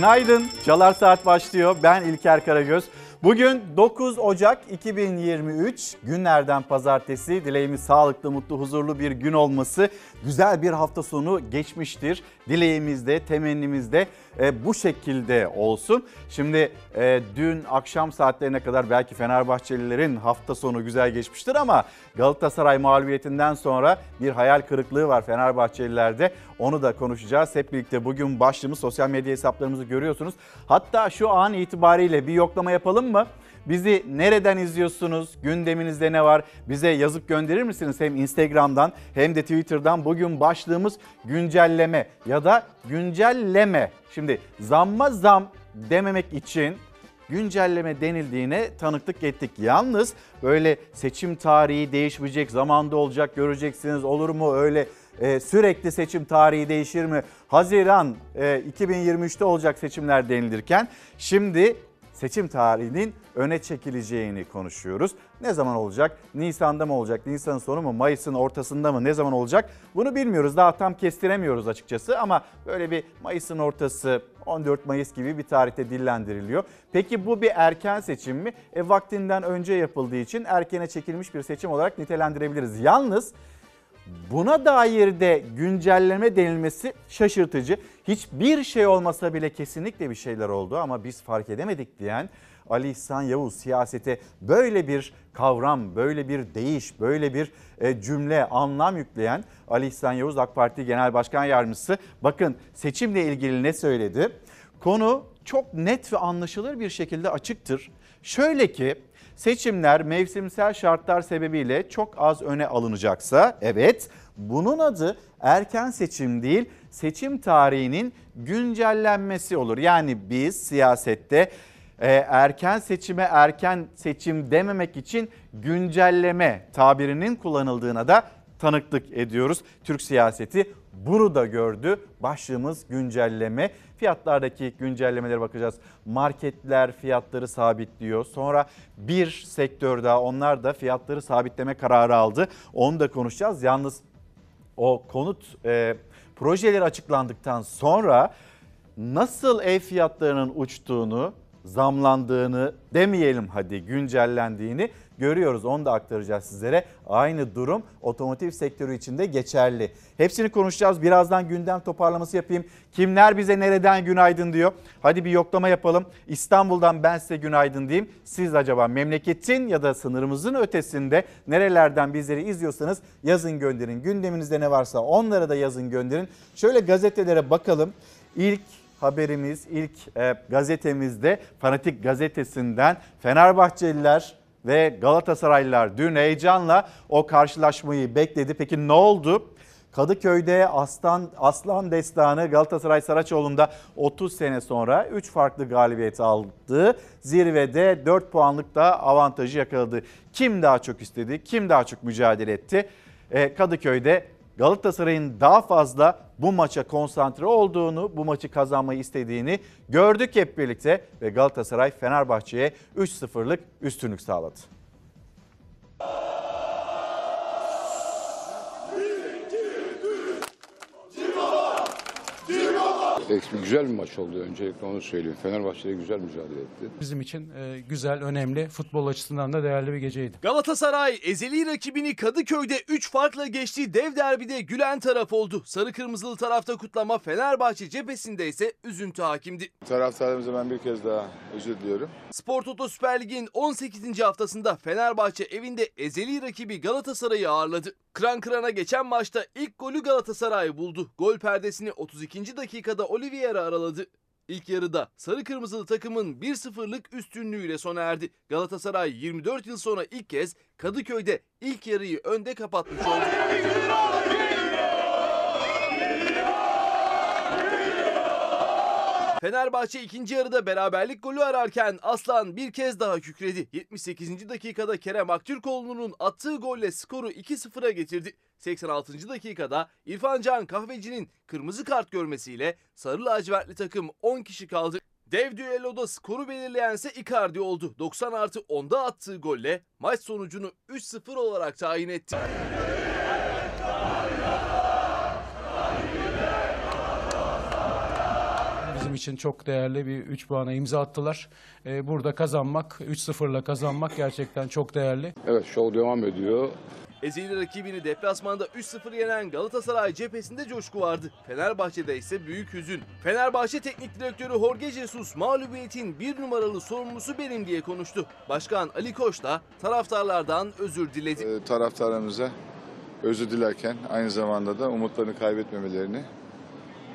Günaydın. Çalar Saat başlıyor. Ben İlker Karagöz. Bugün 9 Ocak 2023 günlerden pazartesi. Dileğimiz sağlıklı, mutlu, huzurlu bir gün olması. Güzel bir hafta sonu geçmiştir. Dileğimiz de, temennimiz de e, bu şekilde olsun. Şimdi e, dün akşam saatlerine kadar belki Fenerbahçelilerin hafta sonu güzel geçmiştir ama Galatasaray mağlubiyetinden sonra bir hayal kırıklığı var Fenerbahçelilerde. Onu da konuşacağız. Hep birlikte bugün başlığımız sosyal medya hesaplarımızı görüyorsunuz. Hatta şu an itibariyle bir yoklama yapalım mı? Bizi nereden izliyorsunuz? Gündeminizde ne var? Bize yazıp gönderir misiniz? Hem Instagram'dan hem de Twitter'dan bugün başlığımız güncelleme ya da güncelleme. Şimdi zamma zam dememek için güncelleme denildiğine tanıklık ettik. Yalnız böyle seçim tarihi değişmeyecek, zamanda olacak göreceksiniz olur mu öyle e, sürekli seçim tarihi değişir mi? Haziran e, 2023'te olacak seçimler denilirken şimdi seçim tarihinin öne çekileceğini konuşuyoruz. Ne zaman olacak? Nisan'da mı olacak? Nisan'ın sonu mu? Mayıs'ın ortasında mı? Ne zaman olacak? Bunu bilmiyoruz. Daha tam kestiremiyoruz açıkçası ama böyle bir Mayıs'ın ortası 14 Mayıs gibi bir tarihte dillendiriliyor. Peki bu bir erken seçim mi? E vaktinden önce yapıldığı için erkene çekilmiş bir seçim olarak nitelendirebiliriz. Yalnız Buna dair de güncelleme denilmesi şaşırtıcı. Hiçbir şey olmasa bile kesinlikle bir şeyler oldu ama biz fark edemedik diyen Ali İhsan Yavuz siyasete böyle bir kavram, böyle bir değiş, böyle bir e, cümle, anlam yükleyen Ali İhsan Yavuz AK Parti Genel Başkan Yardımcısı. Bakın seçimle ilgili ne söyledi? Konu çok net ve anlaşılır bir şekilde açıktır. Şöyle ki seçimler mevsimsel şartlar sebebiyle çok az öne alınacaksa evet bunun adı erken seçim değil seçim tarihinin güncellenmesi olur. Yani biz siyasette e, erken seçime erken seçim dememek için güncelleme tabirinin kullanıldığına da tanıklık ediyoruz. Türk siyaseti bunu da gördü. Başlığımız güncelleme. Fiyatlardaki güncellemelere bakacağız. Marketler fiyatları sabitliyor. Sonra bir sektör daha onlar da fiyatları sabitleme kararı aldı. Onu da konuşacağız. Yalnız o konut e, projeleri açıklandıktan sonra nasıl ev fiyatlarının uçtuğunu, zamlandığını demeyelim hadi güncellendiğini görüyoruz. Onu da aktaracağız sizlere. Aynı durum otomotiv sektörü için de geçerli. Hepsini konuşacağız. Birazdan gündem toparlaması yapayım. Kimler bize nereden günaydın diyor. Hadi bir yoklama yapalım. İstanbul'dan ben size günaydın diyeyim. Siz acaba memleketin ya da sınırımızın ötesinde nerelerden bizleri izliyorsanız yazın gönderin. Gündeminizde ne varsa onlara da yazın gönderin. Şöyle gazetelere bakalım. İlk haberimiz ilk e, gazetemizde Fanatik gazetesinden Fenerbahçeliler ve Galatasaraylılar dün heyecanla o karşılaşmayı bekledi. Peki ne oldu? Kadıköy'de Aslan, Aslan Destanı Galatasaray Saraçoğlu'nda 30 sene sonra 3 farklı galibiyet aldı. Zirvede 4 puanlık da avantajı yakaladı. Kim daha çok istedi? Kim daha çok mücadele etti? Ee, Kadıköy'de Galatasaray'ın daha fazla bu maça konsantre olduğunu, bu maçı kazanmayı istediğini gördük hep birlikte ve Galatasaray Fenerbahçe'ye 3-0'lık üstünlük sağladı. Güzel bir maç oldu öncelikle onu söyleyeyim. Fenerbahçe'de güzel mücadele etti. Bizim için e, güzel, önemli, futbol açısından da değerli bir geceydi. Galatasaray ezeli rakibini Kadıköy'de 3 farkla geçtiği dev derbide gülen taraf oldu. Sarı kırmızılı tarafta kutlama Fenerbahçe cephesinde ise üzüntü hakimdi. Taraftarlarımıza ben bir kez daha özür diliyorum. Spor Toto Süper Lig'in 18. haftasında Fenerbahçe evinde ezeli rakibi Galatasaray'ı ağırladı. Kıran kırana geçen maçta ilk golü Galatasaray buldu. Gol perdesini 32. dakikada Oliveira araladı. İlk yarıda sarı kırmızılı takımın 1-0'lık üstünlüğüyle sona erdi. Galatasaray 24 yıl sonra ilk kez Kadıköy'de ilk yarıyı önde kapatmış oldu. Fenerbahçe ikinci yarıda beraberlik golü ararken Aslan bir kez daha kükredi. 78. dakikada Kerem Aktürkoğlu'nun attığı golle skoru 2-0'a getirdi. 86. dakikada İrfan Can Kahveci'nin kırmızı kart görmesiyle sarı lacivertli takım 10 kişi kaldı. Dev düelloda skoru belirleyense Icardi oldu. 90 artı 10'da attığı golle maç sonucunu 3-0 olarak tayin etti. Bizim için çok değerli bir 3 puana imza attılar. E, burada kazanmak, 3-0'la kazanmak gerçekten çok değerli. Evet şov devam ediyor. Ezeli rakibini deplasmanda 3-0 yenen Galatasaray cephesinde coşku vardı. Fenerbahçe'de ise büyük hüzün. Fenerbahçe Teknik Direktörü Jorge Jesus mağlubiyetin bir numaralı sorumlusu benim diye konuştu. Başkan Ali Koç da taraftarlardan özür diledi. Ee, taraftarlarımıza özür dilerken aynı zamanda da umutlarını kaybetmemelerini,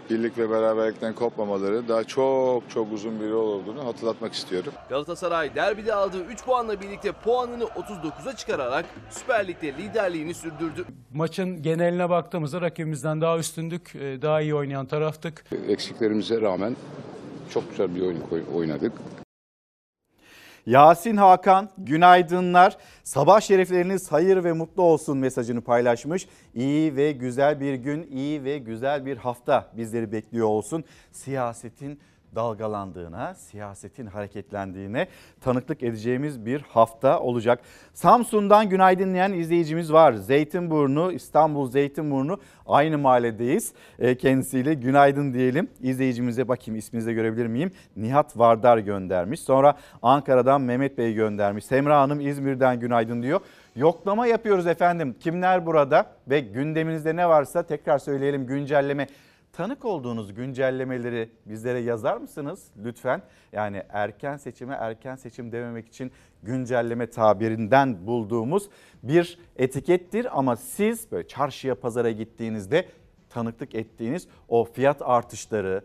birlik ve beraberlikten kopmamaları daha çok çok uzun bir yol olduğunu hatırlatmak istiyorum. Galatasaray derbide aldığı 3 puanla birlikte puanını 39'a çıkararak Süper Lig'de liderliğini sürdürdü. Maçın geneline baktığımızda rakibimizden daha üstündük, e, daha iyi oynayan taraftık. Eksiklerimize rağmen çok güzel bir oyun oynadık. Yasin Hakan günaydınlar. Sabah şerifleriniz hayır ve mutlu olsun mesajını paylaşmış. İyi ve güzel bir gün, iyi ve güzel bir hafta bizleri bekliyor olsun. Siyasetin dalgalandığına, siyasetin hareketlendiğine tanıklık edeceğimiz bir hafta olacak. Samsun'dan günaydın diyen izleyicimiz var. Zeytinburnu, İstanbul Zeytinburnu aynı mahalledeyiz. E, Kendisiyle günaydın diyelim. İzleyicimize bakayım isminizi görebilir miyim? Nihat Vardar göndermiş. Sonra Ankara'dan Mehmet Bey göndermiş. Semra Hanım İzmir'den günaydın diyor. Yoklama yapıyoruz efendim. Kimler burada ve gündeminizde ne varsa tekrar söyleyelim güncelleme tanık olduğunuz güncellemeleri bizlere yazar mısınız lütfen? Yani erken seçime erken seçim dememek için güncelleme tabirinden bulduğumuz bir etikettir ama siz böyle çarşıya pazara gittiğinizde tanıklık ettiğiniz o fiyat artışları,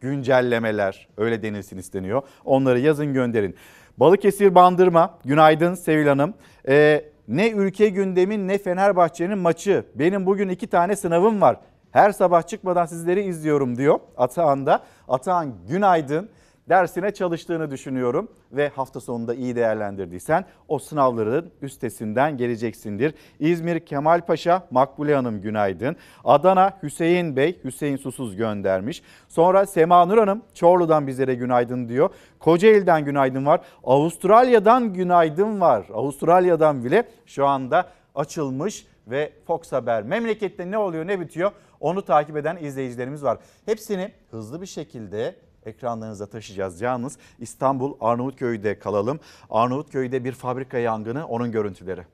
güncellemeler öyle denilsin isteniyor. Onları yazın gönderin. Balıkesir Bandırma, günaydın Sevil Hanım. Ee, ne ülke gündemi ne Fenerbahçe'nin maçı. Benim bugün iki tane sınavım var. Her sabah çıkmadan sizleri izliyorum diyor Atahan'da. Atahan günaydın. Dersine çalıştığını düşünüyorum ve hafta sonunda iyi değerlendirdiysen o sınavların üstesinden geleceksindir. İzmir Kemal Paşa Makbule Hanım günaydın. Adana Hüseyin Bey Hüseyin Susuz göndermiş. Sonra Sema Nur Hanım Çorlu'dan bizlere günaydın diyor. Kocaeli'den günaydın var. Avustralya'dan günaydın var. Avustralya'dan bile şu anda açılmış ve Fox Haber memlekette ne oluyor ne bitiyor onu takip eden izleyicilerimiz var. Hepsini hızlı bir şekilde ekranlarınıza taşıyacağız. Yalnız İstanbul Arnavutköy'de kalalım. Arnavutköy'de bir fabrika yangını onun görüntüleri.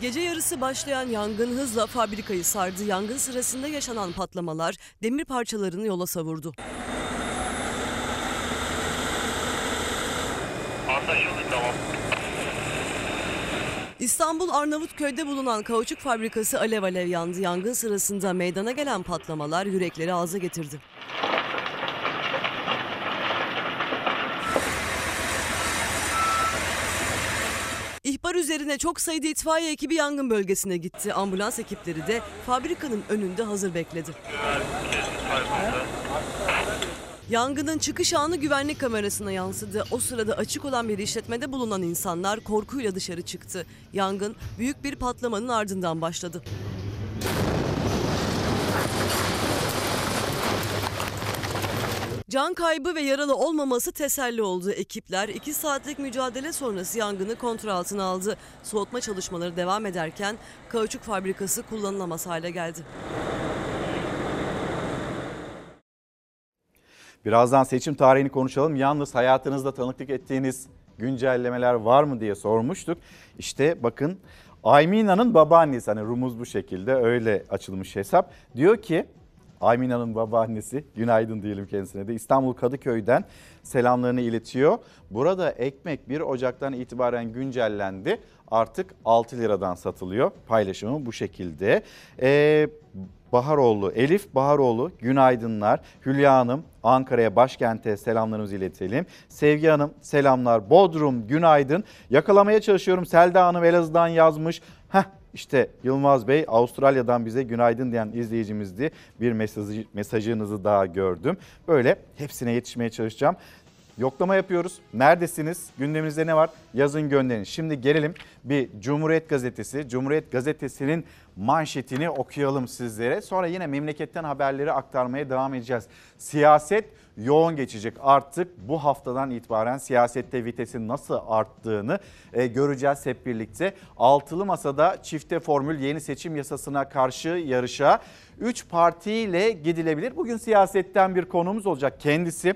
Gece yarısı başlayan yangın hızla fabrikayı sardı. Yangın sırasında yaşanan patlamalar demir parçalarını yola savurdu. İstanbul Arnavutköy'de bulunan kauçuk fabrikası alev alev yandı. Yangın sırasında meydana gelen patlamalar yürekleri ağza getirdi. İhbar üzerine çok sayıda itfaiye ekibi yangın bölgesine gitti. Ambulans ekipleri de fabrikanın önünde hazır bekledi. Yangının çıkış anı güvenlik kamerasına yansıdı. O sırada açık olan bir işletmede bulunan insanlar korkuyla dışarı çıktı. Yangın büyük bir patlamanın ardından başladı. Can kaybı ve yaralı olmaması teselli oldu. Ekipler 2 saatlik mücadele sonrası yangını kontrol altına aldı. Soğutma çalışmaları devam ederken kauçuk fabrikası kullanılamaz hale geldi. Birazdan seçim tarihini konuşalım. Yalnız hayatınızda tanıklık ettiğiniz güncellemeler var mı diye sormuştuk. İşte bakın Aymina'nın babaannesi hani rumuz bu şekilde öyle açılmış hesap. Diyor ki Aymina'nın babaannesi günaydın diyelim kendisine de İstanbul Kadıköy'den selamlarını iletiyor. Burada ekmek 1 Ocak'tan itibaren güncellendi. Artık 6 liradan satılıyor. Paylaşımı bu şekilde. Ee, Baharoğlu, Elif Baharoğlu günaydınlar. Hülya Hanım Ankara'ya başkente selamlarımızı iletelim. Sevgi Hanım selamlar. Bodrum günaydın. Yakalamaya çalışıyorum. Selda Hanım Elazığ'dan yazmış. Heh işte Yılmaz Bey Avustralya'dan bize günaydın diyen izleyicimizdi. Bir mesajı, mesajınızı daha gördüm. Böyle hepsine yetişmeye çalışacağım. Yoklama yapıyoruz. Neredesiniz? Gündeminizde ne var? Yazın gönderin. Şimdi gelelim bir Cumhuriyet Gazetesi. Cumhuriyet Gazetesi'nin manşetini okuyalım sizlere. Sonra yine memleketten haberleri aktarmaya devam edeceğiz. Siyaset yoğun geçecek. Artık bu haftadan itibaren siyasette vitesin nasıl arttığını e, göreceğiz hep birlikte. Altılı Masa'da çifte formül yeni seçim yasasına karşı yarışa 3 partiyle gidilebilir. Bugün siyasetten bir konumuz olacak. Kendisi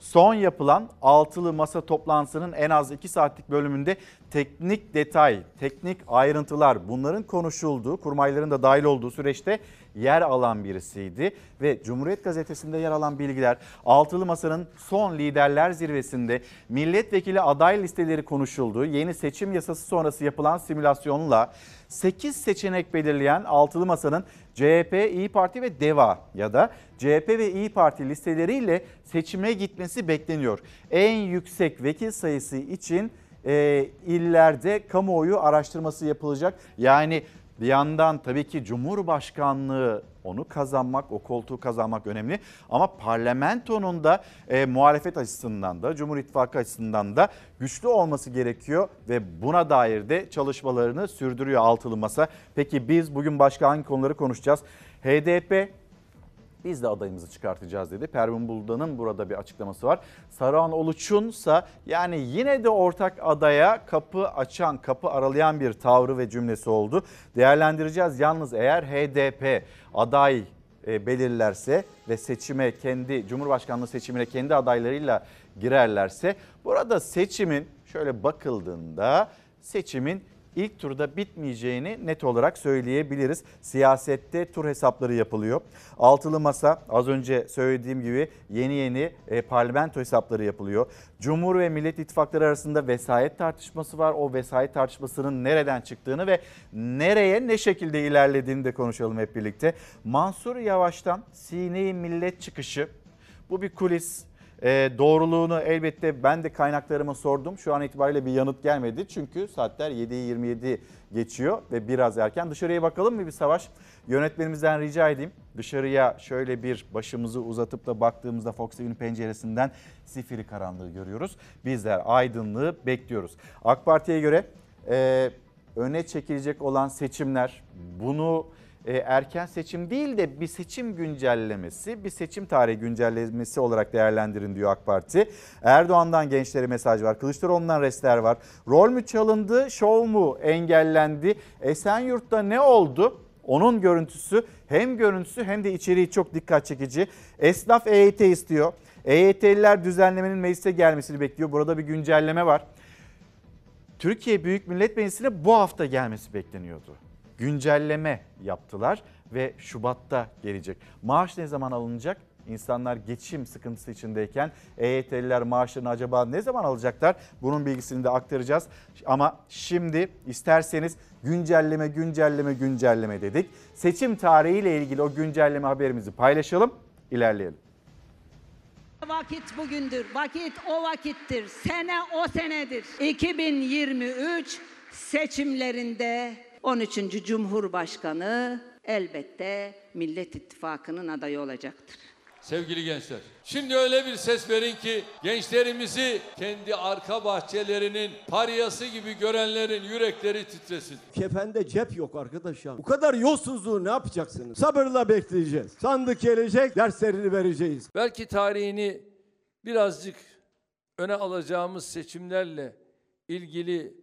son yapılan altılı masa toplantısının en az 2 saatlik bölümünde teknik detay, teknik ayrıntılar bunların konuşulduğu, kurmayların da dahil olduğu süreçte yer alan birisiydi. Ve Cumhuriyet Gazetesi'nde yer alan bilgiler altılı masanın son liderler zirvesinde milletvekili aday listeleri konuşulduğu yeni seçim yasası sonrası yapılan simülasyonla 8 seçenek belirleyen altılı masanın CHP, İyi Parti ve DEVA ya da CHP ve İyi Parti listeleriyle seçime gitmesi bekleniyor. En yüksek vekil sayısı için e, illerde kamuoyu araştırması yapılacak. Yani bir yandan tabii ki Cumhurbaşkanlığı onu kazanmak, o koltuğu kazanmak önemli. Ama parlamentonun da e, muhalefet açısından da, Cumhur İttifakı açısından da güçlü olması gerekiyor. Ve buna dair de çalışmalarını sürdürüyor Altılı Masa. Peki biz bugün başka hangi konuları konuşacağız? HDP biz de adayımızı çıkartacağız dedi. Pervin Buldan'ın burada bir açıklaması var. Saruhan Oluç'unsa yani yine de ortak adaya kapı açan, kapı aralayan bir tavrı ve cümlesi oldu. Değerlendireceğiz. Yalnız eğer HDP aday e, belirlerse ve seçime kendi Cumhurbaşkanlığı seçimine kendi adaylarıyla girerlerse burada seçimin şöyle bakıldığında seçimin ilk turda bitmeyeceğini net olarak söyleyebiliriz. Siyasette tur hesapları yapılıyor. Altılı masa az önce söylediğim gibi yeni yeni e, parlamento hesapları yapılıyor. Cumhur ve Millet İttifakları arasında vesayet tartışması var. O vesayet tartışmasının nereden çıktığını ve nereye ne şekilde ilerlediğini de konuşalım hep birlikte. Mansur Yavaş'tan Sine-i Millet çıkışı bu bir kulis. E, doğruluğunu elbette ben de kaynaklarıma sordum. Şu an itibariyle bir yanıt gelmedi. Çünkü saatler 7'yi 27 geçiyor ve biraz erken. Dışarıya bakalım mı bir savaş? Yönetmenimizden rica edeyim. Dışarıya şöyle bir başımızı uzatıp da baktığımızda Fox TV'nin penceresinden sifiri karanlığı görüyoruz. Bizler aydınlığı bekliyoruz. AK Parti'ye göre e, öne çekilecek olan seçimler bunu erken seçim değil de bir seçim güncellemesi, bir seçim tarihi güncellemesi olarak değerlendirin diyor AK Parti. Erdoğan'dan gençlere mesaj var. Kılıçdaroğlu'ndan restler var. Rol mü çalındı, şov mu engellendi? Esenyurt'ta ne oldu? Onun görüntüsü hem görüntüsü hem de içeriği çok dikkat çekici. Esnaf EYT istiyor. EYT'liler düzenlemenin meclise gelmesini bekliyor. Burada bir güncelleme var. Türkiye Büyük Millet Meclisi'ne bu hafta gelmesi bekleniyordu güncelleme yaptılar ve Şubat'ta gelecek. Maaş ne zaman alınacak? İnsanlar geçim sıkıntısı içindeyken EYT'liler maaşlarını acaba ne zaman alacaklar? Bunun bilgisini de aktaracağız. Ama şimdi isterseniz güncelleme güncelleme güncelleme dedik. Seçim tarihiyle ilgili o güncelleme haberimizi paylaşalım, ilerleyelim. Vakit bugündür. Vakit o vakittir. Sene o senedir. 2023 seçimlerinde 13. Cumhurbaşkanı elbette Millet İttifakı'nın adayı olacaktır. Sevgili gençler, şimdi öyle bir ses verin ki gençlerimizi kendi arka bahçelerinin pariyası gibi görenlerin yürekleri titresin. Kefende cep yok arkadaş ya. Bu kadar yolsuzluğu ne yapacaksınız? Sabırla bekleyeceğiz. Sandık gelecek, derslerini vereceğiz. Belki tarihini birazcık öne alacağımız seçimlerle ilgili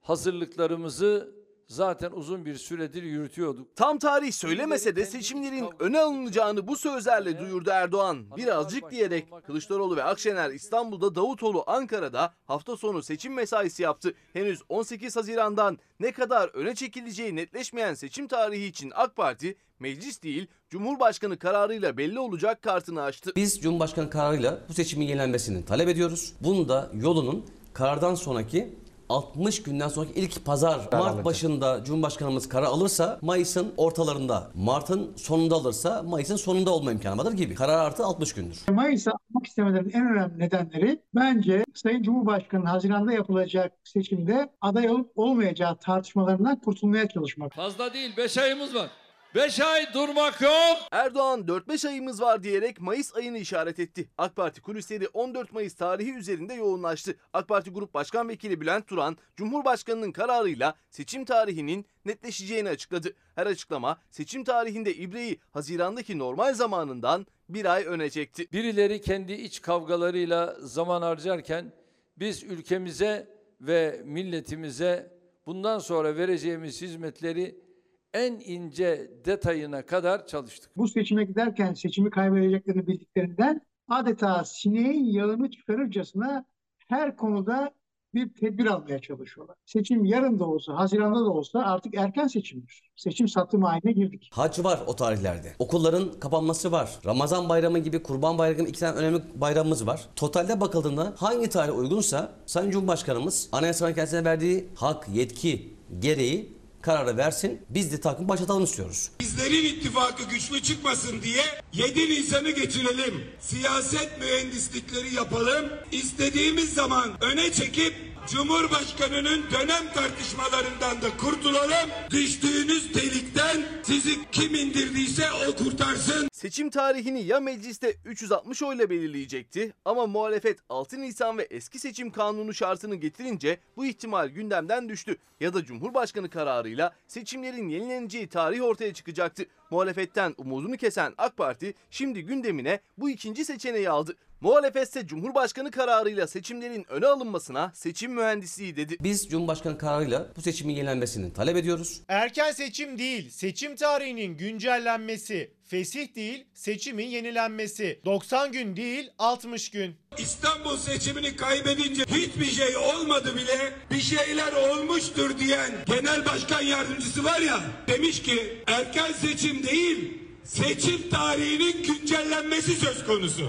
hazırlıklarımızı zaten uzun bir süredir yürütüyorduk. Tam tarih söylemese de seçimlerin öne alınacağını bu sözlerle duyurdu Erdoğan. Birazcık diyerek Kılıçdaroğlu ve Akşener İstanbul'da, Davutoğlu Ankara'da hafta sonu seçim mesaisi yaptı. Henüz 18 Haziran'dan ne kadar öne çekileceği netleşmeyen seçim tarihi için AK Parti meclis değil Cumhurbaşkanı kararıyla belli olacak kartını açtı. Biz Cumhurbaşkanı kararıyla bu seçimin yenilenmesini talep ediyoruz. Bunu da yolunun karardan sonraki 60 günden sonraki ilk pazar Mart başında Cumhurbaşkanımız karar alırsa Mayıs'ın ortalarında, Mart'ın sonunda alırsa Mayıs'ın sonunda olma imkanı vardır gibi. Karar artı 60 gündür. Mayıs'a almak istemelerinin en önemli nedenleri bence Sayın Cumhurbaşkanı Haziran'da yapılacak seçimde aday olup olmayacağı tartışmalarından kurtulmaya çalışmak. Fazla değil 5 ayımız var. 5 ay durmak yok. Erdoğan 4-5 ayımız var diyerek Mayıs ayını işaret etti. AK Parti kulisleri 14 Mayıs tarihi üzerinde yoğunlaştı. AK Parti Grup Başkan Vekili Bülent Turan, Cumhurbaşkanı'nın kararıyla seçim tarihinin netleşeceğini açıkladı. Her açıklama seçim tarihinde ibreyi Haziran'daki normal zamanından bir ay öne çekti. Birileri kendi iç kavgalarıyla zaman harcarken biz ülkemize ve milletimize bundan sonra vereceğimiz hizmetleri en ince detayına kadar çalıştık. Bu seçime giderken seçimi kaybedeceklerini bildiklerinden adeta sineğin yağını çıkarırcasına her konuda bir tedbir almaya çalışıyorlar. Seçim yarın da olsa, Haziran'da da olsa artık erken seçimdir. Seçim satım haline girdik. Hac var o tarihlerde. Okulların kapanması var. Ramazan bayramı gibi Kurban bayramı gibi iki tane önemli bayramımız var. Totalde bakıldığında hangi tarih uygunsa Sayın Cumhurbaşkanımız Anayasa Mahkemesi'ne verdiği hak, yetki gereği kararı versin. Biz de takım başlatalım istiyoruz. Bizlerin ittifakı güçlü çıkmasın diye 7 Nisan'ı geçirelim. Siyaset mühendislikleri yapalım. İstediğimiz zaman öne çekip Cumhurbaşkanının dönem tartışmalarından da kurtulalım. Düştüğünüz delikten sizi kim indirdiyse o kurtarsın. Seçim tarihini ya mecliste 360 oyla belirleyecekti ama muhalefet 6 Nisan ve eski seçim kanunu şartını getirince bu ihtimal gündemden düştü. Ya da Cumhurbaşkanı kararıyla seçimlerin yenileneceği tarih ortaya çıkacaktı. Muhalefetten umudunu kesen AK Parti şimdi gündemine bu ikinci seçeneği aldı. Muhalefetse Cumhurbaşkanı kararıyla seçimlerin öne alınmasına seçim mühendisliği dedi. Biz Cumhurbaşkanı kararıyla bu seçimin yenilenmesini talep ediyoruz. Erken seçim değil, seçim tarihinin güncellenmesi, fesih değil, seçimin yenilenmesi. 90 gün değil, 60 gün. İstanbul seçimini kaybedince hiçbir şey olmadı bile bir şeyler olmuştur diyen genel başkan yardımcısı var ya demiş ki erken seçim değil seçim tarihinin güncellenmesi söz konusu.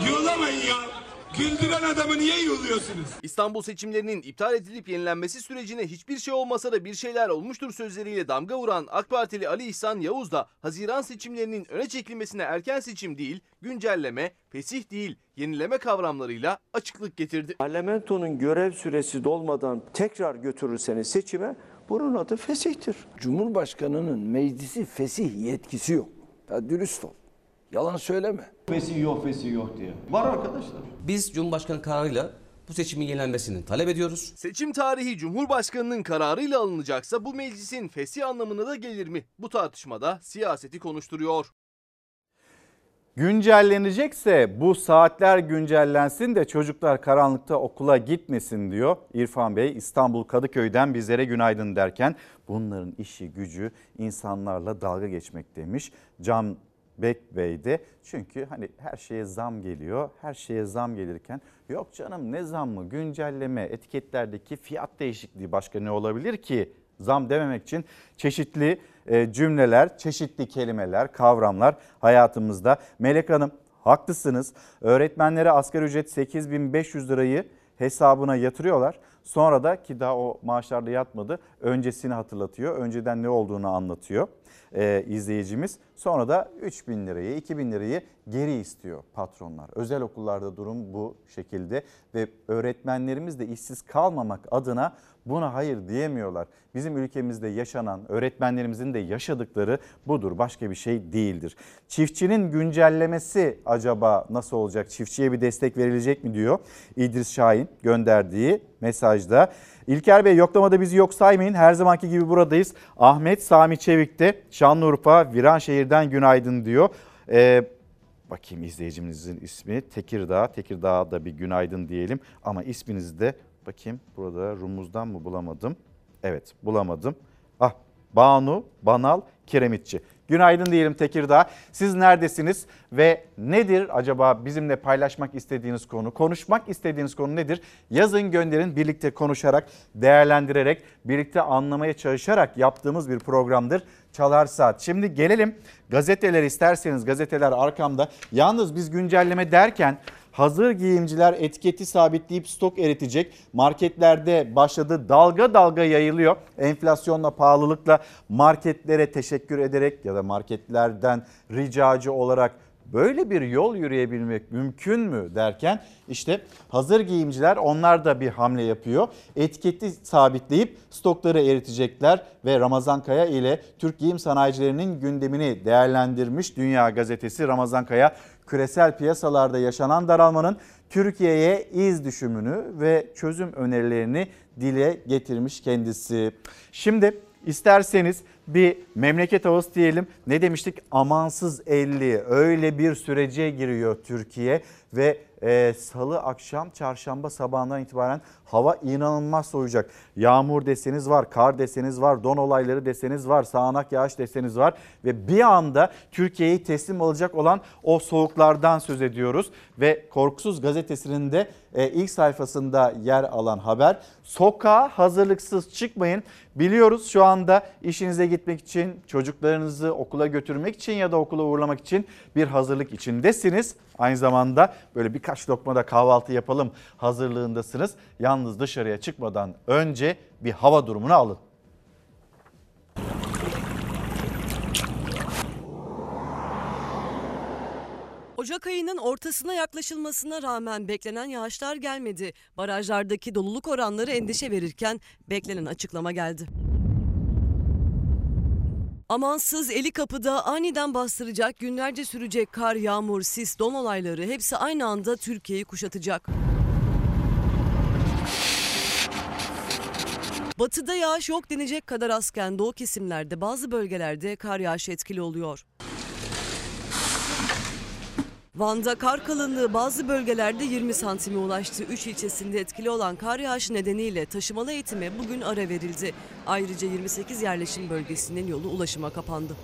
Yuhlamayın ya. Güldüren adamı niye yuhluyorsunuz? İstanbul seçimlerinin iptal edilip yenilenmesi sürecine hiçbir şey olmasa da bir şeyler olmuştur sözleriyle damga vuran AK Partili Ali İhsan Yavuz da Haziran seçimlerinin öne çekilmesine erken seçim değil, güncelleme, fesih değil, yenileme kavramlarıyla açıklık getirdi. Parlamentonun görev süresi dolmadan tekrar götürürseniz seçime bunun adı fesihtir. Cumhurbaşkanının meclisi fesih yetkisi yok. Ya dürüst ol. Yalan söyleme. Fesih yok, fesih yok diye. Var arkadaşlar. Biz Cumhurbaşkanı kararıyla bu seçimin yenilenmesini talep ediyoruz. Seçim tarihi Cumhurbaşkanının kararıyla alınacaksa bu meclisin fesih anlamına da gelir mi? Bu tartışmada siyaseti konuşturuyor. Güncellenecekse bu saatler güncellensin de çocuklar karanlıkta okula gitmesin diyor İrfan Bey İstanbul Kadıköy'den bizlere günaydın derken bunların işi gücü insanlarla dalga geçmek demiş. Can Bek Bey de çünkü hani her şeye zam geliyor. Her şeye zam gelirken yok canım ne zam mı güncelleme etiketlerdeki fiyat değişikliği başka ne olabilir ki? Zam dememek için çeşitli e, cümleler, çeşitli kelimeler, kavramlar hayatımızda. Melek Hanım haklısınız. Öğretmenlere asgari ücret 8500 lirayı hesabına yatırıyorlar. Sonra da ki daha o maaşlarda yatmadı. Öncesini hatırlatıyor. Önceden ne olduğunu anlatıyor e, izleyicimiz. Sonra da 3000 lirayı, 2000 lirayı geri istiyor patronlar. Özel okullarda durum bu şekilde ve öğretmenlerimiz de işsiz kalmamak adına buna hayır diyemiyorlar. Bizim ülkemizde yaşanan, öğretmenlerimizin de yaşadıkları budur. Başka bir şey değildir. Çiftçinin güncellemesi acaba nasıl olacak? Çiftçiye bir destek verilecek mi diyor İdris Şahin gönderdiği mesajda. İlker Bey yoklamada bizi yok saymayın. Her zamanki gibi buradayız. Ahmet Sami Çevik de Şanlıurfa Viranşehir'den günaydın diyor. Ee, bakayım izleyicimizin ismi Tekirdağ. Tekirdağ'da bir günaydın diyelim. Ama isminizi de bakayım burada Rumuz'dan mı bulamadım? Evet bulamadım. Ah Banu Banal Kiremitçi. Günaydın diyelim Tekirdağ. Siz neredesiniz ve nedir acaba bizimle paylaşmak istediğiniz konu, konuşmak istediğiniz konu nedir? Yazın gönderin birlikte konuşarak, değerlendirerek, birlikte anlamaya çalışarak yaptığımız bir programdır. Çalar Saat. Şimdi gelelim gazeteler isterseniz gazeteler arkamda. Yalnız biz güncelleme derken hazır giyimciler etiketi sabitleyip stok eritecek. Marketlerde başladı dalga dalga yayılıyor. Enflasyonla pahalılıkla marketlere teşekkür ederek ya da marketlerden ricacı olarak böyle bir yol yürüyebilmek mümkün mü derken işte hazır giyimciler onlar da bir hamle yapıyor. Etiketi sabitleyip stokları eritecekler ve Ramazan Kaya ile Türk giyim sanayicilerinin gündemini değerlendirmiş Dünya Gazetesi Ramazan Kaya küresel piyasalarda yaşanan daralmanın Türkiye'ye iz düşümünü ve çözüm önerilerini dile getirmiş kendisi. Şimdi isterseniz bir memleket havası diyelim. Ne demiştik? Amansız 50 öyle bir sürece giriyor Türkiye ve e, salı akşam çarşamba sabahından itibaren hava inanılmaz soğuyacak. Yağmur deseniz var, kar deseniz var, don olayları deseniz var, sağanak yağış deseniz var ve bir anda Türkiye'yi teslim alacak olan o soğuklardan söz ediyoruz ve Korkusuz gazetesinin de ilk sayfasında yer alan haber. Sokağa hazırlıksız çıkmayın. Biliyoruz şu anda işinize gitmek için, çocuklarınızı okula götürmek için ya da okula uğurlamak için bir hazırlık içindesiniz. Aynı zamanda böyle birkaç lokma da kahvaltı yapalım hazırlığındasınız. Yalnız dışarıya çıkmadan önce bir hava durumunu alın. Ocak ayının ortasına yaklaşılmasına rağmen beklenen yağışlar gelmedi. Barajlardaki doluluk oranları endişe verirken beklenen açıklama geldi. Amansız eli kapıda aniden bastıracak, günlerce sürecek kar, yağmur, sis, don olayları hepsi aynı anda Türkiye'yi kuşatacak. Batıda yağış yok denecek kadar azken doğu kesimlerde bazı bölgelerde kar yağışı etkili oluyor. Van'da kar kalınlığı bazı bölgelerde 20 santime ulaştı. 3 ilçesinde etkili olan kar yağışı nedeniyle taşımalı eğitime bugün ara verildi. Ayrıca 28 yerleşim bölgesinin yolu ulaşıma kapandı.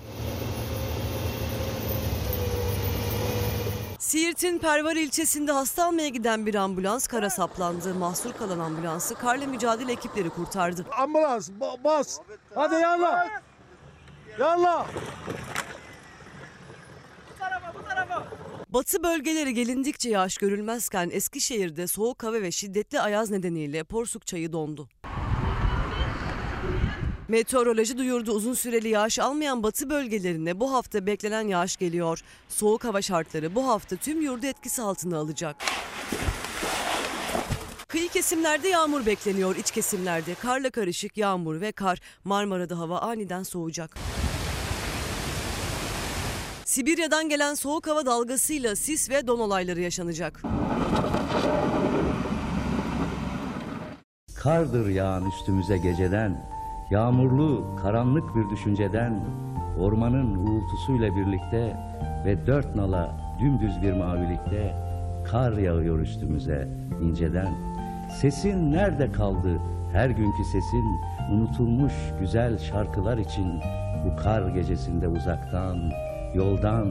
Siirt'in Pervar ilçesinde hasta almaya giden bir ambulans kara saplandı. Mahsur kalan ambulansı karla mücadele ekipleri kurtardı. Ambulans bas. Hadi yallah. Yallah. Batı bölgeleri gelindikçe yağış görülmezken Eskişehir'de soğuk hava ve şiddetli ayaz nedeniyle Porsuk çayı dondu. Meteoroloji duyurdu uzun süreli yağış almayan batı bölgelerine bu hafta beklenen yağış geliyor. Soğuk hava şartları bu hafta tüm yurdu etkisi altına alacak. Kıyı kesimlerde yağmur bekleniyor. İç kesimlerde karla karışık yağmur ve kar. Marmara'da hava aniden soğuyacak. Sibirya'dan gelen soğuk hava dalgasıyla sis ve don olayları yaşanacak. Kardır yağan üstümüze geceden, yağmurlu, karanlık bir düşünceden, ormanın uğultusuyla birlikte ve dört nala dümdüz bir mavilikte kar yağıyor üstümüze inceden. Sesin nerede kaldı her günkü sesin, unutulmuş güzel şarkılar için bu kar gecesinde uzaktan, yoldan,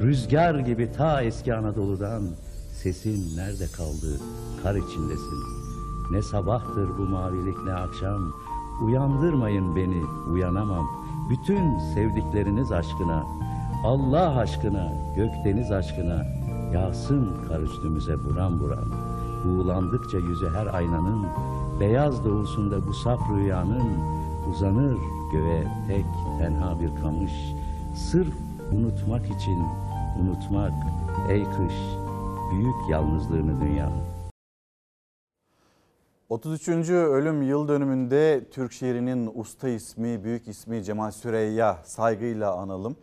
rüzgar gibi ta eski Anadolu'dan sesin nerede kaldı kar içindesin. Ne sabahtır bu mavilik ne akşam, uyandırmayın beni uyanamam. Bütün sevdikleriniz aşkına, Allah aşkına, gökdeniz aşkına yağsın kar üstümüze buram buram. Buğulandıkça yüzü her aynanın, beyaz doğusunda bu saf rüyanın uzanır göğe tek tenha bir kamış. Sırf unutmak için unutmak ey kış büyük yalnızlığını dünya. 33. ölüm yıl dönümünde Türk şiirinin usta ismi, büyük ismi Cemal Süreyya saygıyla analım.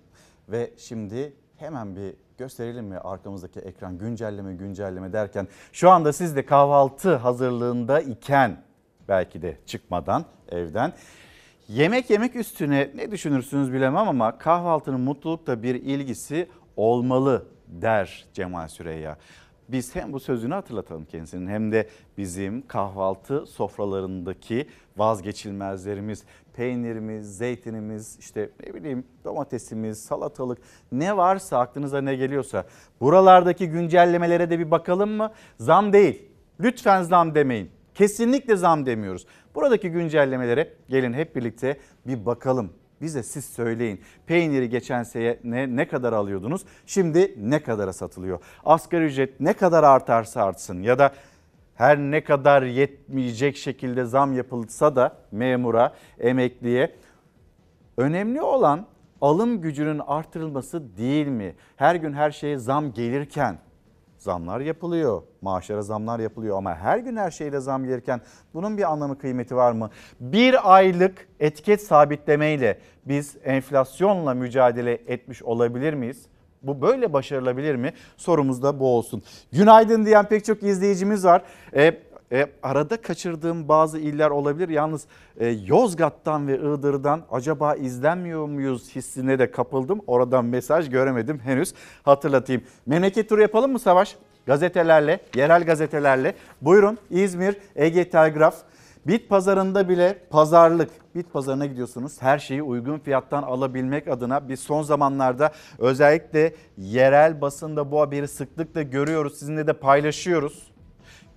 Ve şimdi hemen bir gösterelim mi arkamızdaki ekran güncelleme güncelleme derken şu anda siz de kahvaltı hazırlığında iken belki de çıkmadan evden yemek yemek üstüne ne düşünürsünüz bilemem ama kahvaltının mutlulukla bir ilgisi olmalı der Cemal Süreyya. Biz hem bu sözünü hatırlatalım kendisinin hem de bizim kahvaltı sofralarındaki vazgeçilmezlerimiz, peynirimiz, zeytinimiz, işte ne bileyim domatesimiz, salatalık ne varsa aklınıza ne geliyorsa buralardaki güncellemelere de bir bakalım mı? Zam değil. Lütfen zam demeyin. Kesinlikle zam demiyoruz. Buradaki güncellemelere gelin hep birlikte bir bakalım. Bize siz söyleyin. Peyniri geçen sene ne, kadar alıyordunuz? Şimdi ne kadara satılıyor? Asgari ücret ne kadar artarsa artsın ya da her ne kadar yetmeyecek şekilde zam yapılsa da memura, emekliye önemli olan alım gücünün artırılması değil mi? Her gün her şeye zam gelirken zamlar yapılıyor. Maaşlara zamlar yapılıyor ama her gün her şeyde zam gelirken bunun bir anlamı kıymeti var mı? Bir aylık etiket sabitlemeyle biz enflasyonla mücadele etmiş olabilir miyiz? Bu böyle başarılabilir mi? Sorumuz da bu olsun. Günaydın diyen pek çok izleyicimiz var. E, e, arada kaçırdığım bazı iller olabilir. Yalnız e, Yozgat'tan ve Iğdır'dan acaba izlenmiyor muyuz hissine de kapıldım. Oradan mesaj göremedim henüz. Hatırlatayım. Memleket turu yapalım mı Savaş? Gazetelerle, yerel gazetelerle. Buyurun İzmir, Ege Telgraf. Bit pazarında bile pazarlık. Bit pazarına gidiyorsunuz. Her şeyi uygun fiyattan alabilmek adına biz son zamanlarda özellikle yerel basında bu haberi sıklıkla görüyoruz. Sizinle de paylaşıyoruz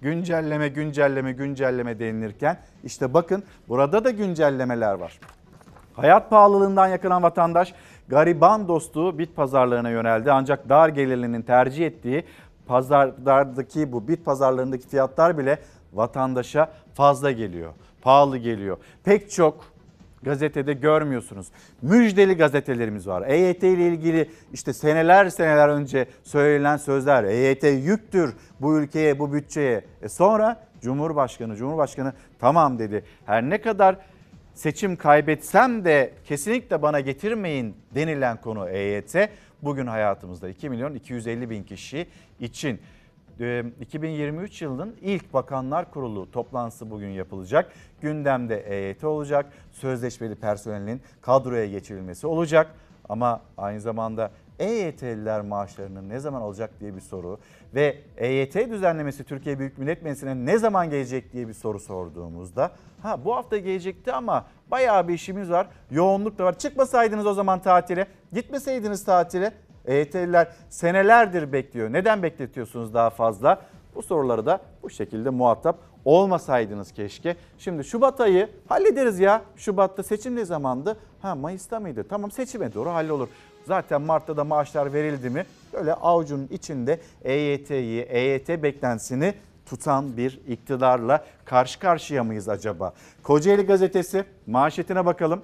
güncelleme güncelleme güncelleme denilirken işte bakın burada da güncellemeler var. Hayat pahalılığından yakınan vatandaş gariban dostu bit pazarlarına yöneldi. Ancak dar gelirlinin tercih ettiği pazardaki bu bit pazarlarındaki fiyatlar bile vatandaşa fazla geliyor. Pahalı geliyor. Pek çok gazetede görmüyorsunuz. Müjdeli gazetelerimiz var. EYT ile ilgili işte seneler seneler önce söylenen sözler. EYT yüktür bu ülkeye, bu bütçeye. E sonra Cumhurbaşkanı, Cumhurbaşkanı tamam dedi. Her ne kadar seçim kaybetsem de kesinlikle bana getirmeyin denilen konu EYT. Bugün hayatımızda 2 milyon 250 bin kişi için 2023 yılının ilk Bakanlar Kurulu toplantısı bugün yapılacak. Gündemde EYT olacak. Sözleşmeli personelin kadroya geçirilmesi olacak. Ama aynı zamanda EYT'liler maaşlarını ne zaman alacak diye bir soru ve EYT düzenlemesi Türkiye Büyük Millet Meclisi'ne ne zaman gelecek diye bir soru sorduğumuzda ha bu hafta gelecekti ama bayağı bir işimiz var, yoğunluk da var. Çıkmasaydınız o zaman tatile, gitmeseydiniz tatile EYT'liler senelerdir bekliyor. Neden bekletiyorsunuz daha fazla? Bu soruları da bu şekilde muhatap olmasaydınız keşke. Şimdi Şubat ayı hallederiz ya. Şubat'ta seçim ne zamandı? Ha Mayıs'ta mıydı? Tamam seçime doğru hallolur. Zaten Mart'ta da maaşlar verildi mi? Böyle avucunun içinde EYT'yi, EYT beklentisini tutan bir iktidarla karşı karşıya mıyız acaba? Kocaeli gazetesi manşetine bakalım.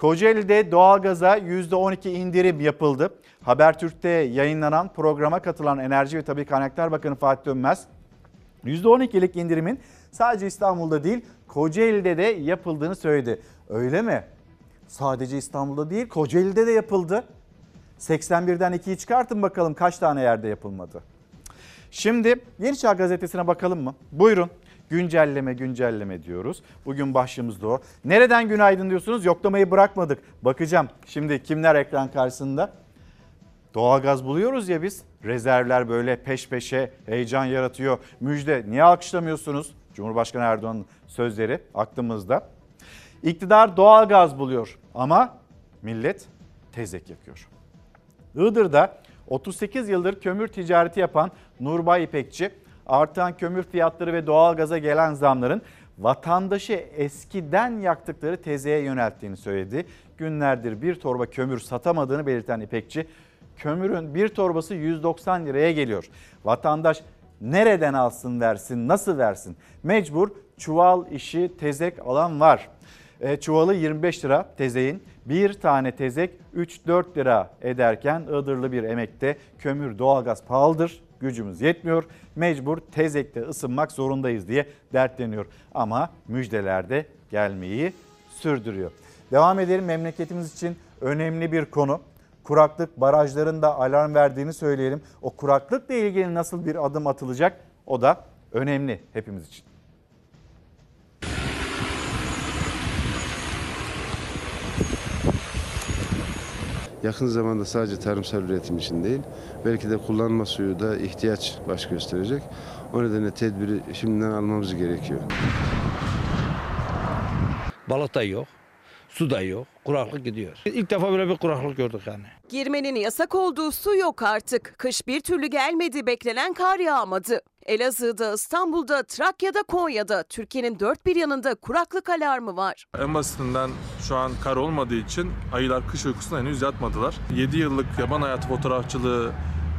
Kocaeli'de doğalgaza %12 indirim yapıldı. Habertürk'te yayınlanan programa katılan Enerji ve Tabi Kaynaklar Bakanı Fatih Dönmez, %12'lik indirimin sadece İstanbul'da değil Kocaeli'de de yapıldığını söyledi. Öyle mi? Sadece İstanbul'da değil Kocaeli'de de yapıldı. 81'den 2'yi çıkartın bakalım kaç tane yerde yapılmadı. Şimdi Yeni Çağ Gazetesi'ne bakalım mı? Buyurun. Güncelleme güncelleme diyoruz. Bugün başlığımız da o. Nereden günaydın diyorsunuz? Yoklamayı bırakmadık. Bakacağım şimdi kimler ekran karşısında? Doğalgaz buluyoruz ya biz. Rezervler böyle peş peşe heyecan yaratıyor. Müjde niye alkışlamıyorsunuz? Cumhurbaşkanı Erdoğan'ın sözleri aklımızda. İktidar doğalgaz buluyor ama millet tezek yakıyor. Iğdır'da 38 yıldır kömür ticareti yapan Nurbay İpekçi artan kömür fiyatları ve doğalgaza gelen zamların vatandaşı eskiden yaktıkları tezeye yönelttiğini söyledi. Günlerdir bir torba kömür satamadığını belirten İpekçi, kömürün bir torbası 190 liraya geliyor. Vatandaş nereden alsın versin, nasıl versin? Mecbur çuval işi tezek alan var. E, çuvalı 25 lira tezeğin. Bir tane tezek 3-4 lira ederken Iğdırlı bir emekte kömür doğalgaz pahalıdır gücümüz yetmiyor. Mecbur tezekte ısınmak zorundayız diye dertleniyor. Ama müjdeler de gelmeyi sürdürüyor. Devam edelim memleketimiz için önemli bir konu. Kuraklık barajların da alarm verdiğini söyleyelim. O kuraklıkla ilgili nasıl bir adım atılacak o da önemli hepimiz için. Yakın zamanda sadece tarımsal üretim için değil, belki de kullanma suyu da ihtiyaç baş gösterecek. O nedenle tedbiri şimdiden almamız gerekiyor. Balık da yok, su da yok, kuraklık gidiyor. İlk defa böyle bir kuraklık gördük yani. Girmenin yasak olduğu su yok artık. Kış bir türlü gelmedi, beklenen kar yağmadı. Elazığ'da, İstanbul'da, Trakya'da, Konya'da Türkiye'nin dört bir yanında kuraklık alarmı var. En basitinden şu an kar olmadığı için ayılar kış uykusuna henüz yatmadılar. 7 yıllık yaban hayatı fotoğrafçılığı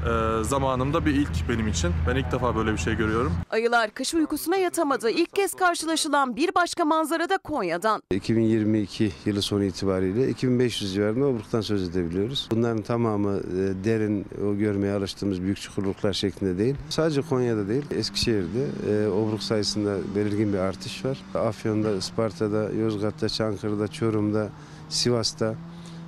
e, zamanımda bir ilk benim için. Ben ilk defa böyle bir şey görüyorum. Ayılar kış uykusuna yatamadı. İlk kez karşılaşılan bir başka manzara da Konya'dan. 2022 yılı sonu itibariyle 2500 civarında obruktan söz edebiliyoruz. Bunların tamamı e, derin, o görmeye alıştığımız büyük çukurluklar şeklinde değil. Sadece Konya'da değil, Eskişehir'de e, obruk sayısında belirgin bir artış var. Afyon'da, Isparta'da, Yozgat'ta, Çankırı'da, Çorum'da, Sivas'ta,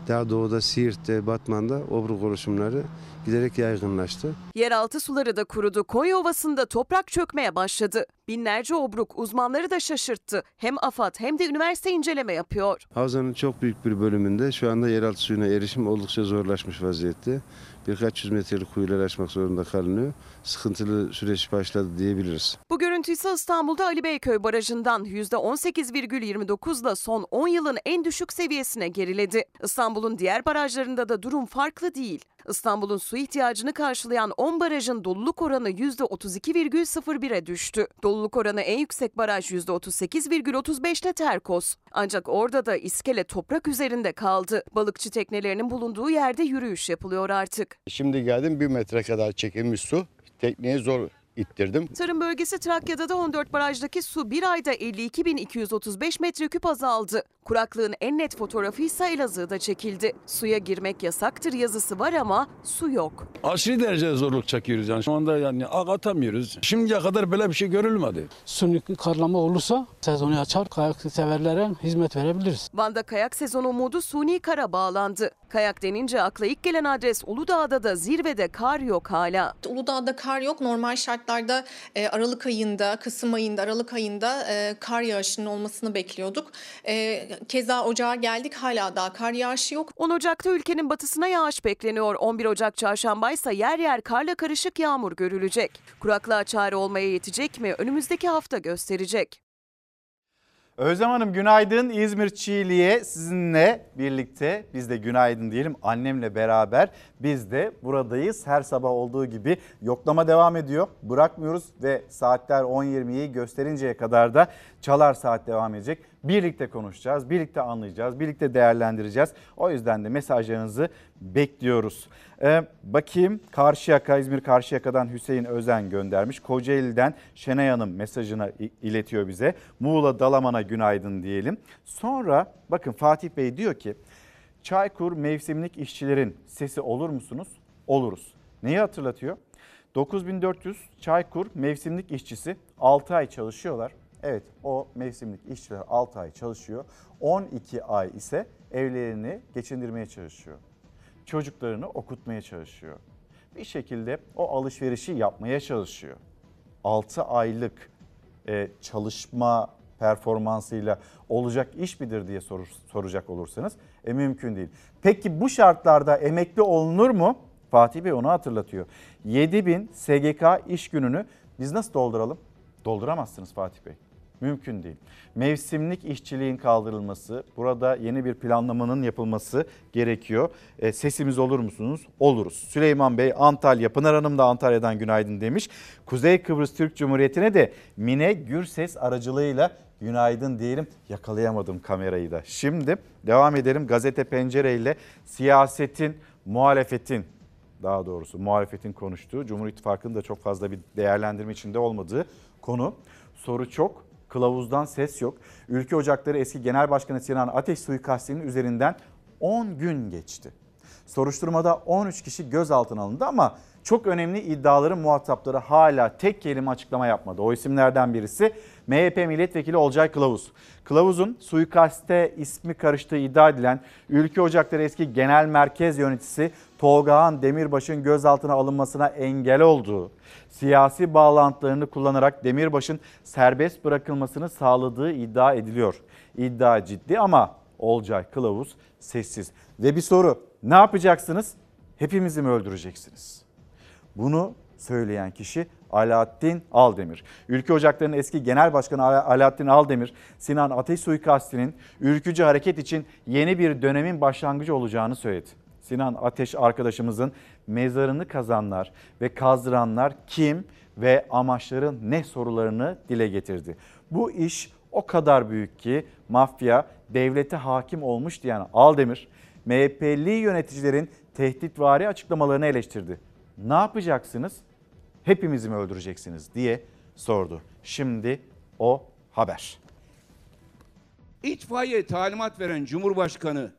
daha doğuda Siirt'te, Batman'da obruk oluşumları giderek yaygınlaştı. Yeraltı suları da kurudu. Konya Ovası'nda toprak çökmeye başladı. Binlerce obruk uzmanları da şaşırttı. Hem AFAD hem de üniversite inceleme yapıyor. Havzanın çok büyük bir bölümünde şu anda yeraltı suyuna erişim oldukça zorlaşmış vaziyette. Birkaç yüz metrelik kuyular açmak zorunda kalınıyor. Sıkıntılı süreç başladı diyebiliriz. Bu görüntü ise İstanbul'da Ali Beyköy Barajı'ndan %18,29'la son 10 yılın en düşük seviyesine geriledi. İstanbul'un diğer barajlarında da durum farklı değil. İstanbul'un su ihtiyacını karşılayan 10 barajın doluluk oranı %32,01'e düştü. Doluluk oranı en yüksek baraj %38,35'te Terkos. Ancak orada da iskele toprak üzerinde kaldı. Balıkçı teknelerinin bulunduğu yerde yürüyüş yapılıyor artık. Şimdi geldim bir metre kadar çekilmiş su. Tekneyi zor ittirdim. Tarım bölgesi Trakya'da da 14 barajdaki su bir ayda 52.235 metreküp azaldı. Kuraklığın en net fotoğrafı ise Elazığ'da çekildi. Suya girmek yasaktır yazısı var ama su yok. Aşırı derecede zorluk çekiyoruz yani. Şu anda yani ağ atamıyoruz. Şimdiye kadar böyle bir şey görülmedi. Suni karlama olursa sezonu açar kayak severlere hizmet verebiliriz. Van'da kayak sezonu umudu suni kara bağlandı. Kayak denince akla ilk gelen adres Uludağ'da da zirvede kar yok hala. Uludağ'da kar yok. Normal şartlarda e, Aralık ayında, Kasım ayında, Aralık ayında e, kar yağışının olmasını bekliyorduk. E, keza ocağa geldik hala daha kar yağışı yok. 10 Ocak'ta ülkenin batısına yağış bekleniyor. 11 Ocak çarşamba ise yer yer karla karışık yağmur görülecek. Kuraklığa çare olmaya yetecek mi? Önümüzdeki hafta gösterecek. Özlem Hanım günaydın. İzmir Çiğli'ye sizinle birlikte biz de günaydın diyelim. Annemle beraber biz de buradayız. Her sabah olduğu gibi yoklama devam ediyor. Bırakmıyoruz ve saatler 10.20'yi gösterinceye kadar da çalar saat devam edecek. Birlikte konuşacağız, birlikte anlayacağız, birlikte değerlendireceğiz. O yüzden de mesajlarınızı bekliyoruz. Ee, bakayım Karşıyaka, İzmir Karşıyaka'dan Hüseyin Özen göndermiş. Kocaeli'den Şenay Hanım mesajını iletiyor bize. Muğla Dalaman'a günaydın diyelim. Sonra bakın Fatih Bey diyor ki Çaykur mevsimlik işçilerin sesi olur musunuz? Oluruz. Neyi hatırlatıyor? 9400 Çaykur mevsimlik işçisi 6 ay çalışıyorlar. Evet o mevsimlik işçiler 6 ay çalışıyor. 12 ay ise evlerini geçindirmeye çalışıyor. Çocuklarını okutmaya çalışıyor. Bir şekilde o alışverişi yapmaya çalışıyor. 6 aylık e, çalışma performansıyla olacak iş midir diye sor, soracak olursanız e, mümkün değil. Peki bu şartlarda emekli olunur mu? Fatih Bey onu hatırlatıyor. 7000 SGK iş gününü biz nasıl dolduralım? Dolduramazsınız Fatih Bey. Mümkün değil. Mevsimlik işçiliğin kaldırılması, burada yeni bir planlamanın yapılması gerekiyor. E, sesimiz olur musunuz? Oluruz. Süleyman Bey Antalya, Pınar Hanım da Antalya'dan günaydın demiş. Kuzey Kıbrıs Türk Cumhuriyeti'ne de Mine Gürses aracılığıyla günaydın diyelim. Yakalayamadım kamerayı da. Şimdi devam edelim gazete pencereyle siyasetin, muhalefetin daha doğrusu muhalefetin konuştuğu, Cumhur İttifakı'nın da çok fazla bir değerlendirme içinde olmadığı konu. Soru çok, kılavuzdan ses yok. Ülke Ocakları eski Genel Başkanı Sinan Ateş suikastinin üzerinden 10 gün geçti. Soruşturmada 13 kişi gözaltına alındı ama çok önemli iddiaların muhatapları hala tek kelime açıklama yapmadı. O isimlerden birisi MHP milletvekili Olcay Kılavuz. Kılavuz'un suikaste ismi karıştığı iddia edilen Ülke Ocakları eski genel merkez yöneticisi Tolgahan Demirbaş'ın gözaltına alınmasına engel olduğu, siyasi bağlantılarını kullanarak Demirbaş'ın serbest bırakılmasını sağladığı iddia ediliyor. İddia ciddi ama Olcay Kılavuz sessiz. Ve bir soru ne yapacaksınız? Hepimizi mi öldüreceksiniz? Bunu söyleyen kişi Alaaddin Aldemir. Ülke Ocakları'nın eski genel başkanı Alaaddin Aldemir, Sinan Ateş suikastinin ülkücü hareket için yeni bir dönemin başlangıcı olacağını söyledi. Sinan Ateş arkadaşımızın mezarını kazanlar ve kazdıranlar kim ve amaçları ne sorularını dile getirdi. Bu iş o kadar büyük ki mafya devlete hakim olmuş diyen Aldemir, MHP'li yöneticilerin tehditvari açıklamalarını eleştirdi. Ne yapacaksınız? Hepimizi mi öldüreceksiniz diye sordu. Şimdi o haber. İtfaiye talimat veren Cumhurbaşkanı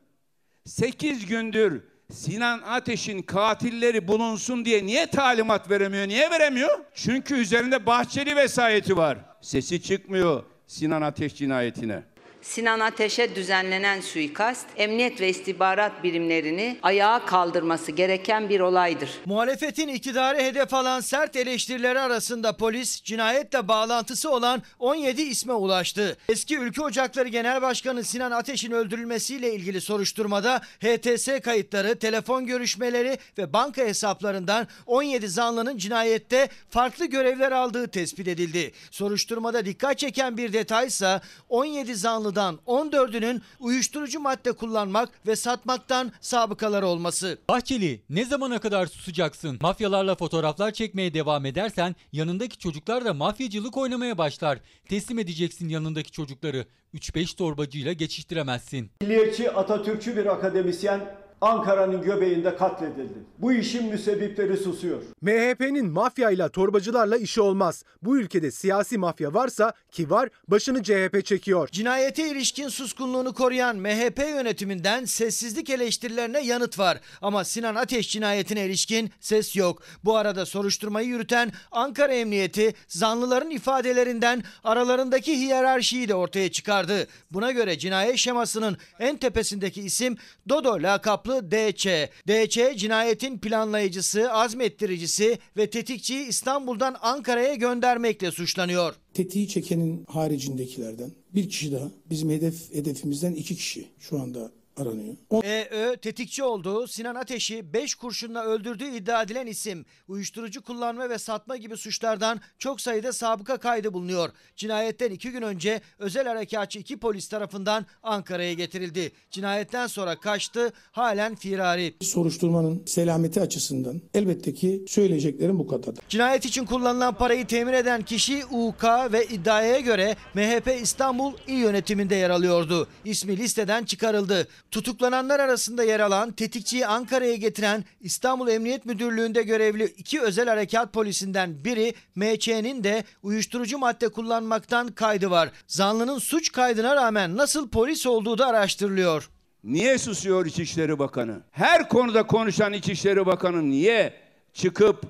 8 gündür Sinan Ateş'in katilleri bulunsun diye niye talimat veremiyor? Niye veremiyor? Çünkü üzerinde Bahçeli vesayeti var. Sesi çıkmıyor Sinan Ateş cinayetine. Sinan Ateş'e düzenlenen suikast, emniyet ve istihbarat birimlerini ayağa kaldırması gereken bir olaydır. Muhalefetin iktidarı hedef alan sert eleştirileri arasında polis cinayetle bağlantısı olan 17 isme ulaştı. Eski Ülke Ocakları Genel Başkanı Sinan Ateş'in öldürülmesiyle ilgili soruşturmada HTS kayıtları, telefon görüşmeleri ve banka hesaplarından 17 zanlının cinayette farklı görevler aldığı tespit edildi. Soruşturmada dikkat çeken bir detaysa 17 zanlı 14'ünün uyuşturucu madde kullanmak ve satmaktan sabıkaları olması. Bahçeli ne zamana kadar susacaksın? Mafyalarla fotoğraflar çekmeye devam edersen yanındaki çocuklar da mafyacılık oynamaya başlar. Teslim edeceksin yanındaki çocukları. 3-5 torbacıyla geçiştiremezsin. Milliyetçi Atatürkçü bir akademisyen Ankara'nın göbeğinde katledildi. Bu işin müsebbipleri susuyor. MHP'nin mafyayla, torbacılarla işi olmaz. Bu ülkede siyasi mafya varsa ki var başını CHP çekiyor. Cinayete ilişkin suskunluğunu koruyan MHP yönetiminden sessizlik eleştirilerine yanıt var. Ama Sinan Ateş cinayetine ilişkin ses yok. Bu arada soruşturmayı yürüten Ankara Emniyeti zanlıların ifadelerinden aralarındaki hiyerarşiyi de ortaya çıkardı. Buna göre cinayet şemasının en tepesindeki isim Dodo lakaplı DC. DC cinayetin planlayıcısı, azmettiricisi ve tetikçiyi İstanbul'dan Ankara'ya göndermekle suçlanıyor. Tetiği çekenin haricindekilerden bir kişi daha bizim hedef hedefimizden iki kişi şu anda aranıyor. EÖ tetikçi olduğu Sinan Ateş'i 5 kurşunla öldürdüğü iddia edilen isim. Uyuşturucu kullanma ve satma gibi suçlardan çok sayıda sabıka kaydı bulunuyor. Cinayetten 2 gün önce özel harekatçı iki polis tarafından Ankara'ya getirildi. Cinayetten sonra kaçtı halen firari. Soruşturmanın selameti açısından elbette ki söyleyeceklerim bu kadar. Cinayet için kullanılan parayı temin eden kişi UK ve iddiaya göre MHP İstanbul İl Yönetiminde yer alıyordu. İsmi listeden çıkarıldı. Tutuklananlar arasında yer alan tetikçiyi Ankara'ya getiren İstanbul Emniyet Müdürlüğü'nde görevli iki özel harekat polisinden biri MÇ'nin de uyuşturucu madde kullanmaktan kaydı var. Zanlının suç kaydına rağmen nasıl polis olduğu da araştırılıyor. Niye susuyor İçişleri Bakanı? Her konuda konuşan İçişleri Bakanı niye çıkıp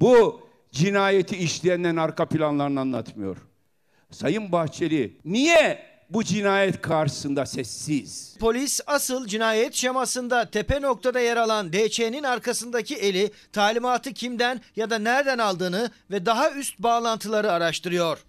bu cinayeti işleyenlerin arka planlarını anlatmıyor? Sayın Bahçeli niye bu cinayet karşısında sessiz. Polis asıl cinayet şemasında tepe noktada yer alan DÇ'nin arkasındaki eli talimatı kimden ya da nereden aldığını ve daha üst bağlantıları araştırıyor.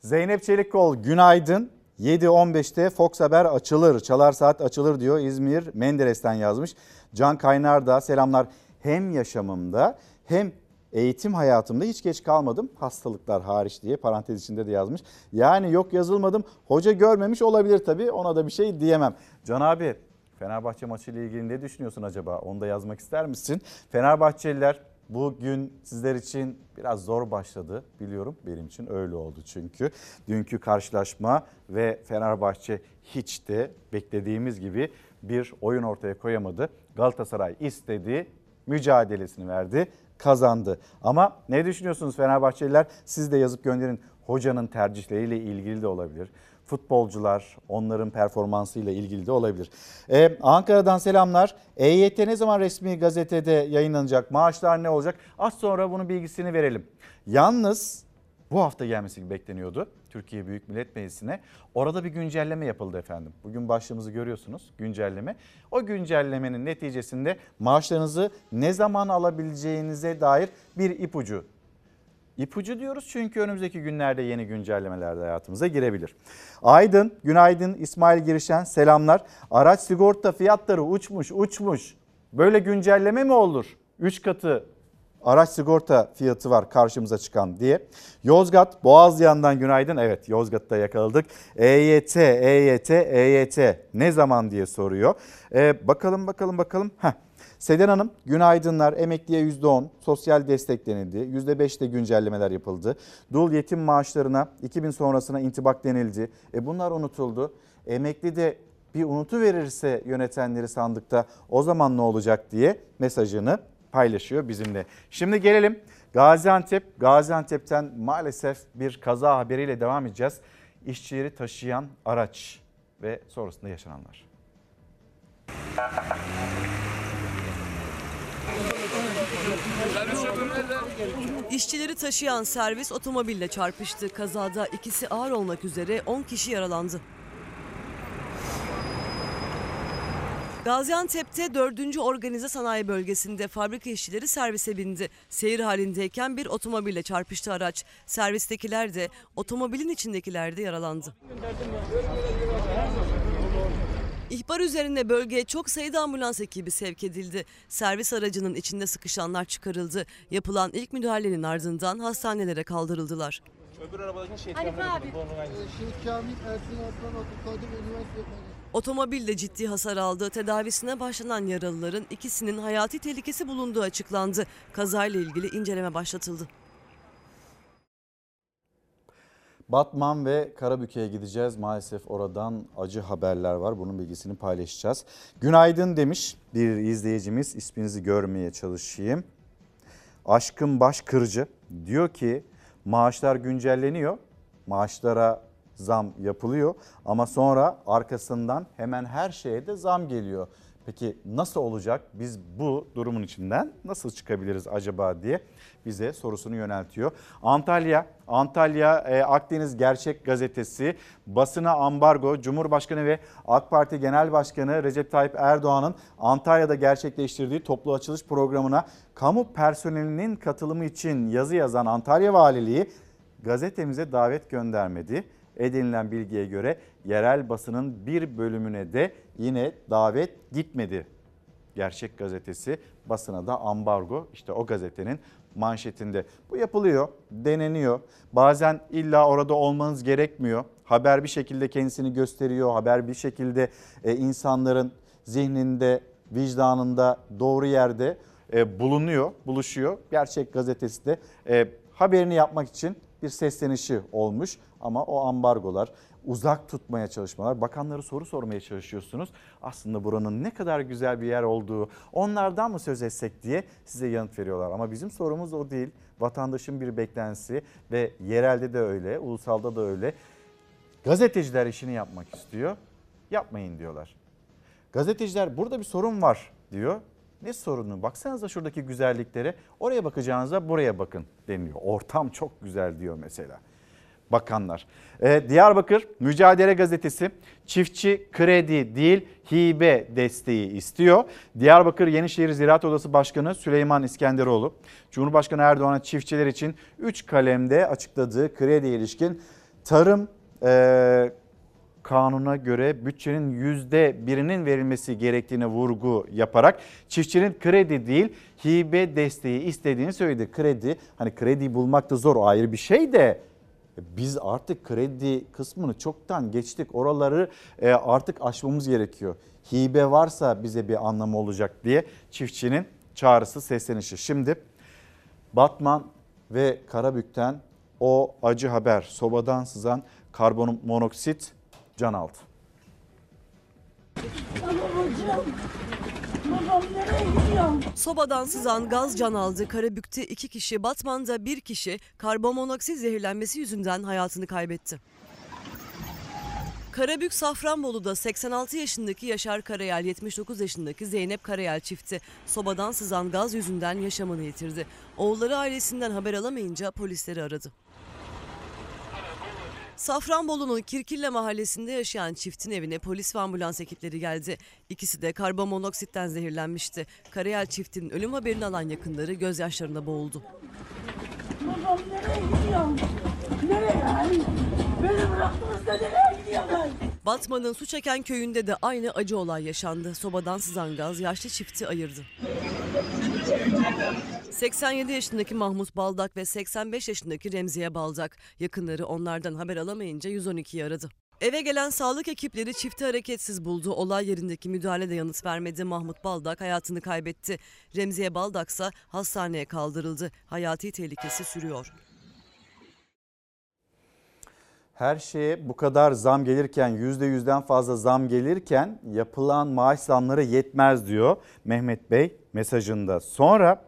Zeynep Çelikkol günaydın. 7.15'te Fox Haber açılır, Çalar Saat açılır diyor İzmir Menderes'ten yazmış. Can Kaynar da selamlar. Hem yaşamımda hem eğitim hayatımda hiç geç kalmadım hastalıklar hariç diye parantez içinde de yazmış. Yani yok yazılmadım hoca görmemiş olabilir tabii ona da bir şey diyemem. Can abi Fenerbahçe maçıyla ilgili ne düşünüyorsun acaba onu da yazmak ister misin? Fenerbahçeliler bugün sizler için biraz zor başladı biliyorum benim için öyle oldu çünkü. Dünkü karşılaşma ve Fenerbahçe hiç de beklediğimiz gibi bir oyun ortaya koyamadı. Galatasaray istedi, mücadelesini verdi kazandı. Ama ne düşünüyorsunuz Fenerbahçeliler? Siz de yazıp gönderin. Hocanın tercihleriyle ilgili de olabilir. Futbolcular onların performansıyla ilgili de olabilir. Ee, Ankara'dan selamlar. EYT ne zaman resmi gazetede yayınlanacak? Maaşlar ne olacak? Az sonra bunun bilgisini verelim. Yalnız bu hafta gelmesi bekleniyordu Türkiye Büyük Millet Meclisi'ne. Orada bir güncelleme yapıldı efendim. Bugün başlığımızı görüyorsunuz güncelleme. O güncellemenin neticesinde maaşlarınızı ne zaman alabileceğinize dair bir ipucu İpucu diyoruz çünkü önümüzdeki günlerde yeni güncellemeler de hayatımıza girebilir. Aydın, günaydın İsmail Girişen selamlar. Araç sigorta fiyatları uçmuş uçmuş. Böyle güncelleme mi olur? 3 katı araç sigorta fiyatı var karşımıza çıkan diye. Yozgat, Boğazyan'dan günaydın. Evet Yozgat'ta yakaladık. EYT, EYT, EYT ne zaman diye soruyor. Ee, bakalım bakalım bakalım. Heh. Seden Hanım günaydınlar emekliye %10 sosyal destek denildi. %5 de güncellemeler yapıldı. Dul yetim maaşlarına 2000 sonrasına intibak denildi. E bunlar unutuldu. Emekli de bir unutu verirse yönetenleri sandıkta o zaman ne olacak diye mesajını paylaşıyor bizimle. Şimdi gelelim Gaziantep. Gaziantep'ten maalesef bir kaza haberiyle devam edeceğiz. İşçileri taşıyan araç ve sonrasında yaşananlar. İşçileri taşıyan servis otomobille çarpıştı. Kazada ikisi ağır olmak üzere 10 kişi yaralandı. Gaziantep'te 4. Organize Sanayi Bölgesi'nde fabrika işçileri servise bindi. Seyir halindeyken bir otomobille çarpıştı araç. Servistekiler de otomobilin içindekiler de yaralandı. İhbar üzerine bölgeye çok sayıda ambulans ekibi sevk edildi. Servis aracının içinde sıkışanlar çıkarıldı. Yapılan ilk müdahalenin ardından hastanelere kaldırıldılar. Öbür arabadaki şey Hanife abi. Şehit Kamil Ersin Aslan Abdülkadir Üniversite Otomobil de ciddi hasar aldı. Tedavisine başlanan yaralıların ikisinin hayati tehlikesi bulunduğu açıklandı. Kazayla ilgili inceleme başlatıldı. Batman ve Karabük'e gideceğiz. Maalesef oradan acı haberler var. Bunun bilgisini paylaşacağız. Günaydın demiş bir izleyicimiz. İsminizi görmeye çalışayım. Aşkın Baş Kırıcı diyor ki maaşlar güncelleniyor. Maaşlara zam yapılıyor ama sonra arkasından hemen her şeye de zam geliyor. Peki nasıl olacak? Biz bu durumun içinden nasıl çıkabiliriz acaba diye bize sorusunu yöneltiyor. Antalya, Antalya e, Akdeniz Gerçek Gazetesi basına ambargo Cumhurbaşkanı ve AK Parti Genel Başkanı Recep Tayyip Erdoğan'ın Antalya'da gerçekleştirdiği toplu açılış programına kamu personelinin katılımı için yazı yazan Antalya Valiliği gazetemize davet göndermedi edinilen bilgiye göre yerel basının bir bölümüne de yine davet gitmedi. Gerçek gazetesi basına da ambargo işte o gazetenin manşetinde. Bu yapılıyor, deneniyor. Bazen illa orada olmanız gerekmiyor. Haber bir şekilde kendisini gösteriyor. Haber bir şekilde e, insanların zihninde, vicdanında doğru yerde e, bulunuyor, buluşuyor. Gerçek gazetesi de e, haberini yapmak için bir seslenişi olmuş ama o ambargolar, uzak tutmaya çalışmalar, bakanları soru sormaya çalışıyorsunuz. Aslında buranın ne kadar güzel bir yer olduğu, onlardan mı söz etsek diye size yanıt veriyorlar. Ama bizim sorumuz o değil. Vatandaşın bir beklentisi ve yerelde de öyle, ulusalda da öyle. Gazeteciler işini yapmak istiyor. Yapmayın diyorlar. Gazeteciler burada bir sorun var diyor. Ne sorunu? Baksanıza şuradaki güzelliklere. Oraya bakacağınıza buraya bakın deniliyor. Ortam çok güzel diyor mesela bakanlar. Ee, Diyarbakır Mücadele Gazetesi çiftçi kredi değil hibe desteği istiyor. Diyarbakır Yenişehir Ziraat Odası Başkanı Süleyman İskenderoğlu, Cumhurbaşkanı Erdoğan'a çiftçiler için 3 kalemde açıkladığı kredi ilişkin tarım e, kanuna göre bütçenin yüzde birinin verilmesi gerektiğine vurgu yaparak çiftçinin kredi değil hibe desteği istediğini söyledi. Kredi hani kredi bulmak da zor ayrı bir şey de biz artık kredi kısmını çoktan geçtik. Oraları e, artık aşmamız gerekiyor. Hibe varsa bize bir anlamı olacak diye çiftçinin çağrısı seslenişi. Şimdi Batman ve Karabük'ten o acı haber sobadan sızan karbon monoksit can aldı. Sobadan sızan gaz can aldı. Karabük'te iki kişi, Batman'da bir kişi karbonmonoksit zehirlenmesi yüzünden hayatını kaybetti. Karabük Safranbolu'da 86 yaşındaki Yaşar Karayel, 79 yaşındaki Zeynep Karayel çifti sobadan sızan gaz yüzünden yaşamını yitirdi. Oğulları ailesinden haber alamayınca polisleri aradı. Safranbolu'nun Kirkille mahallesinde yaşayan çiftin evine polis ve ambulans ekipleri geldi. İkisi de karbonmonoksitten zehirlenmişti. Karayel çiftinin ölüm haberini alan yakınları gözyaşlarına boğuldu. Babam nereye gidiyor? Nereye? Beni bıraktınız da nereye gidiyorlar? Batman'ın su çeken köyünde de aynı acı olay yaşandı. Sobadan sızan gaz yaşlı çifti ayırdı. 87 yaşındaki Mahmut Baldak ve 85 yaşındaki Remziye Baldak yakınları onlardan haber alamayınca 112'yi aradı. Eve gelen sağlık ekipleri çifti hareketsiz buldu. Olay yerindeki müdahale de yanıt vermedi. Mahmut Baldak hayatını kaybetti. Remziye Baldak ise hastaneye kaldırıldı. Hayati tehlikesi sürüyor. her şeye bu kadar zam gelirken %100'den fazla zam gelirken yapılan maaş zamları yetmez diyor Mehmet Bey mesajında. Sonra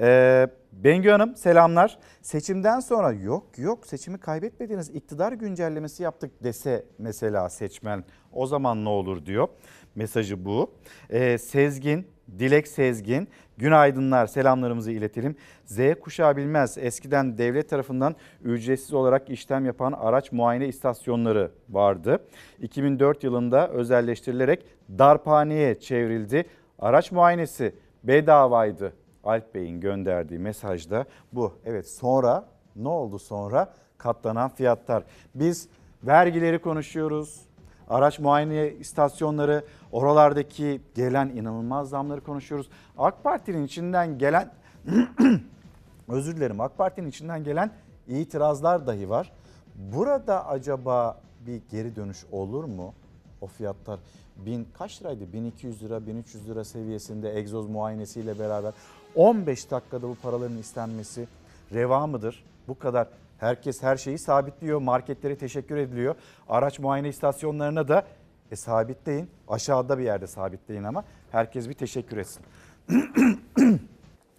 e, Bengü Hanım selamlar. Seçimden sonra yok yok seçimi kaybetmediniz iktidar güncellemesi yaptık dese mesela seçmen o zaman ne olur diyor. Mesajı bu. E, Sezgin, Dilek Sezgin günaydınlar selamlarımızı iletelim. Z kuşağı bilmez eskiden devlet tarafından ücretsiz olarak işlem yapan araç muayene istasyonları vardı. 2004 yılında özelleştirilerek darphaneye çevrildi. Araç muayenesi bedavaydı. Alp Bey'in gönderdiği mesajda bu. Evet sonra ne oldu sonra? Katlanan fiyatlar. Biz vergileri konuşuyoruz. Araç muayene istasyonları, oralardaki gelen inanılmaz zamları konuşuyoruz. AK Parti'nin içinden gelen özür dilerim AK Parti'nin içinden gelen itirazlar dahi var. Burada acaba bir geri dönüş olur mu? O fiyatlar bin kaç liraydı? 1200 lira, 1300 lira seviyesinde egzoz muayenesiyle beraber 15 dakikada bu paraların istenmesi reva mıdır? Bu kadar herkes her şeyi sabitliyor. Marketlere teşekkür ediliyor. Araç muayene istasyonlarına da e, sabitleyin. Aşağıda bir yerde sabitleyin ama herkes bir teşekkür etsin.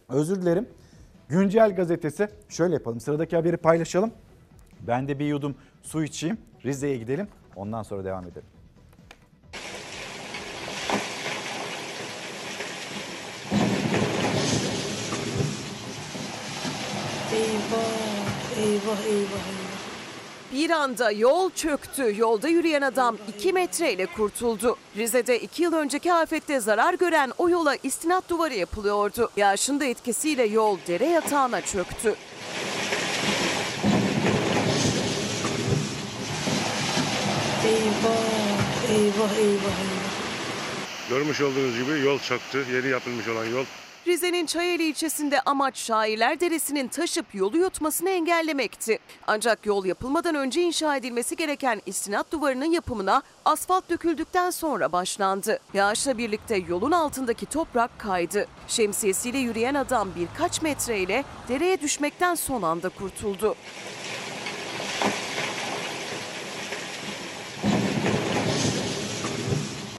Özür dilerim. Güncel gazetesi şöyle yapalım. Sıradaki haberi paylaşalım. Ben de bir yudum su içeyim. Rize'ye gidelim. Ondan sonra devam edelim. Eyvah, eyvah, eyvah, eyvah. Bir anda yol çöktü. Yolda yürüyen adam 2 metreyle kurtuldu. Rize'de 2 yıl önceki afette zarar gören o yola istinat duvarı yapılıyordu. Yağışın da etkisiyle yol dere yatağına çöktü. Eyvah, eyvah, eyvah, eyvah. Görmüş olduğunuz gibi yol çaktı. Yeni yapılmış olan yol. Rize'nin Çayeli ilçesinde amaç Şairler Deresi'nin taşıp yolu yutmasını engellemekti. Ancak yol yapılmadan önce inşa edilmesi gereken istinat duvarının yapımına asfalt döküldükten sonra başlandı. Yağışla birlikte yolun altındaki toprak kaydı. Şemsiyesiyle yürüyen adam birkaç metreyle dereye düşmekten son anda kurtuldu.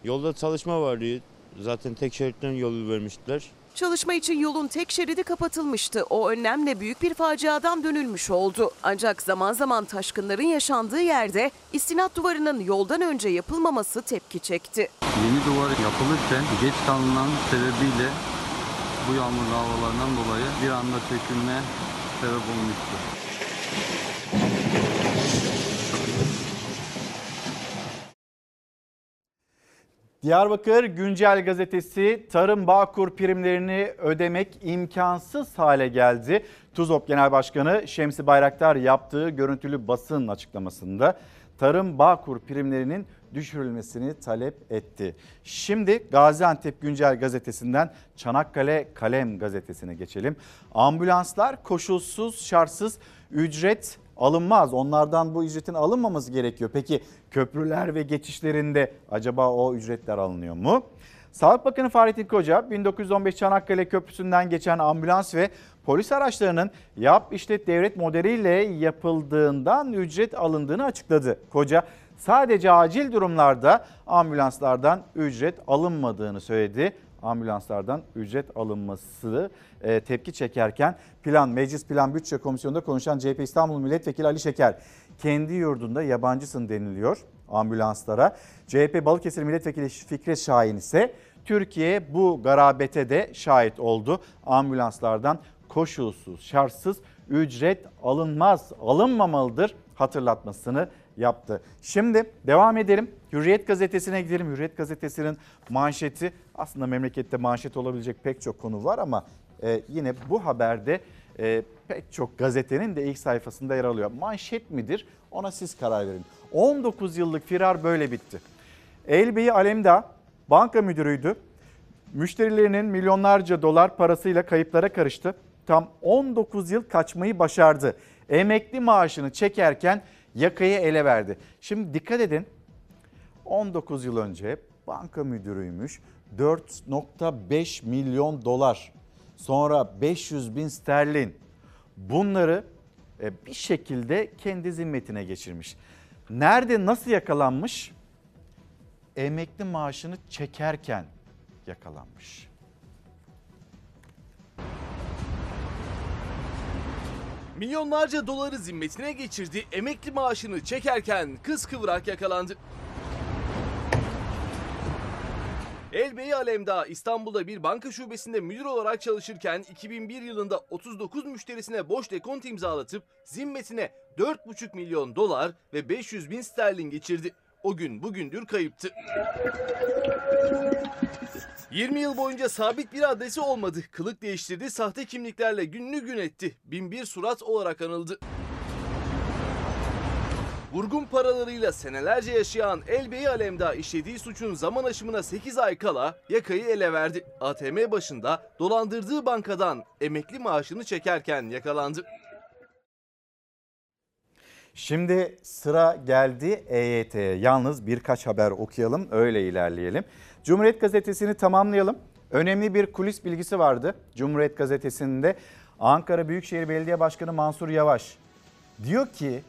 Yolda çalışma vardı. Zaten tek şeritten yolu vermiştiler. Çalışma için yolun tek şeridi kapatılmıştı. O önlemle büyük bir faciadan dönülmüş oldu. Ancak zaman zaman taşkınların yaşandığı yerde istinat duvarının yoldan önce yapılmaması tepki çekti. Yeni duvar yapılırken geç kalınan sebebiyle bu yağmurlu havalarından dolayı bir anda çökülme sebep olmuştu. Diyarbakır Güncel Gazetesi Tarım Bağkur primlerini ödemek imkansız hale geldi. TUZOP Genel Başkanı Şemsi Bayraktar yaptığı görüntülü basın açıklamasında Tarım Bağkur primlerinin düşürülmesini talep etti. Şimdi Gaziantep Güncel Gazetesi'nden Çanakkale Kalem Gazetesi'ne geçelim. Ambulanslar koşulsuz şartsız ücret alınmaz. Onlardan bu ücretin alınmaması gerekiyor. Peki köprüler ve geçişlerinde acaba o ücretler alınıyor mu? Sağlık Bakanı Fahrettin Koca 1915 Çanakkale Köprüsü'nden geçen ambulans ve polis araçlarının yap işlet devlet modeliyle yapıldığından ücret alındığını açıkladı. Koca sadece acil durumlarda ambulanslardan ücret alınmadığını söyledi ambulanslardan ücret alınması e, tepki çekerken plan Meclis Plan Bütçe Komisyonu'nda konuşan CHP İstanbul Milletvekili Ali Şeker kendi yurdunda yabancısın deniliyor ambulanslara. CHP Balıkesir Milletvekili Fikret Şahin ise Türkiye bu garabete de şahit oldu. Ambulanslardan koşulsuz, şartsız ücret alınmaz, alınmamalıdır hatırlatmasını yaptı. Şimdi devam edelim. Hürriyet gazetesine gidelim. Hürriyet gazetesinin manşeti aslında memlekette manşet olabilecek pek çok konu var ama e, yine bu haberde e, pek çok gazetenin de ilk sayfasında yer alıyor. Manşet midir? Ona siz karar verin. 19 yıllık firar böyle bitti. Elbey Alemdağ banka müdürüydü. Müşterilerinin milyonlarca dolar parasıyla kayıplara karıştı. Tam 19 yıl kaçmayı başardı. Emekli maaşını çekerken yakayı ele verdi. Şimdi dikkat edin 19 yıl önce banka müdürüymüş 4.5 milyon dolar sonra 500 bin sterlin bunları e, bir şekilde kendi zimmetine geçirmiş. Nerede nasıl yakalanmış? Emekli maaşını çekerken yakalanmış. Milyonlarca doları zimmetine geçirdi, emekli maaşını çekerken kız kıvrak yakalandı. Elbey Alemdağ İstanbul'da bir banka şubesinde müdür olarak çalışırken 2001 yılında 39 müşterisine boş dekont imzalatıp zimmetine 4,5 milyon dolar ve 500 bin sterlin geçirdi. O gün bugündür kayıptı. 20 yıl boyunca sabit bir adresi olmadı. Kılık değiştirdi, sahte kimliklerle gününü gün etti. Binbir surat olarak anıldı. Vurgun paralarıyla senelerce yaşayan Elbey Alemdağ işlediği suçun zaman aşımına 8 ay kala yakayı ele verdi. ATM başında dolandırdığı bankadan emekli maaşını çekerken yakalandı. Şimdi sıra geldi EYT'ye. Yalnız birkaç haber okuyalım öyle ilerleyelim. Cumhuriyet Gazetesi'ni tamamlayalım. Önemli bir kulis bilgisi vardı. Cumhuriyet Gazetesi'nde Ankara Büyükşehir Belediye Başkanı Mansur Yavaş diyor ki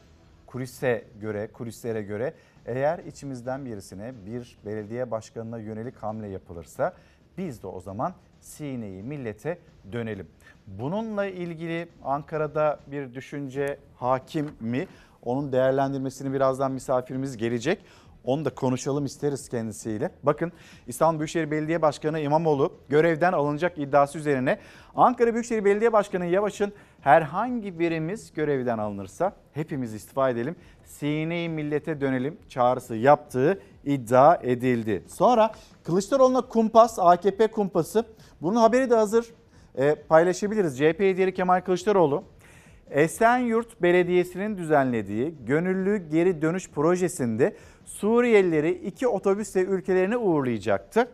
kulise göre, kulislere göre eğer içimizden birisine bir belediye başkanına yönelik hamle yapılırsa biz de o zaman sineyi millete dönelim. Bununla ilgili Ankara'da bir düşünce hakim mi? Onun değerlendirmesini birazdan misafirimiz gelecek. Onu da konuşalım isteriz kendisiyle. Bakın İstanbul Büyükşehir Belediye Başkanı İmamoğlu görevden alınacak iddiası üzerine Ankara Büyükşehir Belediye Başkanı Yavaş'ın herhangi birimiz görevden alınırsa hepimiz istifa edelim. Sine-i millete dönelim çağrısı yaptığı iddia edildi. Sonra Kılıçdaroğlu'na kumpas, AKP kumpası. Bunun haberi de hazır e, paylaşabiliriz. CHP lideri Kemal Kılıçdaroğlu Esenyurt Belediyesi'nin düzenlediği gönüllü geri dönüş projesinde Suriyelileri iki otobüsle ülkelerine uğurlayacaktı.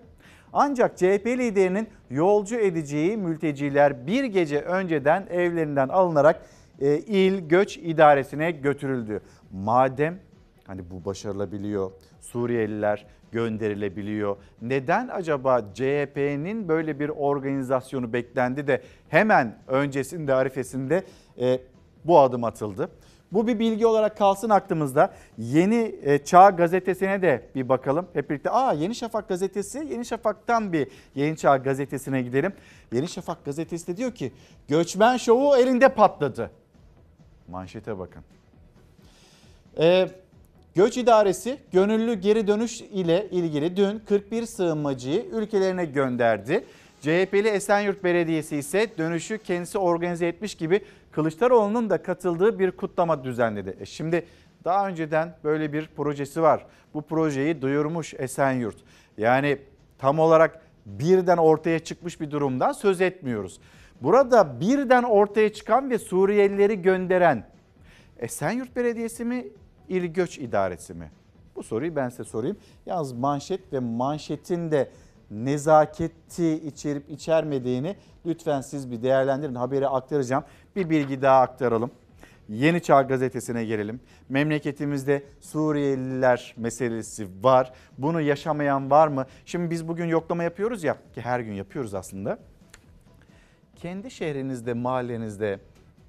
Ancak CHP liderinin yolcu edeceği mülteciler bir gece önceden evlerinden alınarak e, il göç idaresine götürüldü. Madem hani bu başarılabiliyor, Suriyeliler gönderilebiliyor. Neden acaba CHP'nin böyle bir organizasyonu beklendi de hemen öncesinde arifesinde e, bu adım atıldı? Bu bir bilgi olarak kalsın aklımızda. Yeni e, Çağ gazetesine de bir bakalım. Hep birlikte aa Yeni Şafak gazetesi, Yeni Şafak'tan bir Yeni Çağ gazetesine gidelim. Yeni Şafak gazetesi de diyor ki göçmen şovu elinde patladı. Manşete bakın. Ee, Göç İdaresi gönüllü geri dönüş ile ilgili dün 41 sığınmacıyı ülkelerine gönderdi. CHP'li Esenyurt Belediyesi ise dönüşü kendisi organize etmiş gibi Kılıçdaroğlu'nun da katıldığı bir kutlama düzenledi. E şimdi daha önceden böyle bir projesi var. Bu projeyi duyurmuş Esenyurt. Yani tam olarak birden ortaya çıkmış bir durumdan söz etmiyoruz. Burada birden ortaya çıkan ve Suriyelileri gönderen Esenyurt Belediyesi mi, İl Göç İdaresi mi? Bu soruyu ben size sorayım. Yalnız manşet ve manşetin de nezaketi içerip içermediğini lütfen siz bir değerlendirin. Haberi aktaracağım. Bir bilgi daha aktaralım. Yeni Çağ gazetesine gelelim. Memleketimizde Suriyeliler meselesi var. Bunu yaşamayan var mı? Şimdi biz bugün yoklama yapıyoruz ya ki her gün yapıyoruz aslında. Kendi şehrinizde, mahallenizde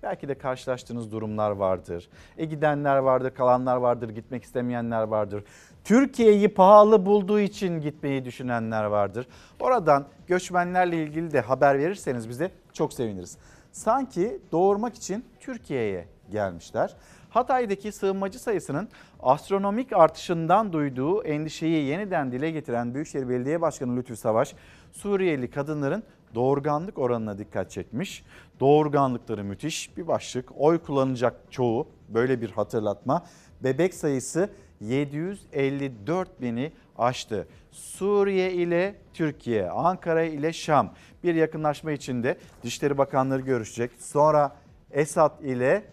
belki de karşılaştığınız durumlar vardır. E gidenler vardır, kalanlar vardır, gitmek istemeyenler vardır. Türkiye'yi pahalı bulduğu için gitmeyi düşünenler vardır. Oradan göçmenlerle ilgili de haber verirseniz bize çok seviniriz. Sanki doğurmak için Türkiye'ye gelmişler. Hatay'daki sığınmacı sayısının astronomik artışından duyduğu endişeyi yeniden dile getiren Büyükşehir Belediye Başkanı Lütfü Savaş, Suriyeli kadınların doğurganlık oranına dikkat çekmiş. Doğurganlıkları müthiş bir başlık. Oy kullanacak çoğu böyle bir hatırlatma. Bebek sayısı 754 bini aştı. Suriye ile Türkiye, Ankara ile Şam bir yakınlaşma içinde Dışişleri Bakanları görüşecek. Sonra Esad ile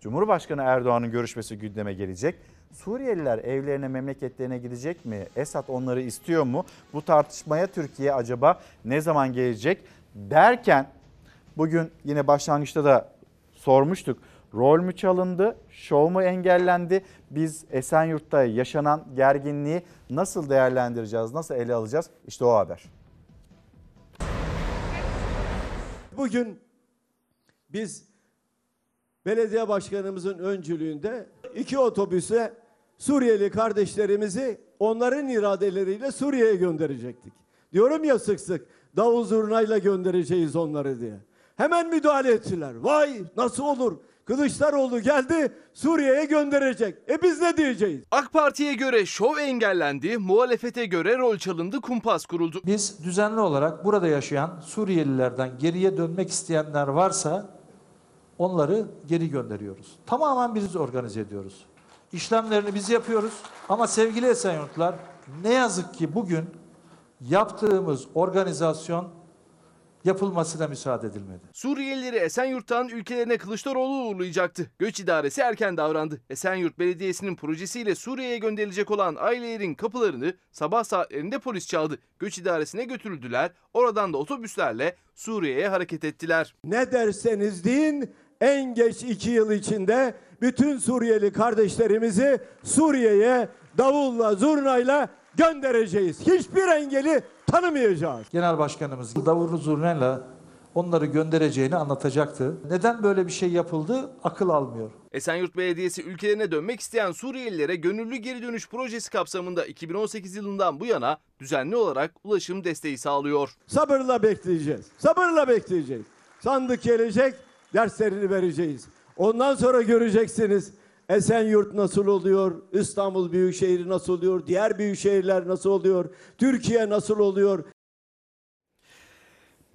Cumhurbaşkanı Erdoğan'ın görüşmesi gündeme gelecek. Suriyeliler evlerine, memleketlerine gidecek mi? Esad onları istiyor mu? Bu tartışmaya Türkiye acaba ne zaman gelecek derken bugün yine başlangıçta da sormuştuk. Rol mü çalındı, şov mu engellendi? Biz Esenyurt'ta yaşanan gerginliği nasıl değerlendireceğiz, nasıl ele alacağız? İşte o haber. Bugün biz belediye başkanımızın öncülüğünde iki otobüse Suriyeli kardeşlerimizi onların iradeleriyle Suriye'ye gönderecektik. Diyorum ya sık sık davul zurnayla göndereceğiz onları diye. Hemen müdahale ettiler. Vay nasıl olur? Kılıçdaroğlu geldi Suriye'ye gönderecek. E biz ne diyeceğiz? AK Parti'ye göre şov engellendi, muhalefete göre rol çalındı, kumpas kuruldu. Biz düzenli olarak burada yaşayan Suriyelilerden geriye dönmek isteyenler varsa onları geri gönderiyoruz. Tamamen biz organize ediyoruz. İşlemlerini biz yapıyoruz ama sevgili Esenyurtlar ne yazık ki bugün yaptığımız organizasyon yapılmasına müsaade edilmedi. Suriyelileri Esenyurt'tan ülkelerine Kılıçdaroğlu uğurlayacaktı. Göç idaresi erken davrandı. Esenyurt Belediyesi'nin projesiyle Suriye'ye gönderilecek olan ailelerin kapılarını sabah saatlerinde polis çaldı. Göç idaresine götürüldüler. Oradan da otobüslerle Suriye'ye hareket ettiler. Ne derseniz deyin en geç iki yıl içinde bütün Suriyeli kardeşlerimizi Suriye'ye davulla zurnayla göndereceğiz. Hiçbir engeli tanımayacağız. Genel Başkanımız davurlu zurnayla onları göndereceğini anlatacaktı. Neden böyle bir şey yapıldı akıl almıyor. Esenyurt Belediyesi ülkelerine dönmek isteyen Suriyelilere gönüllü geri dönüş projesi kapsamında 2018 yılından bu yana düzenli olarak ulaşım desteği sağlıyor. Sabırla bekleyeceğiz. Sabırla bekleyeceğiz. Sandık gelecek, derslerini vereceğiz. Ondan sonra göreceksiniz Esenyurt nasıl oluyor, İstanbul Büyükşehir nasıl oluyor, diğer büyük şehirler nasıl oluyor, Türkiye nasıl oluyor.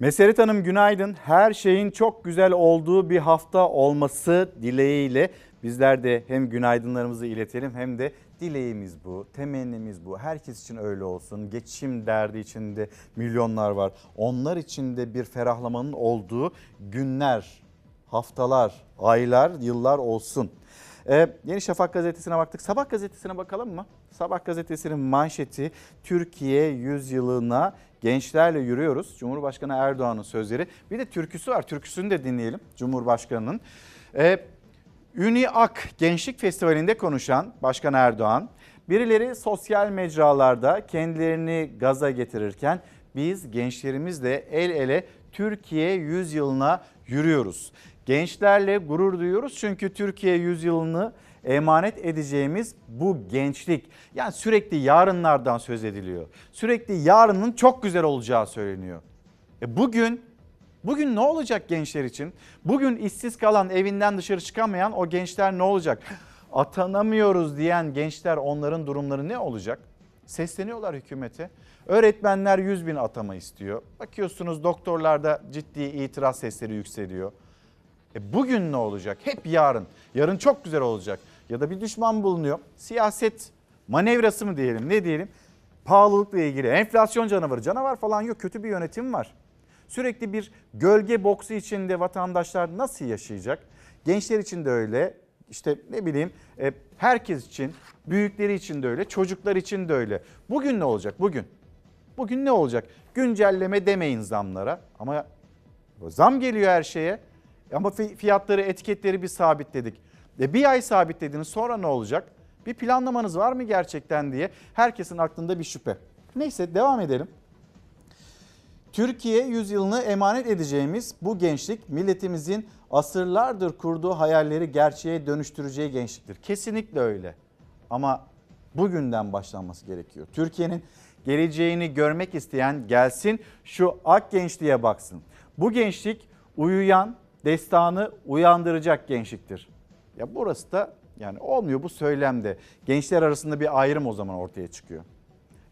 Meseret Hanım günaydın. Her şeyin çok güzel olduğu bir hafta olması dileğiyle bizler de hem günaydınlarımızı iletelim hem de dileğimiz bu, temennimiz bu. Herkes için öyle olsun. Geçim derdi içinde milyonlar var. Onlar için de bir ferahlamanın olduğu günler, haftalar, aylar, yıllar olsun. Ee, Yeni Şafak gazetesine baktık. Sabah gazetesine bakalım mı? Sabah gazetesinin manşeti Türkiye yüzyılına gençlerle yürüyoruz. Cumhurbaşkanı Erdoğan'ın sözleri. Bir de türküsü var. Türküsünü de dinleyelim Cumhurbaşkanı'nın. Ee, Üniak Gençlik Festivali'nde konuşan Başkan Erdoğan, birileri sosyal mecralarda kendilerini gaza getirirken biz gençlerimizle el ele Türkiye yüzyılına yürüyoruz. Gençlerle gurur duyuyoruz çünkü Türkiye yüzyılını emanet edeceğimiz bu gençlik. Yani sürekli yarınlardan söz ediliyor. Sürekli yarının çok güzel olacağı söyleniyor. E bugün bugün ne olacak gençler için? Bugün işsiz kalan, evinden dışarı çıkamayan o gençler ne olacak? Atanamıyoruz diyen gençler onların durumları ne olacak? Sesleniyorlar hükümete. Öğretmenler 100 bin atama istiyor. Bakıyorsunuz doktorlarda ciddi itiraz sesleri yükseliyor. E bugün ne olacak? Hep yarın. Yarın çok güzel olacak. Ya da bir düşman bulunuyor. Siyaset manevrası mı diyelim ne diyelim? Pahalılıkla ilgili enflasyon canavarı. Canavar falan yok kötü bir yönetim var. Sürekli bir gölge boksu içinde vatandaşlar nasıl yaşayacak? Gençler için de öyle. İşte ne bileyim e, herkes için, büyükleri için de öyle, çocuklar için de öyle. Bugün ne olacak? Bugün. Bugün ne olacak? Güncelleme demeyin zamlara ama zam geliyor her şeye. Ama fiyatları, etiketleri bir sabitledik. E bir ay sabitlediniz sonra ne olacak? Bir planlamanız var mı gerçekten diye herkesin aklında bir şüphe. Neyse devam edelim. Türkiye yüzyılını emanet edeceğimiz bu gençlik milletimizin asırlardır kurduğu hayalleri gerçeğe dönüştüreceği gençliktir. Kesinlikle öyle. Ama bugünden başlanması gerekiyor. Türkiye'nin geleceğini görmek isteyen gelsin şu ak gençliğe baksın. Bu gençlik uyuyan, destanı uyandıracak gençliktir. Ya burası da yani olmuyor bu söylemde. Gençler arasında bir ayrım o zaman ortaya çıkıyor.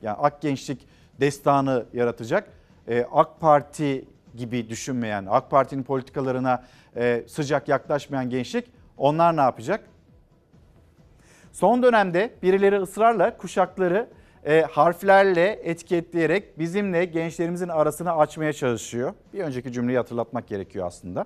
Yani ak gençlik destanı yaratacak. Ee, AK Parti gibi düşünmeyen, AK Parti'nin politikalarına e, sıcak yaklaşmayan gençlik onlar ne yapacak? Son dönemde birileri ısrarla kuşakları e, harflerle etiketleyerek bizimle gençlerimizin arasını açmaya çalışıyor. Bir önceki cümleyi hatırlatmak gerekiyor aslında.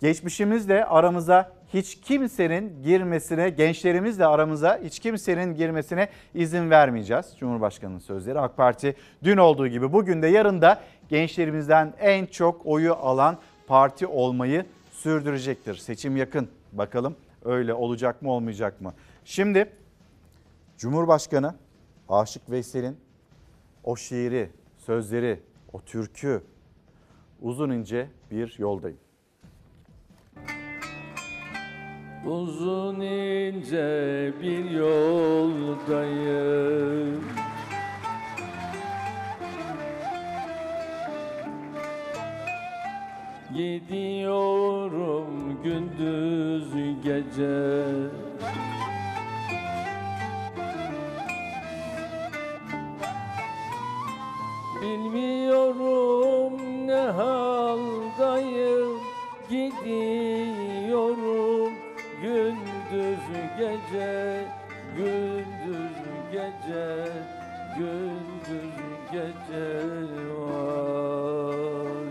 Geçmişimizle aramıza hiç kimsenin girmesine, gençlerimizle aramıza hiç kimsenin girmesine izin vermeyeceğiz. Cumhurbaşkanının sözleri AK Parti dün olduğu gibi bugün de yarın da gençlerimizden en çok oyu alan parti olmayı sürdürecektir. Seçim yakın. Bakalım öyle olacak mı olmayacak mı? Şimdi Cumhurbaşkanı Aşık Veysel'in o şiiri, sözleri, o türkü uzun ince bir yoldayım. Uzun ince bir yoldayım Gidiyorum gündüz gece Bilmiyorum ne haldayım Gidiyorum. Gündüz gece Gündüz gece Gündüz gece vay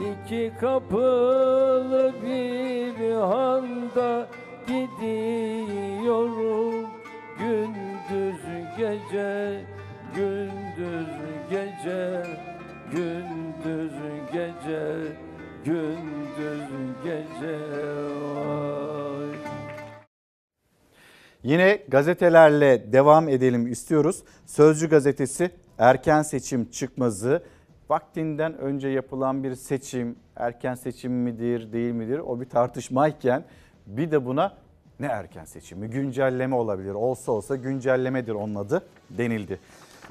İki kapılı bir handa gidiyorum gece gündüz gece gündüz gece gündüz gece vay. Yine gazetelerle devam edelim istiyoruz. Sözcü gazetesi erken seçim çıkmazı. Vaktinden önce yapılan bir seçim erken seçim midir değil midir? O bir tartışmayken bir de buna ne erken seçimi güncelleme olabilir olsa olsa güncellemedir onun adı denildi.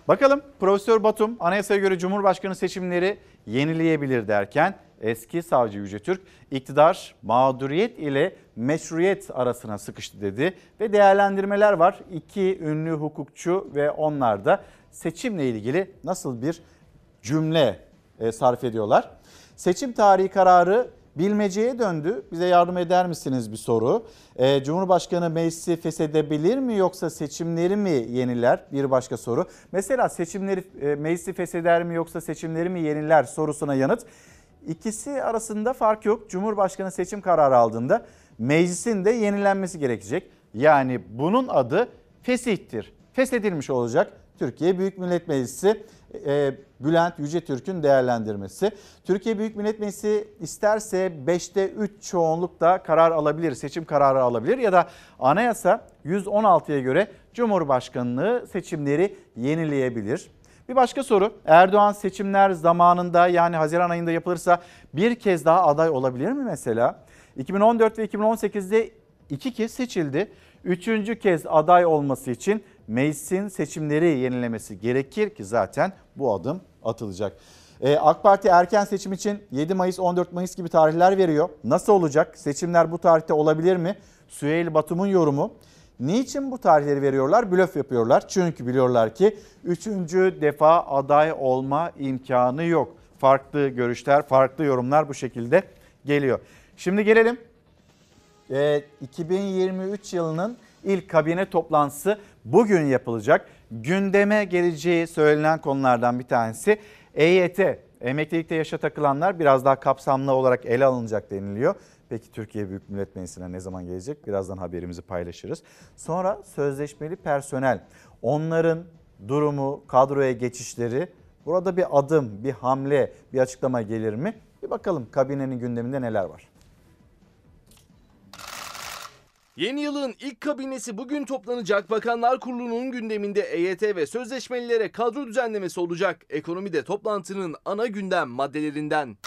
Bakalım Profesör Batum anayasaya göre Cumhurbaşkanı seçimleri yenileyebilir derken eski savcı Yüce Türk iktidar mağduriyet ile meşruiyet arasına sıkıştı dedi ve değerlendirmeler var. İki ünlü hukukçu ve onlar da seçimle ilgili nasıl bir cümle e, sarf ediyorlar. Seçim tarihi kararı bilmeceye döndü. Bize yardım eder misiniz bir soru. E, Cumhurbaşkanı meclisi feshedebilir mi yoksa seçimleri mi yeniler? Bir başka soru. Mesela seçimleri e, meclisi fesheder mi yoksa seçimleri mi yeniler sorusuna yanıt. İkisi arasında fark yok. Cumhurbaşkanı seçim kararı aldığında meclisin de yenilenmesi gerekecek. Yani bunun adı fesihtir. Feshedilmiş olacak. Türkiye Büyük Millet Meclisi e, Bülent Yücetürk'ün değerlendirmesi. Türkiye Büyük Millet Meclisi isterse 5'te 3 çoğunlukla karar alabilir, seçim kararı alabilir ya da anayasa 116'ya göre Cumhurbaşkanlığı seçimleri yenileyebilir. Bir başka soru Erdoğan seçimler zamanında yani Haziran ayında yapılırsa bir kez daha aday olabilir mi mesela? 2014 ve 2018'de iki kez seçildi. Üçüncü kez aday olması için meclisin seçimleri yenilemesi gerekir ki zaten bu adım atılacak. Ee, AK Parti erken seçim için 7 Mayıs 14 Mayıs gibi tarihler veriyor. Nasıl olacak? Seçimler bu tarihte olabilir mi? Süheyl Batum'un yorumu. Niçin bu tarihleri veriyorlar? Blöf yapıyorlar. Çünkü biliyorlar ki üçüncü defa aday olma imkanı yok. Farklı görüşler, farklı yorumlar bu şekilde geliyor. Şimdi gelelim e, 2023 yılının ilk kabine toplantısı bugün yapılacak. Gündeme geleceği söylenen konulardan bir tanesi EYT. Emeklilikte yaşa takılanlar biraz daha kapsamlı olarak ele alınacak deniliyor. Peki Türkiye Büyük Millet Meclisi'ne ne zaman gelecek? Birazdan haberimizi paylaşırız. Sonra sözleşmeli personel. Onların durumu, kadroya geçişleri burada bir adım, bir hamle, bir açıklama gelir mi? Bir bakalım kabinenin gündeminde neler var. Yeni yılın ilk kabinesi bugün toplanacak. Bakanlar Kurulu'nun gündeminde EYT ve sözleşmelilere kadro düzenlemesi olacak. Ekonomi de toplantının ana gündem maddelerinden.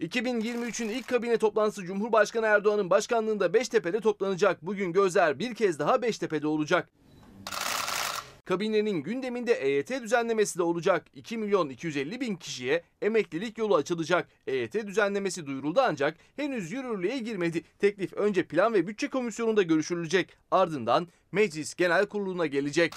2023'ün ilk kabine toplantısı Cumhurbaşkanı Erdoğan'ın başkanlığında Beştepe'de toplanacak. Bugün gözler bir kez daha Beştepe'de olacak. Kabinenin gündeminde EYT düzenlemesi de olacak. 2 milyon 250 bin kişiye emeklilik yolu açılacak. EYT düzenlemesi duyuruldu ancak henüz yürürlüğe girmedi. Teklif önce Plan ve Bütçe Komisyonu'nda görüşülecek. Ardından Meclis Genel Kurulu'na gelecek.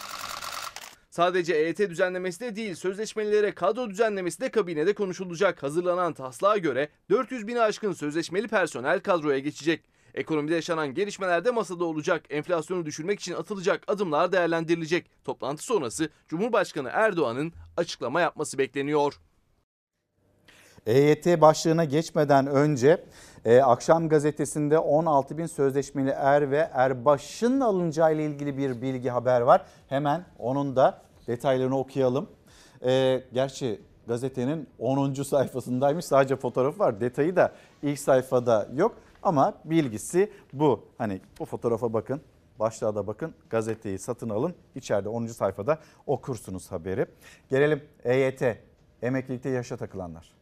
Sadece EYT düzenlemesi de değil, sözleşmelilere kadro düzenlemesi de kabinede konuşulacak. Hazırlanan taslağa göre 400 bini aşkın sözleşmeli personel kadroya geçecek. Ekonomide yaşanan gelişmeler de masada olacak. Enflasyonu düşürmek için atılacak adımlar değerlendirilecek. Toplantı sonrası Cumhurbaşkanı Erdoğan'ın açıklama yapması bekleniyor. EYT başlığına geçmeden önce e, akşam gazetesinde 16 bin sözleşmeli er ve erbaşın alınacağı ile ilgili bir bilgi haber var. Hemen onun da detaylarını okuyalım. E, gerçi gazetenin 10. sayfasındaymış sadece fotoğrafı var detayı da ilk sayfada yok. Ama bilgisi bu. Hani bu fotoğrafa bakın, başlığa da bakın, gazeteyi satın alın. İçeride 10. sayfada okursunuz haberi. Gelelim EYT, emeklilikte yaşa takılanlar.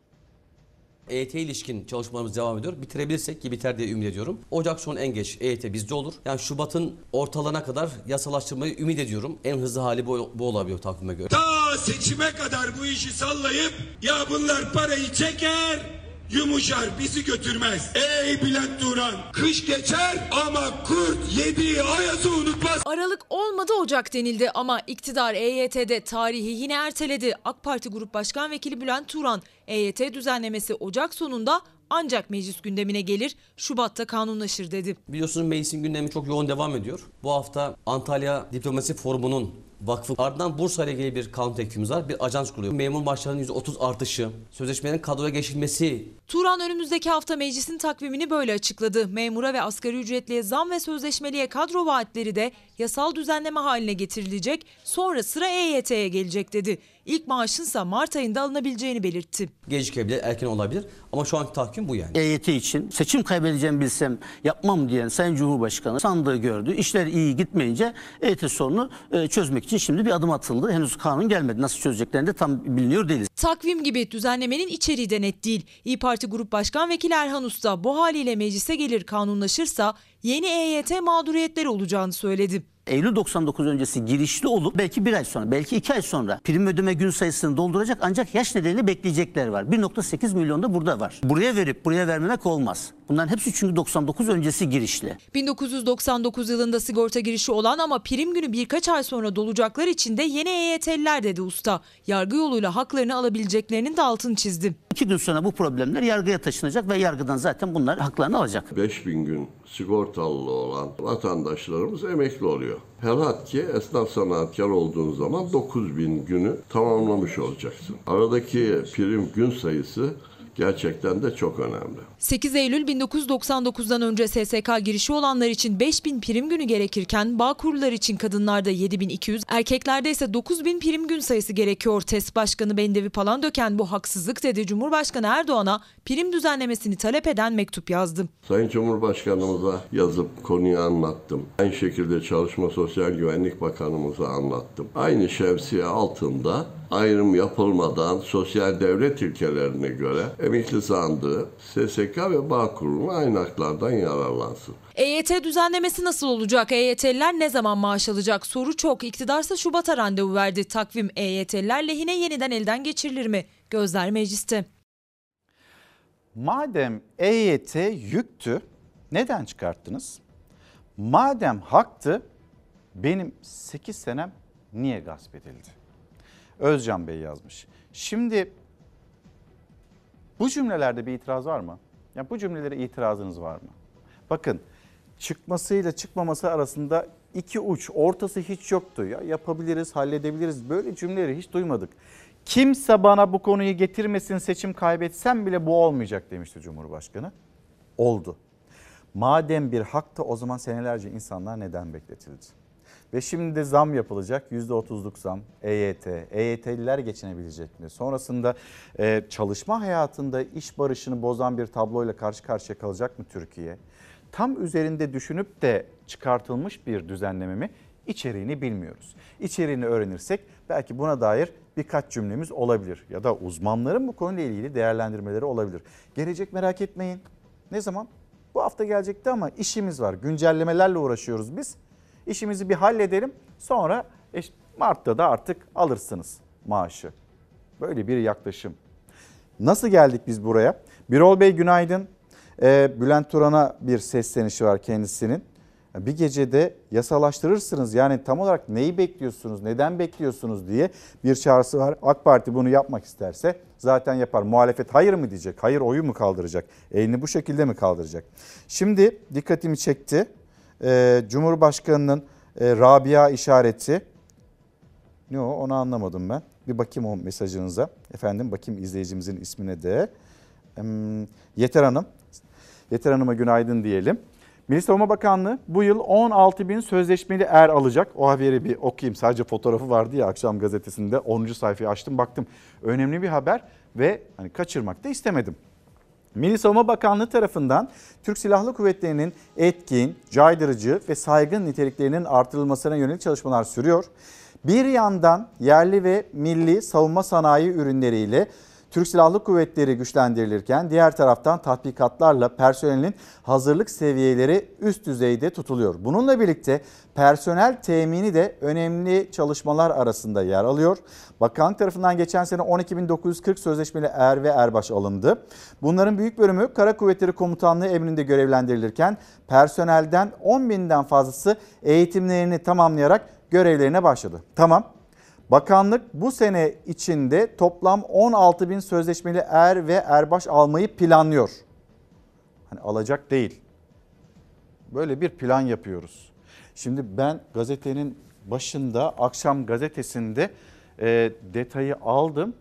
EYT ilişkin çalışmalarımız devam ediyor. Bitirebilirsek ki biter diye ümit ediyorum. Ocak sonu en geç EYT bizde olur. Yani Şubat'ın ortalarına kadar yasalaştırmayı ümit ediyorum. En hızlı hali bu, bu olabiliyor takvime göre. Ta seçime kadar bu işi sallayıp ya bunlar parayı çeker yumuşar bizi götürmez. Ey Bülent Turan kış geçer ama kurt yediği ayazı unutmaz. Aralık olmadı Ocak denildi ama iktidar EYT'de tarihi yine erteledi. AK Parti Grup Başkan Vekili Bülent Turan, EYT düzenlemesi Ocak sonunda ancak meclis gündemine gelir, Şubat'ta kanunlaşır dedi. Biliyorsunuz meclisin gündemi çok yoğun devam ediyor. Bu hafta Antalya Diplomasi Forumu'nun vakfı ardından Bursa ile ilgili bir kanun teklifimiz var. Bir ajans kuruyor. Memur maaşlarının %30 artışı, sözleşmelerin kadroya geçilmesi, Turan önümüzdeki hafta meclisin takvimini böyle açıkladı. Memura ve asgari ücretliye zam ve sözleşmeliye kadro vaatleri de yasal düzenleme haline getirilecek. Sonra sıra EYT'ye gelecek dedi. İlk maaşınsa Mart ayında alınabileceğini belirtti. gecikebilir, erken olabilir. Ama şu anki takvim bu yani. EYT için seçim kaybedeceğimi bilsem yapmam diyen Sayın Cumhurbaşkanı sandığı gördü. İşler iyi gitmeyince EYT sorunu e, çözmek için şimdi bir adım atıldı. Henüz kanun gelmedi. Nasıl çözeceklerini de tam biliniyor değiliz. Takvim gibi düzenlemenin içeriği de net değil. İyi Parti Grup Başkan Vekili Erhan Usta bu haliyle meclise gelir kanunlaşırsa yeni EYT mağduriyetleri olacağını söyledi. Eylül 99 öncesi girişli olup belki bir ay sonra, belki iki ay sonra prim ödeme gün sayısını dolduracak ancak yaş nedeniyle bekleyecekler var. 1.8 milyon da burada var. Buraya verip buraya vermemek olmaz. Bunların hepsi çünkü 99 öncesi girişli. 1999 yılında sigorta girişi olan ama prim günü birkaç ay sonra dolacaklar için de yeni EYT'liler dedi usta. Yargı yoluyla haklarını alabileceklerinin de altını çizdi. İki gün sonra bu problemler yargıya taşınacak ve yargıdan zaten bunlar haklarını alacak. 5000 gün sigortalı olan vatandaşlarımız emekli oluyor. Helhat ki esnaf sanatkar olduğun zaman 9000 günü tamamlamış olacaksın. Aradaki prim gün sayısı gerçekten de çok önemli. 8 Eylül 1999'dan önce SSK girişi olanlar için 5000 prim günü gerekirken Bağkurlar için kadınlarda 7200, erkeklerde ise 9000 prim gün sayısı gerekiyor. TES Başkanı Bendevi Palandöken bu haksızlık dedi. Cumhurbaşkanı Erdoğan'a prim düzenlemesini talep eden mektup yazdı. Sayın Cumhurbaşkanımıza yazıp konuyu anlattım. Aynı şekilde Çalışma Sosyal Güvenlik Bakanımıza anlattım. Aynı şemsiye altında ayrım yapılmadan sosyal devlet ilkelerine göre emekli sandığı, SSK ve Bağkur'un aynı haklardan yararlansın. EYT düzenlemesi nasıl olacak? EYT'liler ne zaman maaş alacak? Soru çok. İktidarsa Şubat'a randevu verdi. Takvim EYT'liler lehine yeniden elden geçirilir mi? Gözler mecliste. Madem EYT yüktü neden çıkarttınız? Madem haktı benim 8 senem niye gasp edildi? Özcan Bey yazmış. Şimdi bu cümlelerde bir itiraz var mı? Ya bu cümlelere itirazınız var mı? Bakın çıkmasıyla çıkmaması arasında iki uç, ortası hiç yoktu. Ya yapabiliriz, halledebiliriz. Böyle cümleleri hiç duymadık. Kimse bana bu konuyu getirmesin seçim kaybetsem bile bu olmayacak demişti Cumhurbaşkanı. Oldu. Madem bir haktı o zaman senelerce insanlar neden bekletildi? Ve şimdi de zam yapılacak. %30'luk zam EYT. EYT'liler geçinebilecek mi? Sonrasında e, çalışma hayatında iş barışını bozan bir tabloyla karşı karşıya kalacak mı Türkiye? Tam üzerinde düşünüp de çıkartılmış bir düzenleme mi? İçeriğini bilmiyoruz. İçeriğini öğrenirsek belki buna dair birkaç cümlemiz olabilir. Ya da uzmanların bu konuyla ilgili değerlendirmeleri olabilir. Gelecek merak etmeyin. Ne zaman? Bu hafta gelecekti ama işimiz var. Güncellemelerle uğraşıyoruz biz. İşimizi bir halledelim. Sonra e, Mart'ta da artık alırsınız maaşı. Böyle bir yaklaşım. Nasıl geldik biz buraya? Birol Bey günaydın. Ee, Bülent Turan'a bir seslenişi var kendisinin. Bir gecede yasalaştırırsınız. Yani tam olarak neyi bekliyorsunuz, neden bekliyorsunuz diye bir çağrısı var. AK Parti bunu yapmak isterse zaten yapar. Muhalefet hayır mı diyecek, hayır oyu mu kaldıracak, elini bu şekilde mi kaldıracak? Şimdi dikkatimi çekti. Ee, Cumhurbaşkanı'nın e, Rabia işareti. Ne o onu anlamadım ben. Bir bakayım o mesajınıza. Efendim bakayım izleyicimizin ismine de. Hmm, Yeter Hanım. Yeter Hanım'a günaydın diyelim. Milli Savunma Bakanlığı bu yıl 16 bin sözleşmeli er alacak. O haberi bir okuyayım. Sadece fotoğrafı vardı ya akşam gazetesinde 10. sayfayı açtım baktım. Önemli bir haber ve hani kaçırmak da istemedim. Milli Savunma Bakanlığı tarafından Türk Silahlı Kuvvetleri'nin etkin, caydırıcı ve saygın niteliklerinin artırılmasına yönelik çalışmalar sürüyor. Bir yandan yerli ve milli savunma sanayi ürünleriyle Türk Silahlı Kuvvetleri güçlendirilirken diğer taraftan tatbikatlarla personelin hazırlık seviyeleri üst düzeyde tutuluyor. Bununla birlikte personel temini de önemli çalışmalar arasında yer alıyor. Bakanlık tarafından geçen sene 12.940 sözleşmeli er ve erbaş alındı. Bunların büyük bölümü Kara Kuvvetleri Komutanlığı emrinde görevlendirilirken personelden 10.000'den fazlası eğitimlerini tamamlayarak görevlerine başladı. Tamam Bakanlık bu sene içinde toplam 16 bin sözleşmeli er ve erbaş almayı planlıyor. Hani alacak değil. Böyle bir plan yapıyoruz. Şimdi ben gazetenin başında akşam gazetesinde e, detayı aldım.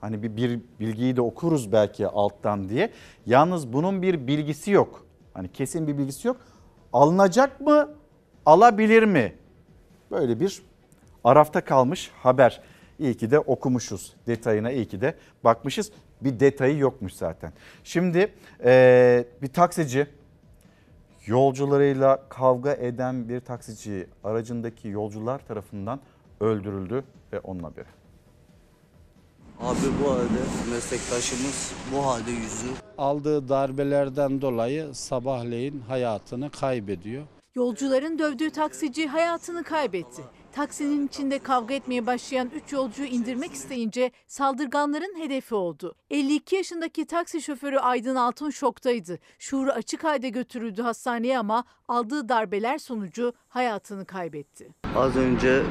Hani bir, bir bilgiyi de okuruz belki alttan diye. Yalnız bunun bir bilgisi yok. Hani kesin bir bilgisi yok. Alınacak mı? Alabilir mi? Böyle bir arafta kalmış haber. İyi ki de okumuşuz detayına iyi ki de bakmışız. Bir detayı yokmuş zaten. Şimdi e, bir taksici yolcularıyla kavga eden bir taksici aracındaki yolcular tarafından öldürüldü ve onun haberi. Abi bu halde meslektaşımız bu halde yüzü. Aldığı darbelerden dolayı sabahleyin hayatını kaybediyor. Yolcuların dövdüğü taksici hayatını kaybetti. Taksinin içinde kavga etmeye başlayan 3 yolcuyu indirmek isteyince saldırganların hedefi oldu. 52 yaşındaki taksi şoförü Aydın Altun şoktaydı. Şuuru açık halde götürüldü hastaneye ama aldığı darbeler sonucu hayatını kaybetti. Az önce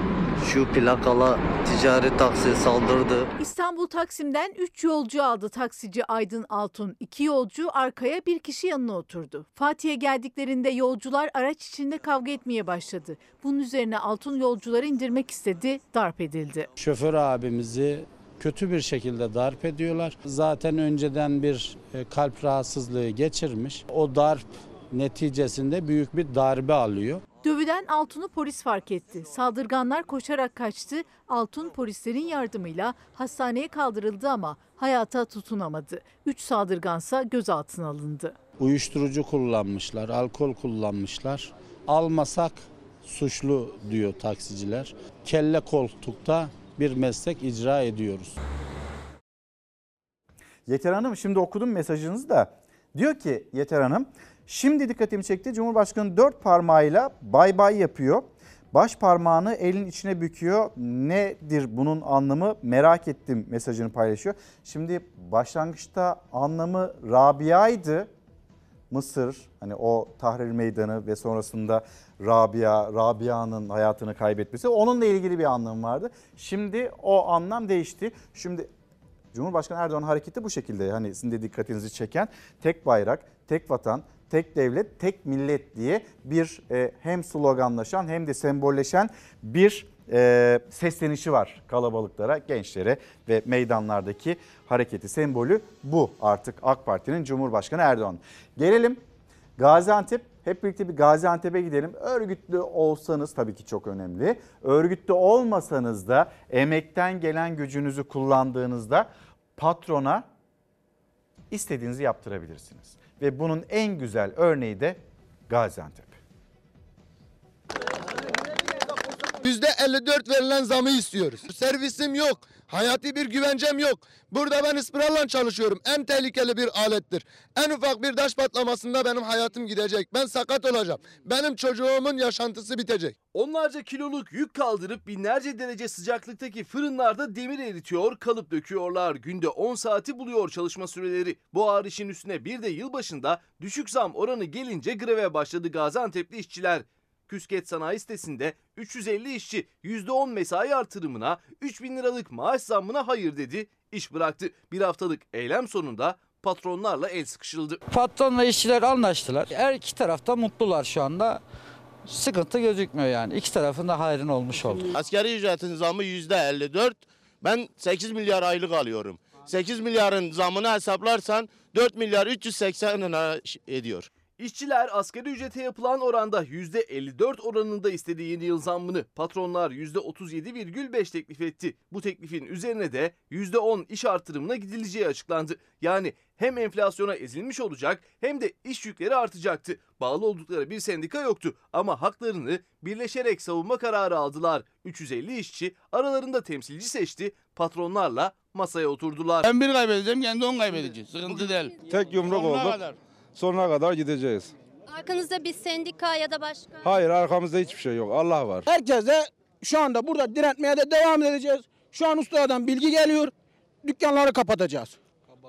şu plakalı ticari taksi saldırdı. İstanbul Taksim'den 3 yolcu aldı taksici Aydın Altun. 2 yolcu arkaya bir kişi yanına oturdu. Fatih'e geldiklerinde yolcular araç içinde kavga etmeye başladı. Bunun üzerine Altun yolcuları indirmek istedi, darp edildi. Şoför abimizi kötü bir şekilde darp ediyorlar. Zaten önceden bir e, kalp rahatsızlığı geçirmiş. O darp neticesinde büyük bir darbe alıyor. Dövülen Altun'u polis fark etti. Saldırganlar koşarak kaçtı. Altun polislerin yardımıyla hastaneye kaldırıldı ama hayata tutunamadı. 3 saldırgansa gözaltına alındı. Uyuşturucu kullanmışlar, alkol kullanmışlar. Almasak suçlu diyor taksiciler. Kelle koltukta bir meslek icra ediyoruz. Yeter Hanım şimdi okudum mesajınızı da. Diyor ki Yeter Hanım şimdi dikkatimi çekti. Cumhurbaşkanı dört parmağıyla bay bay yapıyor. Baş parmağını elin içine büküyor. Nedir bunun anlamı merak ettim mesajını paylaşıyor. Şimdi başlangıçta anlamı Rabia'ydı. Mısır hani o Tahrir Meydanı ve sonrasında Rabia, Rabia'nın hayatını kaybetmesi onunla ilgili bir anlam vardı. Şimdi o anlam değişti. Şimdi Cumhurbaşkanı Erdoğan hareketi bu şekilde hani sizin de dikkatinizi çeken tek bayrak, tek vatan, tek devlet, tek millet diye bir e, hem sloganlaşan hem de sembolleşen bir e, seslenişi var kalabalıklara, gençlere ve meydanlardaki hareketi sembolü bu artık AK Parti'nin Cumhurbaşkanı Erdoğan. Gelelim Gaziantep hep birlikte bir Gaziantep'e gidelim. Örgütlü olsanız tabii ki çok önemli. Örgütlü olmasanız da emekten gelen gücünüzü kullandığınızda patrona istediğinizi yaptırabilirsiniz. Ve bunun en güzel örneği de Gaziantep. %54 verilen zamı istiyoruz. Servisim yok. Hayati bir güvencem yok. Burada ben ıspırarla çalışıyorum. En tehlikeli bir alettir. En ufak bir taş patlamasında benim hayatım gidecek. Ben sakat olacağım. Benim çocuğumun yaşantısı bitecek. Onlarca kiloluk yük kaldırıp binlerce derece sıcaklıktaki fırınlarda demir eritiyor, kalıp döküyorlar. Günde 10 saati buluyor çalışma süreleri. Bu ağır işin üstüne bir de yılbaşında düşük zam oranı gelince greve başladı Gaziantep'li işçiler. Küsket Sanayi sitesinde 350 işçi %10 mesai artırımına 3000 liralık maaş zammına hayır dedi, iş bıraktı. Bir haftalık eylem sonunda patronlarla el sıkışıldı. Patronla işçiler anlaştılar. Her iki tarafta mutlular şu anda. Sıkıntı gözükmüyor yani. İki tarafın da hayrın olmuş oldu. Asgari ücretin zamı yüzde 54. Ben 8 milyar aylık alıyorum. 8 milyarın zamını hesaplarsan 4 milyar 380 lira ediyor. İşçiler asgari ücrete yapılan oranda %54 oranında istediği yeni yıl zammını patronlar %37,5 teklif etti. Bu teklifin üzerine de %10 iş artırımına gidileceği açıklandı. Yani hem enflasyona ezilmiş olacak hem de iş yükleri artacaktı. Bağlı oldukları bir sendika yoktu ama haklarını birleşerek savunma kararı aldılar. 350 işçi aralarında temsilci seçti, patronlarla masaya oturdular. Ben bir kaybedeceğim, kendi on kaybedeceğiz. Sıkıntı değil. Tek yumruk kadar. Sonuna kadar gideceğiz. Arkanızda bir sendika ya da başka Hayır arkamızda hiçbir şey yok. Allah var. Herkes de şu anda burada direntmeye de devam edeceğiz. Şu an ustadan bilgi geliyor. Dükkanları kapatacağız.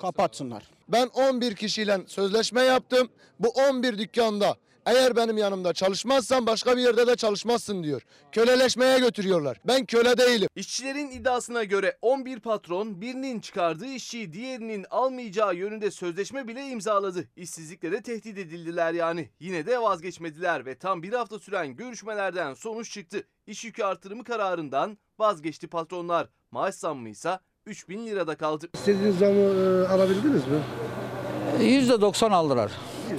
Kapatsınlar. Ben 11 kişiyle sözleşme yaptım. Bu 11 dükkanda eğer benim yanımda çalışmazsan başka bir yerde de çalışmazsın diyor. Köleleşmeye götürüyorlar. Ben köle değilim. İşçilerin iddiasına göre 11 patron birinin çıkardığı işçiyi diğerinin almayacağı yönünde sözleşme bile imzaladı. İşsizlikle de tehdit edildiler yani. Yine de vazgeçmediler ve tam bir hafta süren görüşmelerden sonuç çıktı. İş yükü artırımı kararından vazgeçti patronlar. Maaş zammı ise 3000 lirada kaldı. İstediğiniz zamı alabildiniz mi? %90 aldılar.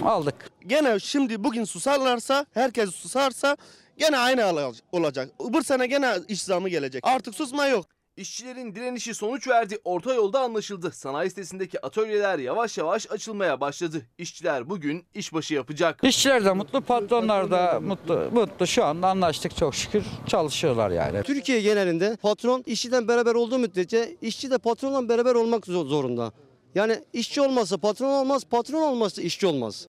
Aldık. Gene şimdi bugün susarlarsa, herkes susarsa gene aynı olacak. Bu sene gene iş zamı gelecek. Artık susma yok. İşçilerin direnişi sonuç verdi. Orta yolda anlaşıldı. Sanayi sitesindeki atölyeler yavaş yavaş açılmaya başladı. İşçiler bugün işbaşı yapacak. İşçiler de mutlu, patronlar da mutlu. Mutlu şu anda anlaştık çok şükür. Çalışıyorlar yani. Türkiye genelinde patron işçiden beraber olduğu müddetçe işçi de patronla beraber olmak zor- zorunda. Yani işçi olmazsa patron olmaz, patron olmazsa işçi olmaz.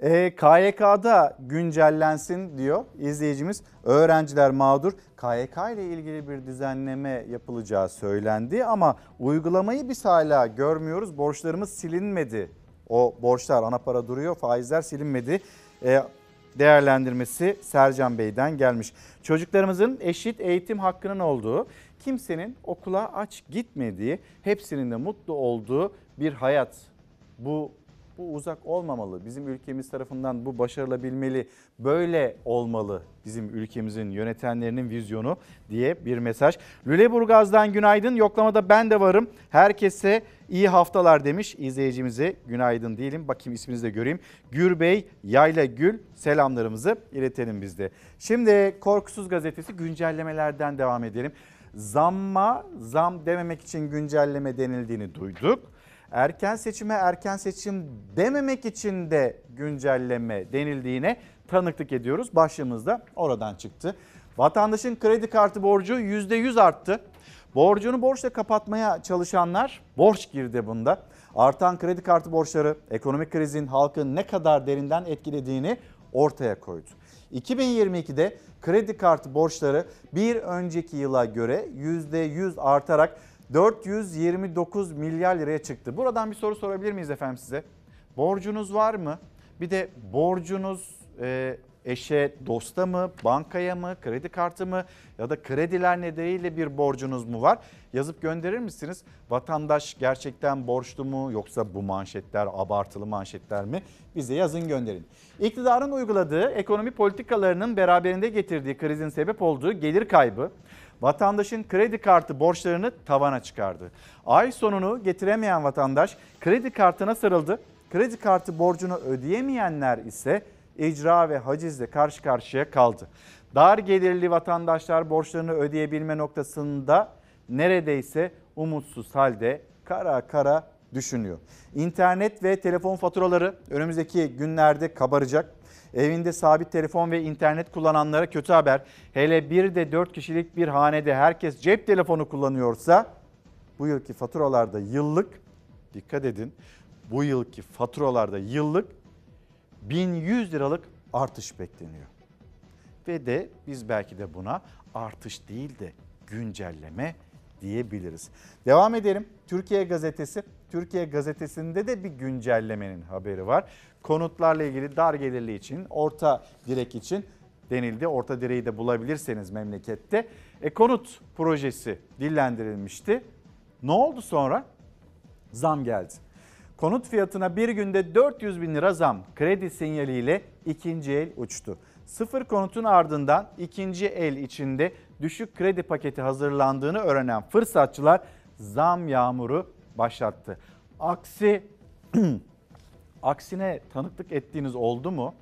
E, KYK'da güncellensin diyor izleyicimiz. Öğrenciler mağdur. KYK ile ilgili bir düzenleme yapılacağı söylendi ama uygulamayı biz hala görmüyoruz. Borçlarımız silinmedi. O borçlar ana para duruyor, faizler silinmedi. E, değerlendirmesi Sercan Bey'den gelmiş. Çocuklarımızın eşit eğitim hakkının olduğu, kimsenin okula aç gitmediği, hepsinin de mutlu olduğu bir hayat. Bu bu uzak olmamalı. Bizim ülkemiz tarafından bu başarılabilmeli. Böyle olmalı bizim ülkemizin yönetenlerinin vizyonu diye bir mesaj. Lüleburgaz'dan günaydın. Yoklamada ben de varım. Herkese iyi haftalar demiş izleyicimize. Günaydın diyelim. Bakayım isminizi de göreyim. Gürbey Yayla Gül selamlarımızı iletelim biz de. Şimdi Korkusuz Gazetesi güncellemelerden devam edelim. Zamma zam dememek için güncelleme denildiğini duyduk. Erken seçime erken seçim dememek için de güncelleme denildiğine tanıklık ediyoruz. Başlığımız da oradan çıktı. Vatandaşın kredi kartı borcu %100 arttı. Borcunu borçla kapatmaya çalışanlar borç girdi bunda. Artan kredi kartı borçları ekonomik krizin halkı ne kadar derinden etkilediğini ortaya koydu. 2022'de kredi kartı borçları bir önceki yıla göre %100 artarak 429 milyar liraya çıktı. Buradan bir soru sorabilir miyiz efendim size? Borcunuz var mı? Bir de borcunuz e, eşe, dosta mı, bankaya mı, kredi kartı mı ya da krediler nedeniyle bir borcunuz mu var? Yazıp gönderir misiniz? Vatandaş gerçekten borçlu mu yoksa bu manşetler abartılı manşetler mi? Bize yazın gönderin. İktidarın uyguladığı ekonomi politikalarının beraberinde getirdiği krizin sebep olduğu gelir kaybı, vatandaşın kredi kartı borçlarını tavana çıkardı. Ay sonunu getiremeyen vatandaş kredi kartına sarıldı. Kredi kartı borcunu ödeyemeyenler ise icra ve hacizle karşı karşıya kaldı. Dar gelirli vatandaşlar borçlarını ödeyebilme noktasında neredeyse umutsuz halde kara kara düşünüyor. İnternet ve telefon faturaları önümüzdeki günlerde kabaracak. Evinde sabit telefon ve internet kullananlara kötü haber. Hele bir de 4 kişilik bir hanede herkes cep telefonu kullanıyorsa bu yılki faturalarda yıllık dikkat edin bu yılki faturalarda yıllık 1100 liralık artış bekleniyor. Ve de biz belki de buna artış değil de güncelleme diyebiliriz. Devam edelim. Türkiye Gazetesi. Türkiye Gazetesi'nde de bir güncellemenin haberi var. Konutlarla ilgili dar gelirli için, orta direk için denildi. Orta direği de bulabilirseniz memlekette. E, konut projesi dillendirilmişti. Ne oldu sonra? Zam geldi. Konut fiyatına bir günde 400 bin lira zam kredi sinyaliyle ikinci el uçtu. Sıfır konutun ardından ikinci el içinde düşük kredi paketi hazırlandığını öğrenen fırsatçılar zam yağmuru başlattı. Aksi aksine tanıklık ettiğiniz oldu mu?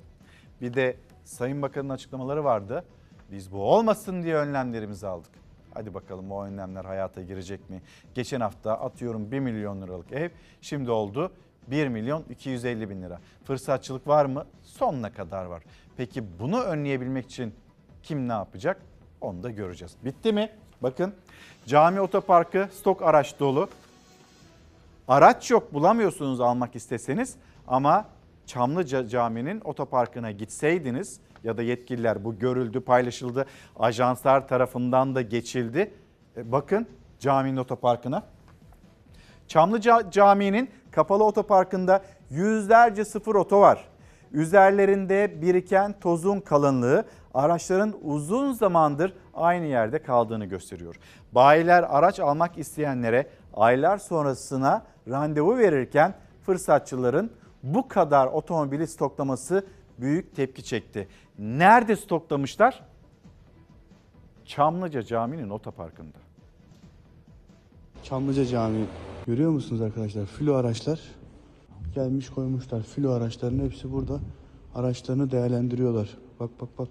Bir de Sayın Bakan'ın açıklamaları vardı. Biz bu olmasın diye önlemlerimizi aldık. Hadi bakalım o önlemler hayata girecek mi? Geçen hafta atıyorum 1 milyon liralık ev şimdi oldu 1 milyon 250 bin lira. Fırsatçılık var mı? Sonuna kadar var. Peki bunu önleyebilmek için kim ne yapacak? Onu da göreceğiz. Bitti mi? Bakın cami otoparkı stok araç dolu. Araç yok bulamıyorsunuz almak isteseniz ama Çamlıca Camii'nin otoparkına gitseydiniz ya da yetkililer bu görüldü paylaşıldı ajanslar tarafından da geçildi. E, bakın caminin otoparkına. Çamlıca Camii'nin kapalı otoparkında yüzlerce sıfır oto var. Üzerlerinde biriken tozun kalınlığı araçların uzun zamandır aynı yerde kaldığını gösteriyor. Bayiler araç almak isteyenlere aylar sonrasına randevu verirken fırsatçıların bu kadar otomobili stoklaması büyük tepki çekti. Nerede stoklamışlar? Çamlıca Camii'nin otoparkında. Çamlıca Camii. Görüyor musunuz arkadaşlar? Filo araçlar gelmiş koymuşlar. Filo araçların hepsi burada. Araçlarını değerlendiriyorlar. Bak bak bak.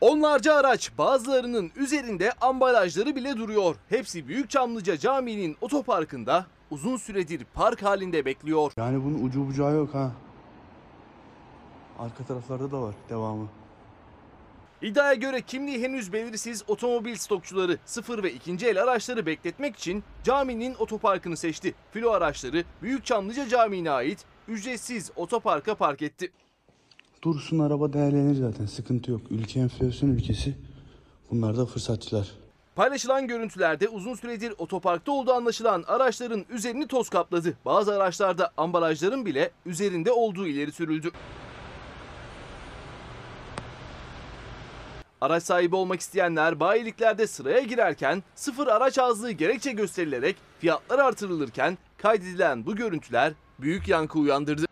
Onlarca araç bazılarının üzerinde ambalajları bile duruyor. Hepsi Büyükçamlıca Camii'nin otoparkında uzun süredir park halinde bekliyor. Yani bunun ucu bucağı yok ha. Arka taraflarda da var devamı. İddiaya göre kimliği henüz belirsiz otomobil stokçuları sıfır ve ikinci el araçları bekletmek için caminin otoparkını seçti. Filo araçları Büyükçamlıca Camii'ne ait ücretsiz otoparka park etti. Dursun araba değerlenir zaten sıkıntı yok. Ülke enflasyon ülkesi. Bunlar da fırsatçılar. Paylaşılan görüntülerde uzun süredir otoparkta olduğu anlaşılan araçların üzerini toz kapladı. Bazı araçlarda ambalajların bile üzerinde olduğu ileri sürüldü. Araç sahibi olmak isteyenler bayiliklerde sıraya girerken sıfır araç azlığı gerekçe gösterilerek fiyatlar artırılırken kaydedilen bu görüntüler büyük yankı uyandırdı.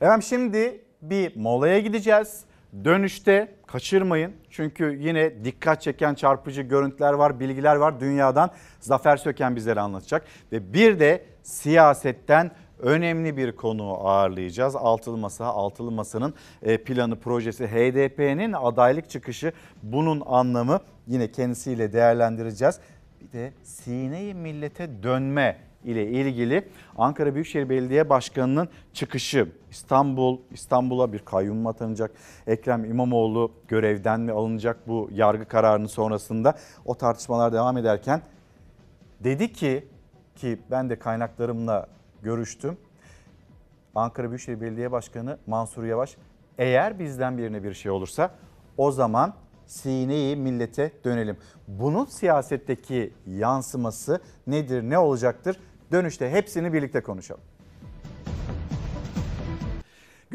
Efendim şimdi bir molaya gideceğiz. Dönüşte kaçırmayın. Çünkü yine dikkat çeken çarpıcı görüntüler var, bilgiler var dünyadan. Zafer Söken bizlere anlatacak. Ve bir de siyasetten önemli bir konuğu ağırlayacağız. Altılı Masa, Altılı Masa'nın e, planı, projesi, HDP'nin adaylık çıkışı bunun anlamı yine kendisiyle değerlendireceğiz. Bir de Sine-i Millete dönme ile ilgili Ankara Büyükşehir Belediye Başkanı'nın çıkışı İstanbul İstanbul'a bir kayyum atanacak? Ekrem İmamoğlu görevden mi alınacak bu yargı kararının sonrasında? O tartışmalar devam ederken dedi ki ki ben de kaynaklarımla görüştüm. Ankara Büyükşehir Belediye Başkanı Mansur Yavaş eğer bizden birine bir şey olursa o zaman sineyi millete dönelim. Bunun siyasetteki yansıması nedir, ne olacaktır? Dönüşte hepsini birlikte konuşalım.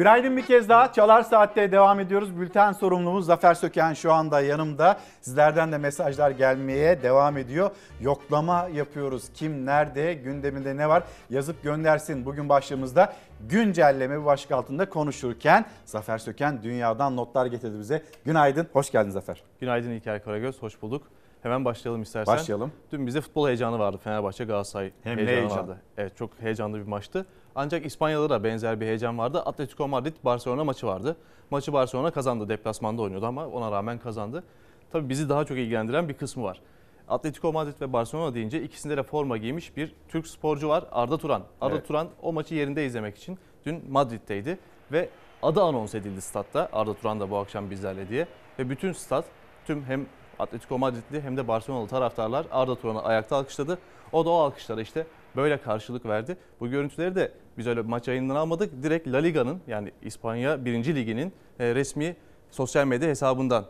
Günaydın bir kez daha. Çalar Saat'te devam ediyoruz. Bülten sorumlumuz Zafer Söken şu anda yanımda. Sizlerden de mesajlar gelmeye devam ediyor. Yoklama yapıyoruz. Kim nerede, gündeminde ne var yazıp göndersin. Bugün başlığımızda güncelleme bir başlık altında konuşurken Zafer Söken dünyadan notlar getirdi bize. Günaydın, hoş geldin Zafer. Günaydın İlker Karagöz, hoş bulduk. Hemen başlayalım istersen. Başlayalım. Dün bize futbol heyecanı vardı Fenerbahçe Galatasaray Hem heyecanı heyecan. vardı. Evet çok heyecanlı bir maçtı. Ancak İspanya'da da benzer bir heyecan vardı. Atletico Madrid Barcelona maçı vardı. Maçı Barcelona kazandı. Deplasmanda oynuyordu ama ona rağmen kazandı. Tabii bizi daha çok ilgilendiren bir kısmı var. Atletico Madrid ve Barcelona deyince ikisinde de forma giymiş bir Türk sporcu var Arda Turan. Arda Evet. Turan o maçı yerinde izlemek için dün Madrid'deydi ve adı anons edildi statta. Arda Turan da bu akşam bizlerle diye ve bütün stat tüm hem Atletico Madrid'li hem de Barcelonalı taraftarlar Arda Turan'ı ayakta alkışladı. O da o alkışlara işte böyle karşılık verdi. Bu görüntüleri de biz öyle maç yayından almadık. Direkt La Liga'nın yani İspanya 1. Ligi'nin e, resmi sosyal medya hesabından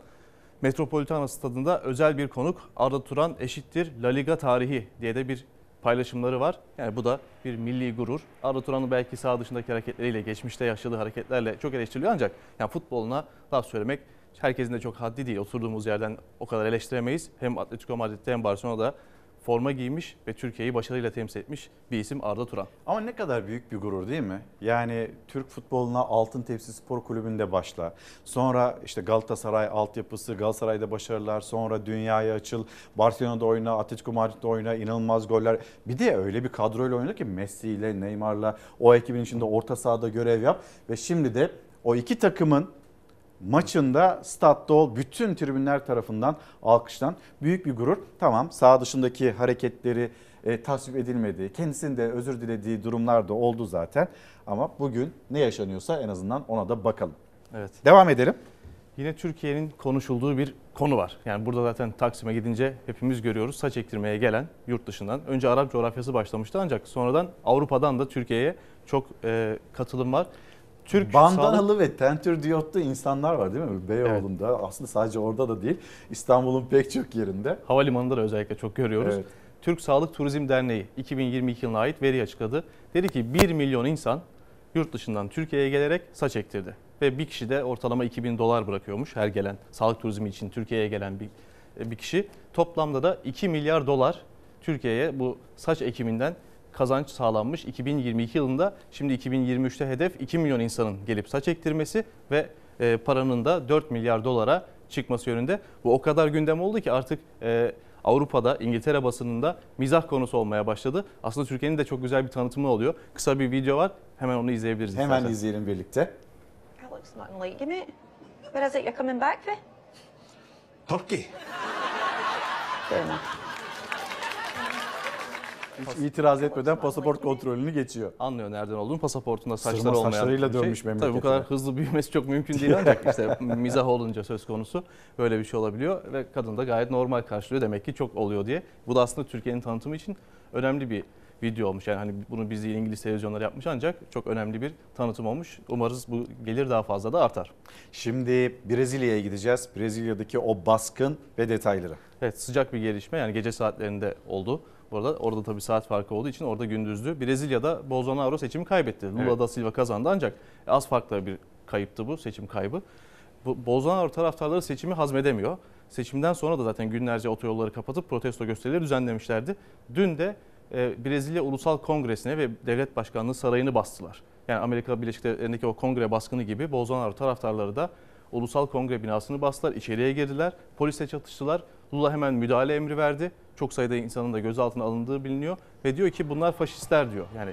Metropolitano stadında özel bir konuk Arda Turan eşittir La Liga tarihi diye de bir paylaşımları var. Yani bu da bir milli gurur. Arda Turan'ın belki sağ dışındaki hareketleriyle, geçmişte yaşadığı hareketlerle çok eleştiriliyor ancak yani futboluna laf söylemek herkesin de çok haddi değil. Oturduğumuz yerden o kadar eleştiremeyiz. Hem Atletico Madrid'de hem Barcelona'da forma giymiş ve Türkiye'yi başarıyla temsil etmiş bir isim Arda Turan. Ama ne kadar büyük bir gurur değil mi? Yani Türk futboluna Altın Tepsi Spor Kulübü'nde başla. Sonra işte Galatasaray altyapısı, Galatasaray'da başarılar, sonra dünyaya açıl, Barcelona'da oyna, Atletico Madrid'de oyna, inanılmaz goller. Bir de öyle bir kadroyla oynadı ki Messi ile Neymar'la o ekibin içinde orta sahada görev yap ve şimdi de o iki takımın maçında statta ol bütün tribünler tarafından alkışlan büyük bir gurur. Tamam sağ dışındaki hareketleri e, tasvip edilmedi. Kendisinin de özür dilediği durumlar da oldu zaten. Ama bugün ne yaşanıyorsa en azından ona da bakalım. Evet. Devam edelim. Yine Türkiye'nin konuşulduğu bir konu var. Yani burada zaten Taksim'e gidince hepimiz görüyoruz saç ektirmeye gelen yurt dışından. Önce Arap coğrafyası başlamıştı ancak sonradan Avrupa'dan da Türkiye'ye çok e, katılım var. Türk Bandanalı sağlık- ve tentür diyotlu insanlar var değil mi? Beyoğlu'nda aslında sadece orada da değil İstanbul'un pek çok yerinde. Havalimanında da özellikle çok görüyoruz. Evet. Türk Sağlık Turizm Derneği 2022 yılına ait veri açıkladı. Dedi ki 1 milyon insan yurt dışından Türkiye'ye gelerek saç ektirdi. Ve bir kişi de ortalama 2000 dolar bırakıyormuş her gelen sağlık turizmi için Türkiye'ye gelen bir, bir kişi. Toplamda da 2 milyar dolar Türkiye'ye bu saç ekiminden kazanç sağlanmış 2022 yılında. Şimdi 2023'te hedef 2 milyon insanın gelip saç ektirmesi ve e, paranın da 4 milyar dolara çıkması yönünde. Bu o kadar gündem oldu ki artık e, Avrupa'da, İngiltere basınında mizah konusu olmaya başladı. Aslında Türkiye'nin de çok güzel bir tanıtımı oluyor. Kısa bir video var. Hemen onu izleyebiliriz. Hemen istersen. izleyelim birlikte. Mate. Where is it you're coming back for? Turkey. Fair enough. Hiç itiraz etmeden pasaport kontrolünü geçiyor. Anlıyor nereden olduğunu. Pasaportunda Sırma saçları olmayan saçlarıyla bir şey. dönmüş Tabii bu memleketine. kadar hızlı büyümesi çok mümkün değil ancak işte mizah olunca söz konusu böyle bir şey olabiliyor ve kadın da gayet normal karşılıyor demek ki çok oluyor diye. Bu da aslında Türkiye'nin tanıtımı için önemli bir video olmuş. Yani hani bunu biz değil İngiliz televizyonları yapmış ancak çok önemli bir tanıtım olmuş. Umarız bu gelir daha fazla da artar. Şimdi Brezilya'ya gideceğiz. Brezilya'daki o baskın ve detayları. Evet sıcak bir gelişme yani gece saatlerinde oldu. Bu arada orada tabii saat farkı olduğu için orada gündüzdü. Brezilya'da Bolsonaro seçimi kaybetti. Lula Evet. da Silva kazandı ancak az farklı bir kayıptı bu seçim kaybı. Bu Bolsonaro taraftarları seçimi hazmedemiyor. Seçimden sonra da zaten günlerce otoyolları kapatıp protesto gösterileri düzenlemişlerdi. Dün de e, Brezilya Ulusal Kongresi'ne ve Devlet Başkanlığı sarayını bastılar. Yani Amerika Birleşik Devletleri'ndeki o kongre baskını gibi Bolsonaro taraftarları da Ulusal Kongre binasını bastılar, içeriye girdiler, polisle çatıştılar. Lula hemen müdahale emri verdi. Çok sayıda insanın da gözaltına alındığı biliniyor ve diyor ki bunlar faşistler diyor. Yani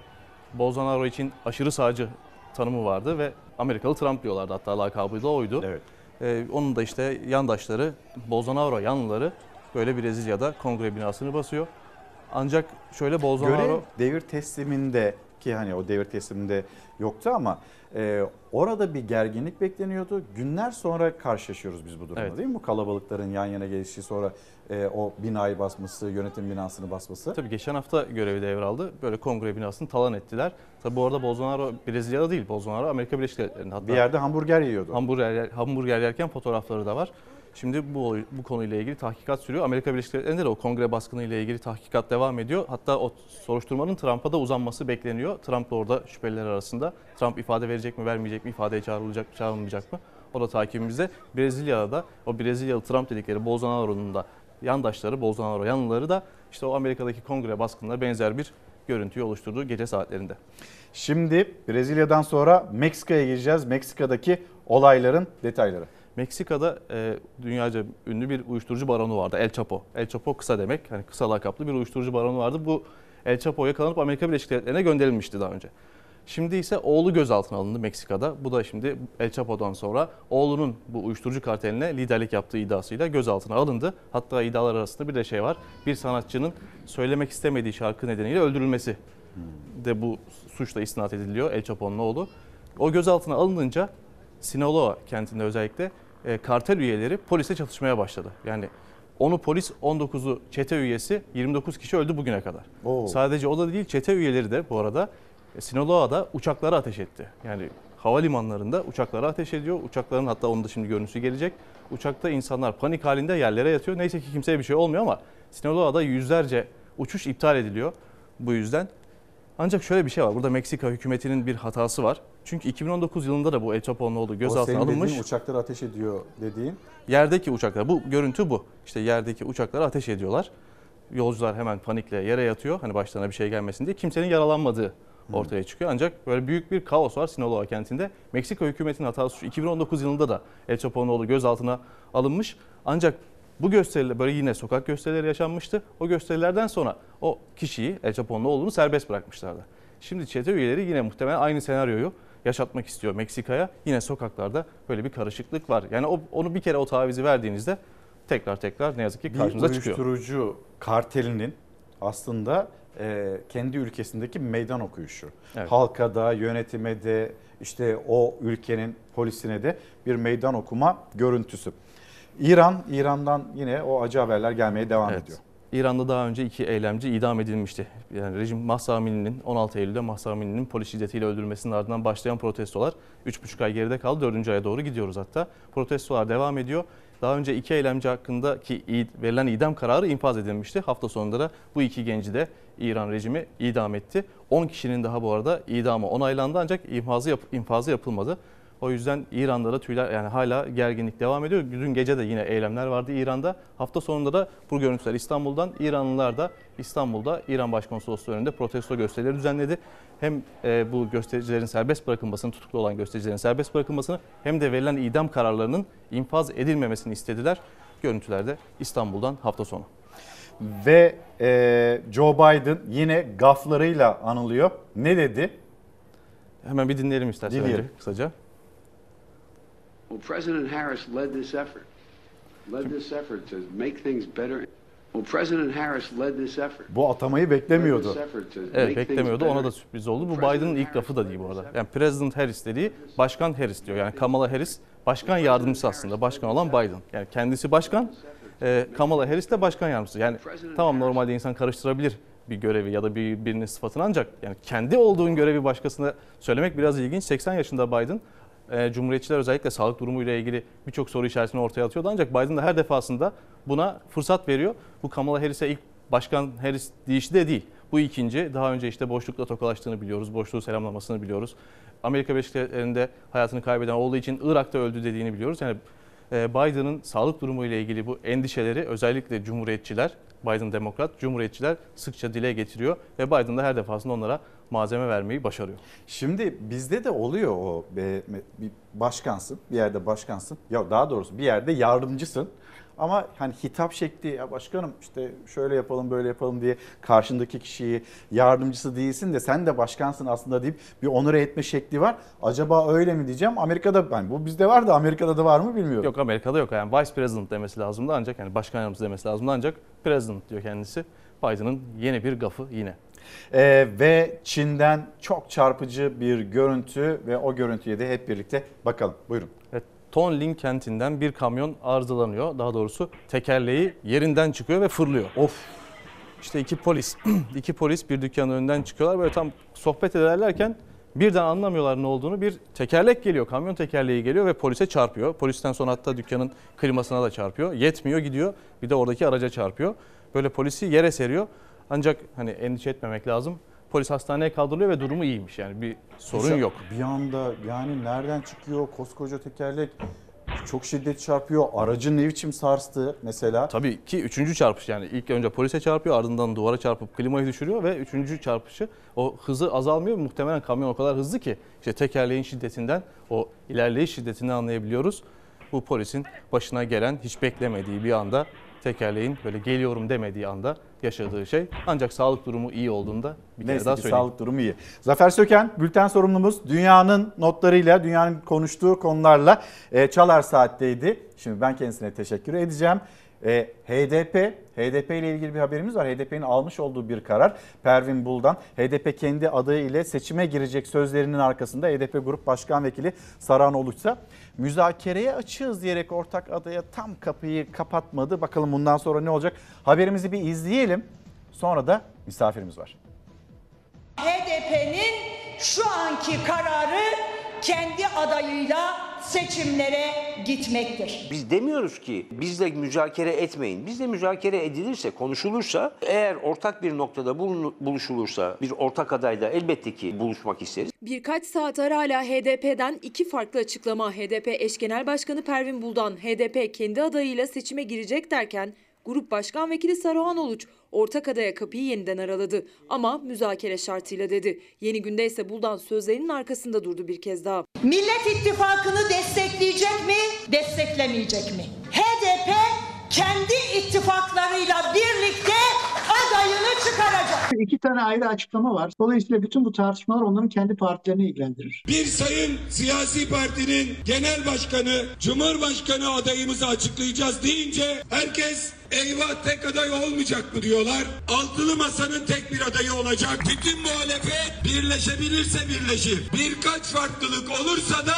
Bolsonaro için aşırı sağcı tanımı vardı ve Amerikalı Trump diyorlardı hatta lakabı da oydu. Evet. Ee, onun da işte yandaşları Bolsonaro yanlıları böyle Brezilya'da kongre binasını basıyor. Ancak şöyle Bolsonaro Görev devir tesliminde ki hani o devir tesliminde yoktu ama e, orada bir gerginlik bekleniyordu. Günler sonra karşılaşıyoruz biz bu durumla Evet. değil mi? Bu kalabalıkların yan yana gelişi sonra e, o binayı basması, yönetim binasını basması. Tabii geçen hafta görevi devraldı. Böyle kongre binasını talan ettiler. Tabii bu arada Bolsonaro Brezilya'da değil. Bolsonaro Amerika Birleşik Devletleri'nde. Hatta Bir yerde hamburger yiyordu. hamburger, hamburger yerken fotoğrafları da var. Şimdi bu bu konuyla ilgili tahkikat sürüyor. Amerika Birleşik Devletleri'nde de o kongre baskını ile ilgili tahkikat devam ediyor. Hatta o soruşturmanın Trump'a da uzanması bekleniyor. Trump da orada şüpheliler arasında. Trump ifade verecek mi, vermeyecek mi, ifadeye çağrılacak, çağrılmayacak mı? O da takibimizde. Brezilya'da da o Brezilyalı Trump dedikleri Bolsonaro'nun da yandaşları, Bolsonaro yanlıları da işte o Amerika'daki kongre baskınına benzer bir görüntüyü oluşturduğu gece saatlerinde. Şimdi Brezilya'dan sonra Meksika'ya gireceğiz. Meksika'daki olayların detayları. Meksika'da e, dünyaca ünlü bir uyuşturucu baronu vardı. El Chapo. El Chapo kısa demek. Hani kısa lakaplı bir uyuşturucu baronu vardı. Bu El Chapo yakalanıp Amerika Birleşik Devletleri'ne gönderilmişti daha önce. Şimdi ise oğlu gözaltına alındı Meksika'da. Bu da şimdi El Chapo'dan sonra oğlunun bu uyuşturucu karteline liderlik yaptığı iddiasıyla gözaltına alındı. Hatta iddialar arasında bir de şey var. Bir sanatçının söylemek istemediği şarkı nedeniyle öldürülmesi de bu suçla isnat ediliyor El Chapo'nun oğlu. O gözaltına alınınca Sinaloa kentinde özellikle e, kartel üyeleri polise çatışmaya başladı. Yani onu polis 19'u çete üyesi 29 kişi öldü bugüne kadar. Oo. Sadece o da değil çete üyeleri de bu arada Sinaloa'da uçaklara ateş etti. Yani havalimanlarında uçaklara ateş ediyor. Uçakların hatta onun da şimdi görüntüsü gelecek. Uçakta insanlar panik halinde yerlere yatıyor. Neyse ki kimseye bir şey olmuyor ama Sinaloa'da yüzlerce uçuş iptal ediliyor bu yüzden. Ancak şöyle bir şey var. Burada Meksika hükümetinin bir hatası var. Çünkü 2019 yılında da bu El o gözaltına senin alınmış. dediğin uçaklar ateş ediyor dediğin. Yerdeki uçaklar, bu görüntü bu. İşte yerdeki uçaklara ateş ediyorlar. Yolcular hemen panikle yere yatıyor. Hani başlarına bir şey gelmesin diye. Kimsenin yaralanmadığı ortaya çıkıyor. Ancak böyle büyük bir kaos var Sinaloa kentinde. Meksika hükümetinin hatası şu. 2019 yılında da El Chapo'nun gözaltına alınmış. Ancak bu gösteriler böyle yine sokak gösterileri yaşanmıştı. O gösterilerden sonra o kişiyi El Chapo'nun oğlunu serbest bırakmışlardı. Şimdi çete üyeleri yine muhtemelen aynı senaryoyu yaşatmak istiyor Meksika'ya. Yine sokaklarda böyle bir karışıklık var. Yani o, onu bir kere o tavizi verdiğinizde tekrar tekrar ne yazık ki karşınıza bir çıkıyor. uyuşturucu kartelinin aslında e, kendi ülkesindeki meydan okuyuşu. Evet. Halka da, yönetime de, işte o ülkenin polisine de bir meydan okuma görüntüsü. İran, İran'dan yine o acı haberler gelmeye devam Evet. ediyor. İran'da daha önce iki eylemci idam edilmişti. Yani rejim Mahsa Amini'nin 16 Eylül'de Mahsa Amini'nin polis şiddetiyle öldürülmesinin ardından başlayan protestolar 3,5 ay geride kaldı. 4. aya doğru gidiyoruz hatta. Protestolar devam ediyor. Daha önce iki eylemci hakkındaki verilen idam kararı infaz edilmişti. Hafta sonunda da bu iki genci de İran rejimi idam etti. 10 kişinin daha bu arada idamı onaylandı ancak infazı, yap- infazı yapılmadı. O yüzden İran'da da tüyler yani hala gerginlik devam ediyor. Dün gece de yine eylemler vardı İran'da. Hafta sonunda da bu görüntüler İstanbul'dan. İranlılar da İstanbul'da İran Başkonsolosluğu önünde protesto gösterileri düzenledi. Hem e, bu göstericilerin serbest bırakılmasını, tutuklu olan göstericilerin serbest bırakılmasını hem de verilen idam kararlarının infaz edilmemesini istediler. Görüntüler de İstanbul'dan hafta sonu. Ve e, Joe Biden yine gaflarıyla anılıyor. Ne dedi? Hemen bir dinleyelim istersen Dinleyelim. kısaca. Well, President Harris led this effort, led this effort to make things better. Well, President Harris led this effort. Bu atamayı beklemiyordu. Led this effort to make Evet things beklemiyordu. Ona da better. sürpriz oldu. Bu Biden'ın ilk lafı da değil bu arada. Yani President Harris dediği Başkan Harris diyor. Yani Kamala Harris başkan yardımcısı aslında. Başkan olan Biden. Yani kendisi başkan, e, Kamala Harris de başkan yardımcısı. Yani tamam normalde insan karıştırabilir bir görevi ya da bir birinin sıfatını ancak yani kendi olduğun görevi başkasına söylemek biraz ilginç. 80 yaşında Biden. E, Cumhuriyetçiler özellikle sağlık durumuyla ilgili birçok soru işaretini ortaya atıyordu. Ancak Biden de her defasında buna fırsat veriyor. Bu Kamala Harris'e ilk Başkan Harris deyişi de değil. Bu ikinci. Daha önce işte boşlukla tokalaştığını biliyoruz. Boşluğu selamlamasını biliyoruz. Amerika Birleşik Devletleri'nde hayatını kaybeden olduğu için Irak'ta öldü dediğini biliyoruz. Yani e, Biden'ın sağlık durumu ile ilgili bu endişeleri özellikle Cumhuriyetçiler, Biden Demokrat, Cumhuriyetçiler sıkça dile getiriyor ve Biden da her defasında onlara malzeme vermeyi başarıyor. Şimdi bizde de oluyor o bir başkansın, bir yerde başkansın. Ya daha doğrusu bir yerde yardımcısın. Ama hani hitap şekli ya başkanım işte şöyle yapalım böyle yapalım diye karşındaki kişiyi yardımcısı değilsin de sen de başkansın aslında deyip bir onur etme şekli var. Acaba öyle mi diyeceğim? Amerika'da yani bu bizde var da Amerika'da da var mı bilmiyorum. Yok Amerika'da yok. Yani Vice President demesi lazımdı ancak yani başkan yardımcısı demesi lazımdı ancak President diyor kendisi. Biden'ın yeni bir gafı yine. Ee, ve Çin'den çok çarpıcı bir görüntü ve o görüntüye de hep birlikte bakalım. Buyurun. Evet, Tonlin kentinden bir kamyon arızalanıyor. Daha doğrusu tekerleği yerinden çıkıyor ve fırlıyor. Of. İşte iki polis, iki polis bir dükkanın önünden çıkıyorlar. Böyle tam sohbet ederlerken birden anlamıyorlar ne olduğunu. Bir tekerlek geliyor, kamyon tekerleği geliyor ve polise çarpıyor. Polisten sonra hatta dükkanın klimasına da çarpıyor. Yetmiyor gidiyor bir de oradaki araca çarpıyor. Böyle polisi yere seriyor. Ancak hani endişe etmemek lazım. Polis hastaneye kaldırılıyor ve durumu iyiymiş yani bir sorun Mesela yok. Bir anda yani nereden çıkıyor koskoca tekerlek çok şiddet çarpıyor. Aracı ne biçim sarstı mesela. Tabii ki üçüncü çarpış yani ilk önce polise çarpıyor ardından duvara çarpıp klimayı düşürüyor ve üçüncü çarpışı o hızı azalmıyor. Muhtemelen kamyon o kadar hızlı ki işte tekerleğin şiddetinden o ilerleyiş şiddetini anlayabiliyoruz. Bu polisin başına gelen hiç beklemediği bir anda tekerleğin böyle geliyorum demediği anda yaşadığı şey. Ancak sağlık durumu iyi olduğunda bir kere Neyse daha ki söyleyeyim. sağlık durumu iyi. Zafer Söken, bülten sorumlumuz. Dünyanın notlarıyla, dünyanın konuştuğu konularla e, Çalar Saat'teydi. Şimdi ben kendisine teşekkür edeceğim. E, HDP, HDP ile ilgili bir haberimiz var. HDP'nin almış olduğu bir karar Pervin Buldan. HDP kendi adayı ile seçime girecek sözlerinin arkasında HDP Grup Başkan Vekili Saran Oluçsa müzakereye açığız diyerek ortak adaya tam kapıyı kapatmadı. Bakalım bundan sonra ne olacak? Haberimizi bir izleyelim. Sonra da misafirimiz var. HDP'nin şu anki kararı kendi adayıyla seçimlere gitmektir. Biz demiyoruz ki bizle müzakere etmeyin. Bizle müzakere edilirse, konuşulursa, eğer ortak bir noktada buluşulursa, bir ortak adayla elbette ki buluşmak isteriz. Birkaç saat arayla HDP'den iki farklı açıklama. HDP eş genel başkanı Pervin Buldan, HDP kendi adayıyla seçime girecek derken Grup Başkan Vekili Saruhan Oluç ortak adaya kapıyı yeniden araladı. Ama müzakere şartıyla dedi. Yeni günde ise Buldan sözlerinin arkasında durdu bir kez daha. Millet İttifakı'nı destekleyecek mi, desteklemeyecek mi? HDP kendi ittifaklarıyla birlikte adayını çıkaracak. İki tane ayrı açıklama var. Dolayısıyla bütün bu tartışmalar onların kendi partilerini ilgilendirir. Bir sayın siyasi partinin genel başkanı, cumhurbaşkanı adayımızı açıklayacağız deyince herkes eyvah tek aday olmayacak mı diyorlar. Altılı masanın tek bir adayı olacak. Bütün muhalefet birleşebilirse birleşir. Birkaç farklılık olursa da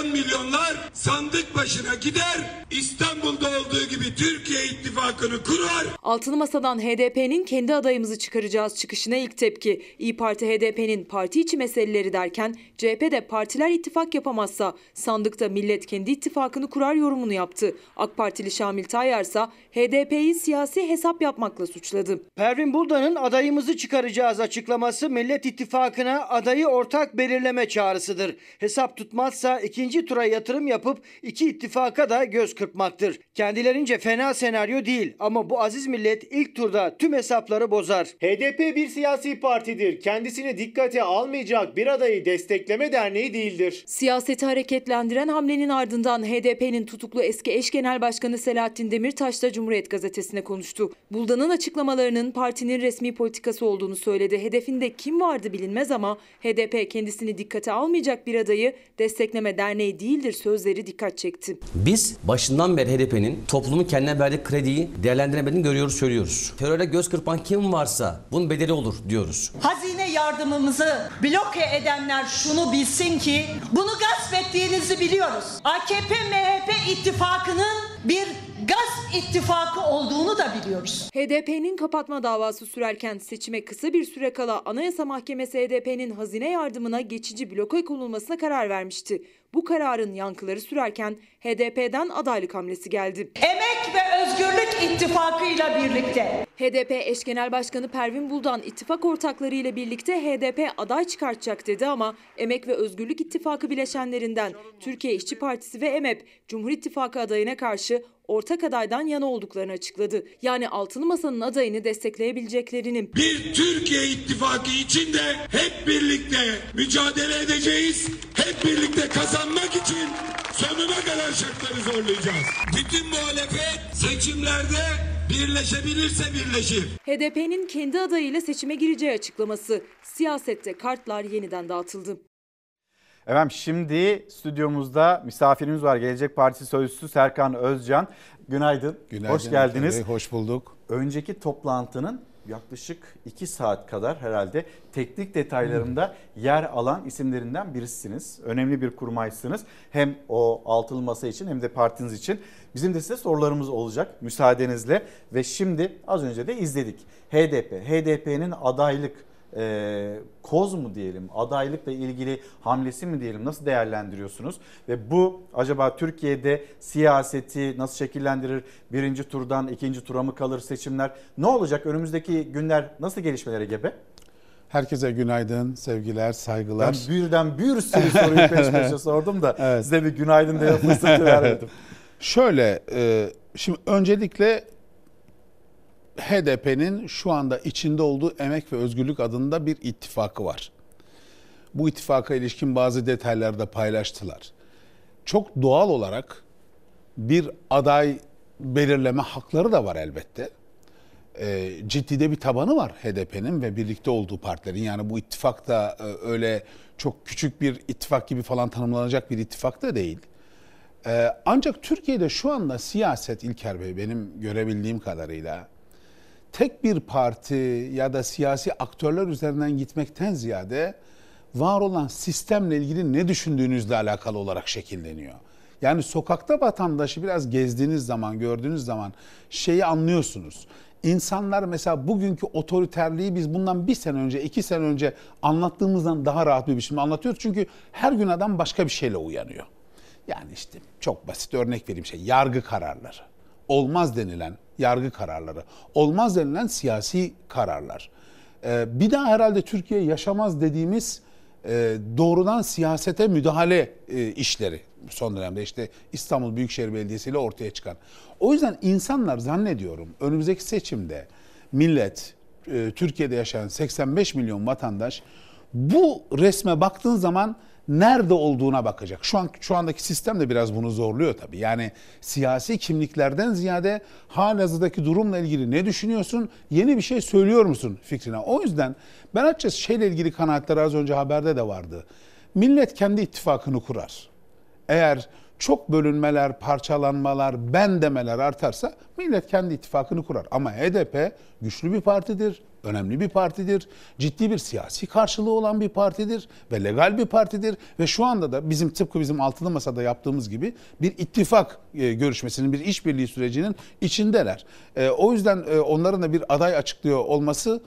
10 milyonlar sandık başına gider. İstanbul'da olduğu gibi Türkiye ittifakını kurar. Altılı Masa'dan HDP'nin kendi adayımızı çıkaracağız çıkışına ilk tepki. İyi Parti HDP'nin parti içi meseleleri derken CHP de partiler ittifak yapamazsa sandıkta millet kendi ittifakını kurar yorumunu yaptı. AK Partili Şamil Tayyar ise HDP'yi siyasi hesap yapmakla suçladı. Pervin Buldan'ın adayımızı çıkaracağız açıklaması Millet İttifakı'na adayı ortak belirleme çağrısıdır. Hesap tutmazsa ikinci tura yatırım yapıp iki ittifaka da göz kırpmaktır. Kendilerince fena senaryo değil ama bu aziz millet ilk turda tüm hesapları bozar. HDP bir siyasi partidir. Kendisini dikkate almayacak bir adayı destekleme derneği değildir. Siyaseti hareketlendiren hamlenin ardından HDP'nin tutuklu eski eş genel başkanı Selahattin Demirtaş da Cumhuriyet Gazetesi'ne konuştu. Buldan'ın açıklamalarının partinin resmi politikası olduğunu söyledi. Hedefinde kim vardı bilinmez ama HDP kendisini dikkate almayacak bir adayı destekleme derneği değildir sözleri dikkat çekti. Biz başından beri HDP'nin toplumun kendine verdiği krediyi değerlendiremediğini görüyoruz, söylüyoruz. Teröre göz kırpan kim varsa bunun bedeli olur diyoruz. Hazine yardımımızı bloke edenler şunu bilsin ki bunu gasp ettiğinizi biliyoruz. AKP MHP ittifakının bir gaz ittifakı olduğunu da biliyoruz. HDP'nin kapatma davası sürerken seçime kısa bir süre kala Anayasa Mahkemesi HDP'nin hazine yardımına geçici bloke konulmasına karar vermişti. Bu kararın yankıları sürerken HDP'den adaylık hamlesi geldi. Emek ve Özgürlük İttifakı'yla birlikte HDP eş genel başkanı Pervin Buldan ittifak ortakları ile birlikte HDP aday çıkartacak dedi ama Emek ve Özgürlük İttifakı bileşenlerinden Türkiye İşçi Partisi ve EMEP Cumhur İttifakı adayına karşı ortak adaydan yana olduklarını açıkladı. Yani Altılı Masa'nın adayını destekleyebileceklerini. Bir Türkiye ittifakı içinde hep birlikte mücadele edeceğiz. Hep birlikte kazanmak için sonuna kadar şartları zorlayacağız. Bütün muhalefet seçimlerde birleşebilirse birleşir. HDP'nin kendi adayıyla seçime gireceği açıklaması. Siyasette kartlar yeniden dağıtıldı. Efendim şimdi stüdyomuzda misafirimiz var. Gelecek Partisi Sözcüsü Serkan Özcan. Günaydın. Günaydın. Hoş geldiniz. Bey, hoş bulduk. Önceki toplantının yaklaşık 2 saat kadar herhalde teknik detaylarında yer alan isimlerinden birisiniz. Önemli bir kurmaysınız. Hem o altılı masa için hem de partiniz için. Bizim de size sorularımız olacak müsaadenizle. Ve şimdi az önce de izledik. HDP, HDP'nin adaylık e, koz mu diyelim, adaylıkla ilgili hamlesi mi diyelim nasıl değerlendiriyorsunuz? Ve bu acaba Türkiye'de siyaseti nasıl şekillendirir? Birinci turdan ikinci tura mı kalır seçimler? Ne olacak? Önümüzdeki günler nasıl gelişmelere gebe? Herkese günaydın, sevgiler, saygılar. Ben birden bir sürü soruyu peş peşe sordum da evet. size bir günaydın diye fırsatı vermedim. Şöyle, e, şimdi öncelikle HDP'nin şu anda içinde olduğu Emek ve Özgürlük adında bir ittifakı var. Bu ittifaka ilişkin bazı detayları da paylaştılar. Çok doğal olarak bir aday belirleme hakları da var elbette. E, ciddi de bir tabanı var HDP'nin ve birlikte olduğu partilerin. Yani bu ittifak da e, öyle çok küçük bir ittifak gibi falan tanımlanacak bir ittifak da değil. E, ancak Türkiye'de şu anda siyaset İlker Bey benim görebildiğim kadarıyla tek bir parti ya da siyasi aktörler üzerinden gitmekten ziyade var olan sistemle ilgili ne düşündüğünüzle alakalı olarak şekilleniyor. Yani sokakta vatandaşı biraz gezdiğiniz zaman, gördüğünüz zaman şeyi anlıyorsunuz. İnsanlar mesela bugünkü otoriterliği biz bundan bir sene önce, iki sene önce anlattığımızdan daha rahat bir biçimde anlatıyoruz. Çünkü her gün adam başka bir şeyle uyanıyor. Yani işte çok basit örnek vereyim şey, yargı kararları. Olmaz denilen yargı kararları, olmaz denilen siyasi kararlar. Ee, bir daha herhalde Türkiye yaşamaz dediğimiz e, doğrudan siyasete müdahale e, işleri son dönemde işte İstanbul Büyükşehir Belediyesi ile ortaya çıkan. O yüzden insanlar zannediyorum önümüzdeki seçimde millet, e, Türkiye'de yaşayan 85 milyon vatandaş bu resme baktığın zaman nerede olduğuna bakacak. Şu an şu andaki sistem de biraz bunu zorluyor tabii. Yani siyasi kimliklerden ziyade halihazırdaki durumla ilgili ne düşünüyorsun? Yeni bir şey söylüyor musun fikrine? O yüzden ben açıkçası şeyle ilgili kanaatler az önce haberde de vardı. Millet kendi ittifakını kurar. Eğer çok bölünmeler, parçalanmalar, ben demeler artarsa millet kendi ittifakını kurar. Ama HDP güçlü bir partidir, önemli bir partidir, ciddi bir siyasi karşılığı olan bir partidir ve legal bir partidir ve şu anda da bizim tıpkı bizim altılı masada yaptığımız gibi bir ittifak e, görüşmesinin, bir işbirliği sürecinin içindeler. E, o yüzden e, onların da bir aday açıklıyor olması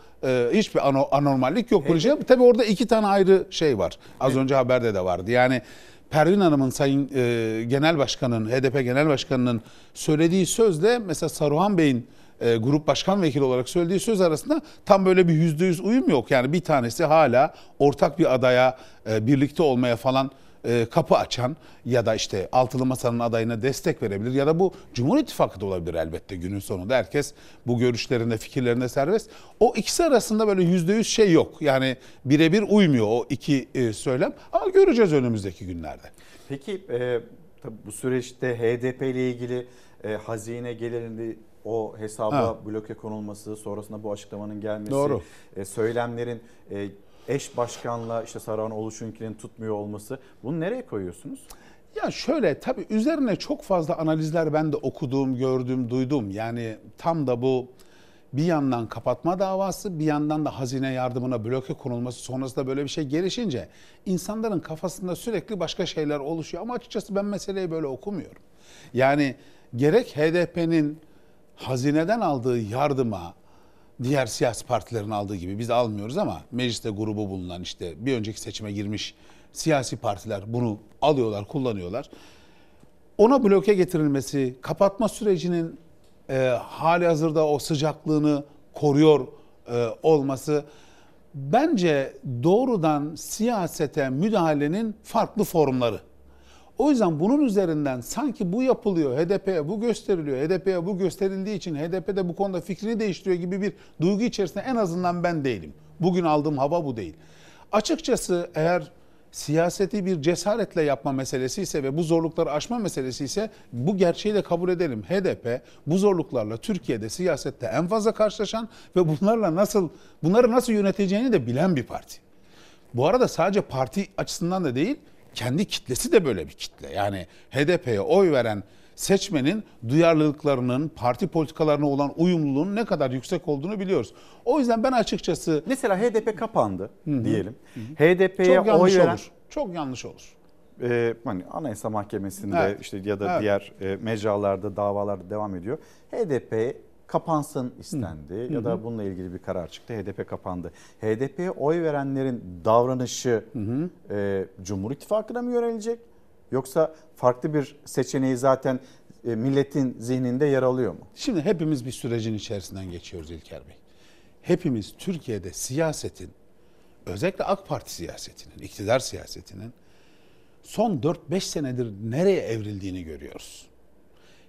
hiçbir ano- anormallik yok. Evet. Şey. Tabii orada iki tane ayrı şey var. Az önce haberde de vardı. Yani Pervin Hanım'ın Sayın e, Genel Başkanı'nın, HDP Genel Başkanı'nın söylediği sözle mesela Saruhan Bey'in e, grup başkan vekili olarak söylediği söz arasında tam böyle bir yüzde yüz uyum yok. Yani bir tanesi hala ortak bir adaya e, birlikte olmaya falan e, kapı açan ya da işte altılı masanın adayına destek verebilir ya da bu Cumhur İttifakı da olabilir elbette günün sonunda. Herkes bu görüşlerinde, fikirlerinde serbest. O ikisi arasında böyle yüzde yüz şey yok. Yani birebir uymuyor o iki e, söylem. Ama göreceğiz önümüzdeki günlerde. Peki e, tabii bu süreçte HDP ile ilgili e, hazine gelirinde o hesaba Ha. bloke konulması, sonrasında bu açıklamanın gelmesi, Doğru. e, söylemlerin e, eş başkanla işte Saruhan Oluşunkinin tutmuyor olması bunu nereye koyuyorsunuz? Ya şöyle tabii üzerine çok fazla analizler ben de okudum, gördüm, duydum. Yani tam da bu bir yandan kapatma davası bir yandan da hazine yardımına bloke konulması sonrasında böyle bir şey gelişince insanların kafasında sürekli başka şeyler oluşuyor. Ama açıkçası ben meseleyi böyle okumuyorum. Yani gerek HDP'nin hazineden aldığı yardıma diğer siyasi partilerin aldığı gibi biz almıyoruz ama mecliste grubu bulunan işte bir önceki seçime girmiş siyasi partiler bunu alıyorlar, kullanıyorlar. Ona bloke getirilmesi, kapatma sürecinin e, hali hazırda o sıcaklığını koruyor e, olması bence doğrudan siyasete müdahalenin farklı formları. O yüzden bunun üzerinden sanki bu yapılıyor, HDP'ye bu gösteriliyor, HDP'ye bu gösterildiği için HDP de bu konuda fikrini değiştiriyor gibi bir duygu içerisinde en azından ben değilim. Bugün aldığım hava bu değil. Açıkçası eğer siyaseti bir cesaretle yapma meselesi ise ve bu zorlukları aşma meselesi ise bu gerçeği de kabul edelim. HDP bu zorluklarla Türkiye'de siyasette en fazla karşılaşan ve bunlarla nasıl bunları nasıl yöneteceğini de bilen bir parti. Bu arada sadece parti açısından da değil, kendi kitlesi de böyle bir kitle. Yani HDP'ye oy veren seçmenin duyarlılıklarının, parti politikalarına olan uyumluluğunun ne kadar yüksek olduğunu biliyoruz. O yüzden ben açıkçası... Mesela HDP kapandı diyelim. Çok HDP'ye oy veren olur. Çok yanlış olur. e, hani Anayasa Mahkemesi'nde Evet. işte ya da Evet. diğer e, mecralarda davalarda devam ediyor. HDP kapansın istendi ya da bununla ilgili bir karar çıktı. HDP kapandı. HDP'ye oy verenlerin davranışı e, Cumhur İttifakı'na mı yönelecek? Yoksa farklı bir seçeneği zaten e, milletin zihninde yer alıyor mu? Şimdi hepimiz bir sürecin içerisinden geçiyoruz İlker Bey. Hepimiz Türkiye'de siyasetin, özellikle AK Parti siyasetinin, iktidar siyasetinin son 4-5 senedir nereye evrildiğini görüyoruz.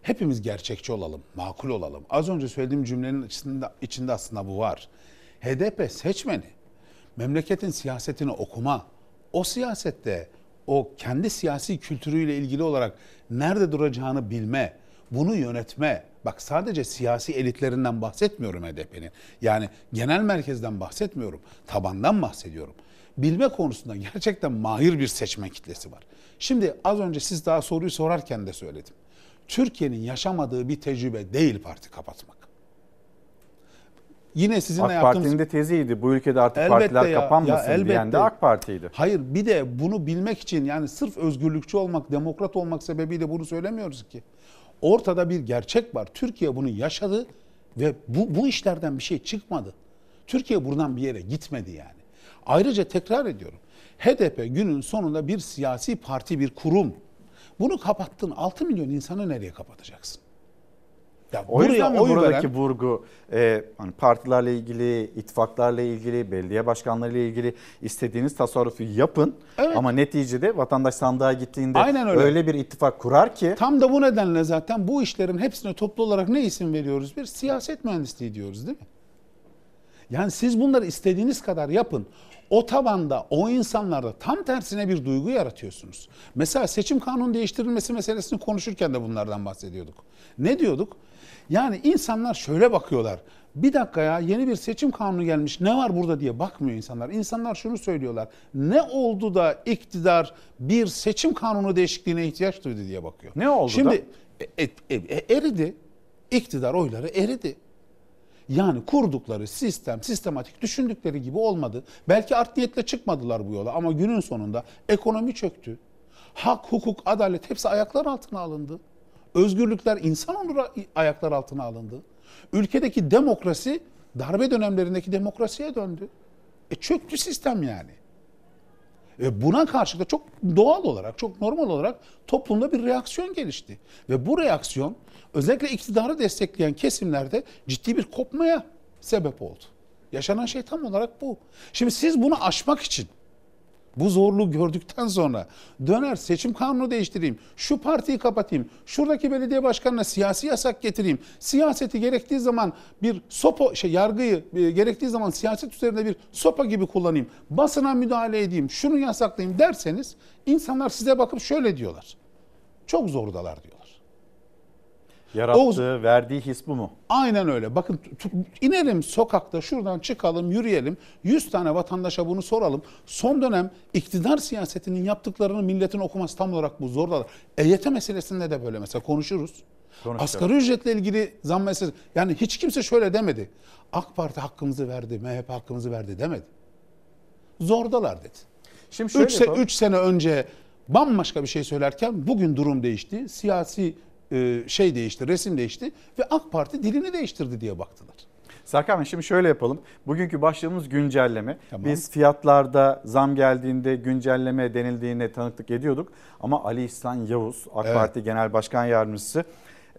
Hepimiz gerçekçi olalım, makul olalım. Az önce söylediğim cümlenin içinde, içinde aslında bu var. HDP seçmeni, memleketin siyasetini okuma, o siyasette o kendi siyasi kültürüyle ilgili olarak nerede duracağını bilme, bunu yönetme. Bak sadece siyasi elitlerinden bahsetmiyorum HDP'nin. Yani genel merkezden bahsetmiyorum. Tabandan bahsediyorum. Bilme konusunda gerçekten mahir bir seçmen kitlesi var. Şimdi az önce siz daha soruyu sorarken de söyledim. Türkiye'nin yaşamadığı bir tecrübe değil parti kapatmak. Yine sizinle AK yaptığımız... Parti'nin de teziydi. Bu ülkede artık Elbette partiler ya, kapanmasın ya diyen de elbette. AK Parti'ydi. Hayır bir de bunu bilmek için yani sırf özgürlükçü olmak, demokrat olmak sebebiyle bunu söylemiyoruz ki. Ortada bir gerçek var. Türkiye bunu yaşadı ve bu, bu işlerden bir şey çıkmadı. Türkiye buradan bir yere gitmedi yani. Ayrıca tekrar ediyorum. HDP günün sonunda bir siyasi parti, bir kurum. Bunu kapattın 6 milyon insanı nereye kapatacaksın? Ya O yüzden mi oy buradaki veren- vurgu e, hani partilerle ilgili, ittifaklarla ilgili, belediye başkanlarıyla ilgili istediğiniz tasarrufu yapın. Ama neticede vatandaş sandığa gittiğinde Aynen öyle. öyle bir ittifak kurar ki Tam da bu nedenle zaten bu işlerin hepsine toplu olarak ne isim veriyoruz? Bir siyaset mühendisliği diyoruz değil mi? Yani siz bunları istediğiniz kadar yapın. O tabanda, o insanlarda tam tersine bir duygu yaratıyorsunuz. Mesela seçim kanunu değiştirilmesi meselesini konuşurken de bunlardan bahsediyorduk. Ne diyorduk? Yani insanlar şöyle bakıyorlar. Bir dakika ya yeni bir seçim kanunu gelmiş ne var burada diye bakmıyor insanlar. İnsanlar şunu söylüyorlar. Ne oldu da iktidar bir seçim kanunu değişikliğine ihtiyaç duydu diye bakıyor. Ne oldu Şimdi e, e, e, eridi. İktidar oyları eridi. Yani kurdukları sistem, sistematik düşündükleri gibi olmadı. Belki art niyetle çıkmadılar bu yola ama günün sonunda ekonomi çöktü. Hak, hukuk, adalet hepsi ayaklar altına alındı. Özgürlükler, insan onuru ayaklar altına alındı. Ülkedeki demokrasi darbe dönemlerindeki demokrasiye döndü. E çöktü sistem yani. E buna karşı da çok doğal olarak, çok normal olarak toplumda bir reaksiyon gelişti. Ve bu reaksiyon özellikle iktidarı destekleyen kesimlerde ciddi bir kopmaya sebep oldu. Yaşanan şey tam olarak bu. Şimdi siz bunu aşmak için bu zorluğu gördükten sonra döner seçim kanunu değiştireyim, şu partiyi kapatayım, şuradaki belediye başkanına siyasi yasak getireyim, siyaseti gerektiği zaman bir sopa, şey yargıyı e, gerektiği zaman siyaset üzerinde bir sopa gibi kullanayım, basına müdahale edeyim, şunu yasaklayayım derseniz insanlar size bakıp şöyle diyorlar. Çok zordalar diyorlar. Yarattığı, verdiği his bu mu? Aynen öyle. Bakın inelim sokakta şuradan çıkalım yürüyelim. 100 tane vatandaşa bunu soralım. Son dönem iktidar siyasetinin yaptıklarını milletin okuması tam olarak bu zordalar. EYT meselesinde de böyle mesela konuşuruz. Konuşuyoruz. Asgari ücretle ilgili zam meselesi. Yani hiç kimse şöyle demedi. AK Parti hakkımızı verdi, MHP hakkımızı verdi demedi. Zordalar dedi. Şimdi şöyle 3 se- sene önce bambaşka bir şey söylerken bugün durum değişti. Siyasi şey değişti, resim değişti ve AK Parti dilini değiştirdi diye baktılar. Serkan şimdi şöyle yapalım. Bugünkü başlığımız güncelleme. Tamam. Biz fiyatlarda zam geldiğinde güncelleme denildiğine tanıklık ediyorduk. Ama Ali İhsan Yavuz AK Evet. Parti Genel Başkan Yardımcısı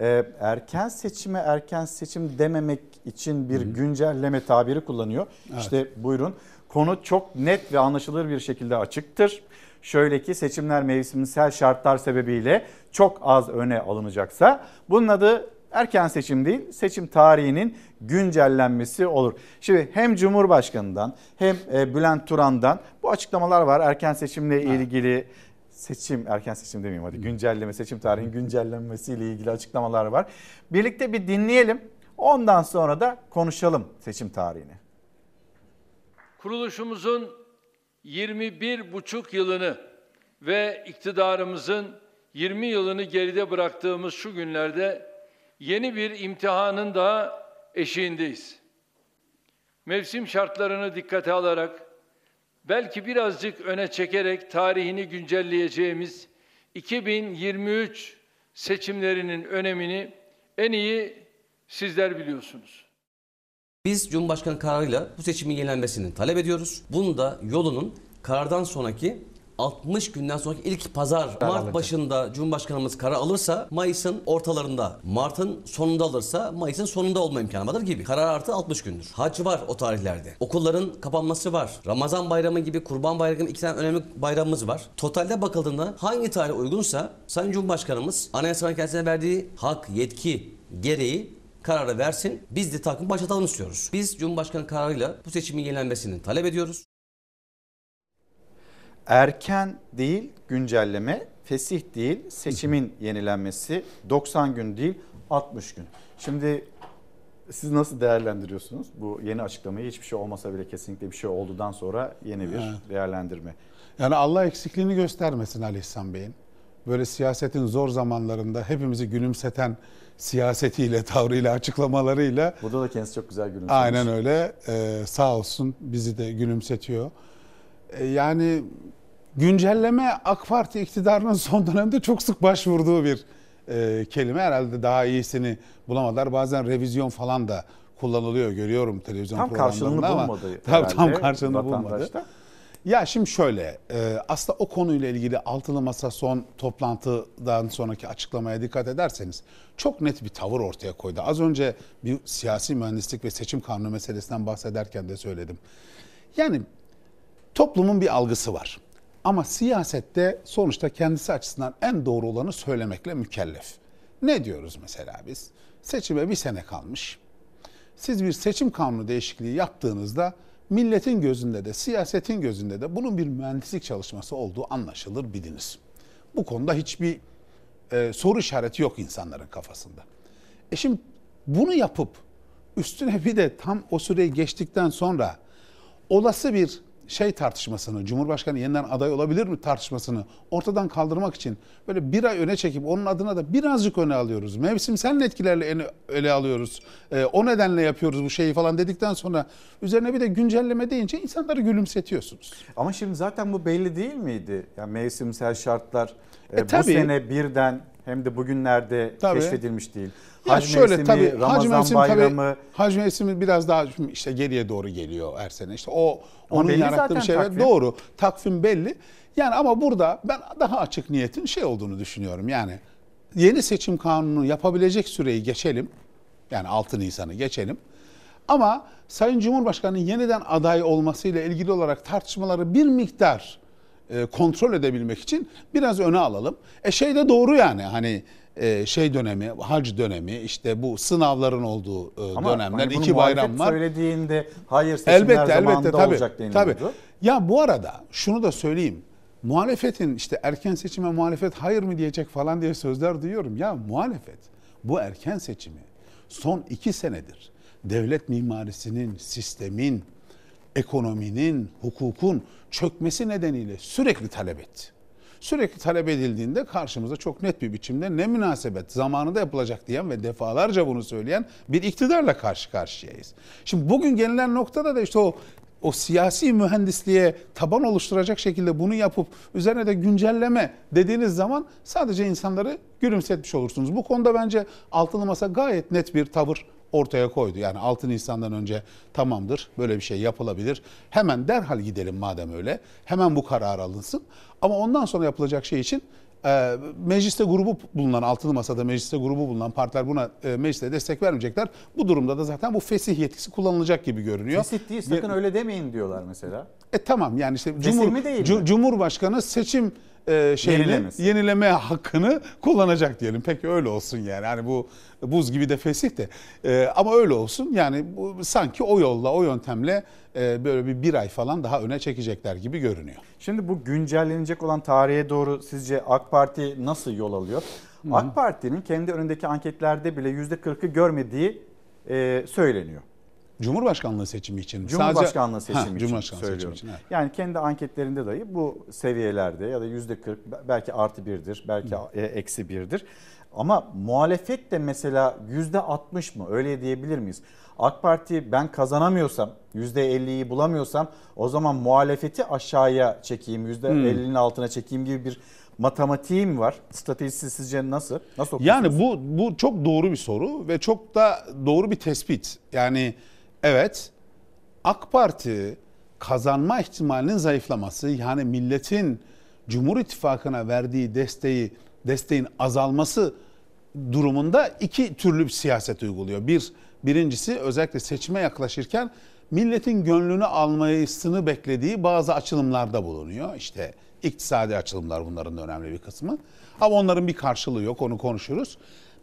e, erken seçime erken seçim dememek için bir güncelleme tabiri kullanıyor. Evet. İşte buyurun. Konu çok net ve anlaşılır bir şekilde açıktır. Şöyle ki seçimler mevsimsel şartlar sebebiyle çok az öne alınacaksa bunun adı erken seçim değil seçim tarihinin güncellenmesi olur. Şimdi hem Cumhurbaşkanı'ndan hem e, Bülent Turan'dan bu açıklamalar var erken seçimle ilgili seçim erken seçim demeyeyim hadi güncelleme seçim tarihinin güncellenmesiyle ilgili açıklamalar var. Birlikte bir dinleyelim ondan sonra da konuşalım seçim tarihini. kuruluşumuzun 21 buçuk yılını ve iktidarımızın 20 yılını geride bıraktığımız şu günlerde yeni bir imtihanın daha eşiğindeyiz. Mevsim şartlarını dikkate alarak belki birazcık öne çekerek tarihini güncelleyeceğimiz 2023 seçimlerinin önemini en iyi sizler biliyorsunuz. Biz Cumhurbaşkanı kararıyla bu seçimin yenilenmesini talep ediyoruz. Bunun da yolunun karardan sonraki 60 günden sonraki ilk pazar Mart alacak. başında Cumhurbaşkanımız karar alırsa Mayıs'ın ortalarında, Mart'ın sonunda alırsa Mayıs'ın sonunda olma imkanı vardır gibi. Karar artı 60 gündür. Hac var o tarihlerde. Okulların kapanması var. Ramazan bayramı gibi Kurban bayramı gibi iki tane önemli bayramımız var. Totalde bakıldığında hangi tarih uygunsa Sayın Cumhurbaşkanımız Anayasa kendisine verdiği hak, yetki gereği kararı versin. Biz de takım başlatalım istiyoruz. Biz Cumhurbaşkanı kararıyla bu seçimin yenilenmesini talep ediyoruz. Erken değil güncelleme, fesih değil seçimin yenilenmesi 90 gün değil 60 gün. Şimdi siz nasıl değerlendiriyorsunuz bu yeni açıklamayı? Hiçbir şey olmasa bile kesinlikle bir şey olduktan sonra yeni bir Evet. değerlendirme. Yani Allah eksikliğini göstermesin Ali İhsan Bey'in. Böyle siyasetin zor zamanlarında hepimizi gülümseten siyasetiyle, tavrıyla, açıklamalarıyla Burada da kendisi çok güzel gülümsemiş. aynen öyle Ee, sağ olsun bizi de gülümsetiyor. Ee, yani güncelleme AK Parti iktidarının son dönemde çok sık başvurduğu bir e, kelime. Herhalde daha iyisini bulamadılar. Bazen revizyon falan da kullanılıyor görüyorum televizyon Tam programlarında ama bulmadı tam, tam karşılığını bulmadı. Ya şimdi şöyle, e, aslında o konuyla ilgili altılı masa son toplantıdan sonraki açıklamaya dikkat ederseniz çok net bir tavır ortaya koydu. Az önce bir siyasi mühendislik ve seçim kanunu meselesinden bahsederken de söyledim. Yani toplumun bir algısı var. Ama siyasette sonuçta kendisi açısından en doğru olanı söylemekle mükellef. Ne diyoruz mesela biz? Seçime bir sene kalmış. siz bir seçim kanunu değişikliği yaptığınızda milletin gözünde de siyasetin gözünde de bunun bir mühendislik çalışması olduğu anlaşılır biliniz. Bu konuda hiçbir e, soru işareti yok insanların kafasında. E şimdi bunu yapıp üstüne bir de tam o süreyi geçtikten sonra olası bir şey tartışmasını, Cumhurbaşkanı yeniden aday olabilir mi tartışmasını ortadan kaldırmak için böyle bir ay öne çekip onun adına da birazcık öne alıyoruz. Mevsimsel etkilerle ele alıyoruz. Ee, o nedenle yapıyoruz bu şeyi falan dedikten sonra üzerine bir de güncelleme deyince insanları gülümsetiyorsunuz. Ama şimdi zaten bu belli değil miydi? Yani mevsimsel şartlar e, E, bu tabii. sene birden hem de bugünlerde Tabii. keşfedilmiş değil. Ya Hac şöyle mevsimi, tabii Ramazan hac mevsimi bayramı. tabii hac mevsimi biraz daha işte geriye doğru geliyor her sene. İşte o Ama onun yarattığı şey var. takvim. Doğru. Takvim belli. Yani ama burada ben daha açık niyetin şey olduğunu düşünüyorum. Yani yeni seçim kanunu yapabilecek süreyi geçelim. Yani 6 Nisan'ı geçelim. Ama Sayın Cumhurbaşkanı'nın yeniden aday olmasıyla ilgili olarak tartışmaları bir miktar e, kontrol edebilmek için biraz öne alalım. E şey de doğru yani hani e, şey dönemi, hac dönemi, işte bu sınavların olduğu e, Ama dönemler, hani iki bayram var. söylediğinde hayır seçimler Elbette zamanında elbette tabii. olacak deniliyordu. tabii. Ya bu arada şunu da söyleyeyim. Muhalefetin işte erken seçime muhalefet hayır mı diyecek falan diye sözler duyuyorum. Ya muhalefet bu erken seçimi son iki senedir devlet mimarisinin, sistemin, ekonominin, hukukun çökmesi nedeniyle sürekli talep etti. Sürekli talep edildiğinde karşımıza çok net bir biçimde ne münasebet zamanında yapılacak diyen ve defalarca bunu söyleyen bir iktidarla karşı karşıyayız. Şimdi bugün gelinen noktada da işte o o siyasi mühendisliğe taban oluşturacak şekilde bunu yapıp üzerine de güncelleme dediğiniz zaman sadece insanları gülümsetmiş olursunuz. Bu konuda bence altılı masa gayet net bir tavır ortaya koydu. Yani 6 Nisan'dan önce tamamdır böyle bir şey yapılabilir. Hemen derhal gidelim madem öyle. Hemen bu karar alınsın. Ama ondan sonra yapılacak şey için e, mecliste grubu bulunan, altılı masada mecliste grubu bulunan partiler buna e, mecliste destek vermeyecekler. Bu durumda da zaten bu fesih yetkisi kullanılacak gibi görünüyor. Kesit değil sakın öyle demeyin diyorlar mesela. E tamam yani işte Fesih Cumhur, değil mi? Cu- Cumhurbaşkanı seçim e, şeyini Yenilemesi. yenileme hakkını kullanacak diyelim. Peki öyle olsun yani. Hani bu buz gibi de fesih de. E, ama öyle olsun. Yani bu, sanki o yolla, o yöntemle e, böyle bir bir ay falan daha öne çekecekler gibi görünüyor. Şimdi bu güncellenecek olan tarihe doğru sizce AK Parti nasıl yol alıyor? AK Parti'nin kendi önündeki anketlerde bile %40'ı görmediği e, söyleniyor. Cumhurbaşkanlığı seçimi için. Cumhurbaşkanlığı Sadece- seçimi Ha, için Cumhurbaşkanlığı söylüyorum. seçimi için. evet. Yani kendi anketlerinde dahi bu seviyelerde ya da yüzde 40 belki artı birdir, belki e, eksi birdir. Ama muhalefet de mesela yüzde 60 mı öyle diyebilir miyiz? AK Parti ben kazanamıyorsam yüzde 50'yi bulamıyorsam o zaman muhalefeti aşağıya çekeyim yüzde Hmm. 50'nin altına çekeyim gibi bir matematiğim var. Stratejisi sizce nasıl? Nasıl okuyorsunuz? Yani bu bu çok doğru bir soru ve çok da doğru bir tespit. Yani evet AK Parti kazanma ihtimalinin zayıflaması yani milletin Cumhur İttifakı'na verdiği desteği desteğin azalması durumunda iki türlü bir siyaset uyguluyor. Bir birincisi özellikle seçime yaklaşırken milletin gönlünü almasını beklediği bazı açılımlarda bulunuyor. İşte iktisadi açılımlar bunların da önemli bir kısmı. Ama onların bir karşılığı yok onu konuşuruz.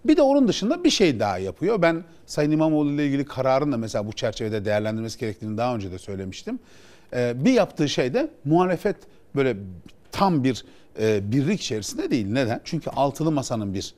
Bir de onun dışında bir şey daha yapıyor. Ben Sayın İmamoğlu ile ilgili kararın da mesela bu çerçevede değerlendirmesi gerektiğini daha önce de söylemiştim. Ee, bir yaptığı şey de muhalefet böyle tam bir e, birlik içerisinde değil. Neden? Çünkü altılı masanın bir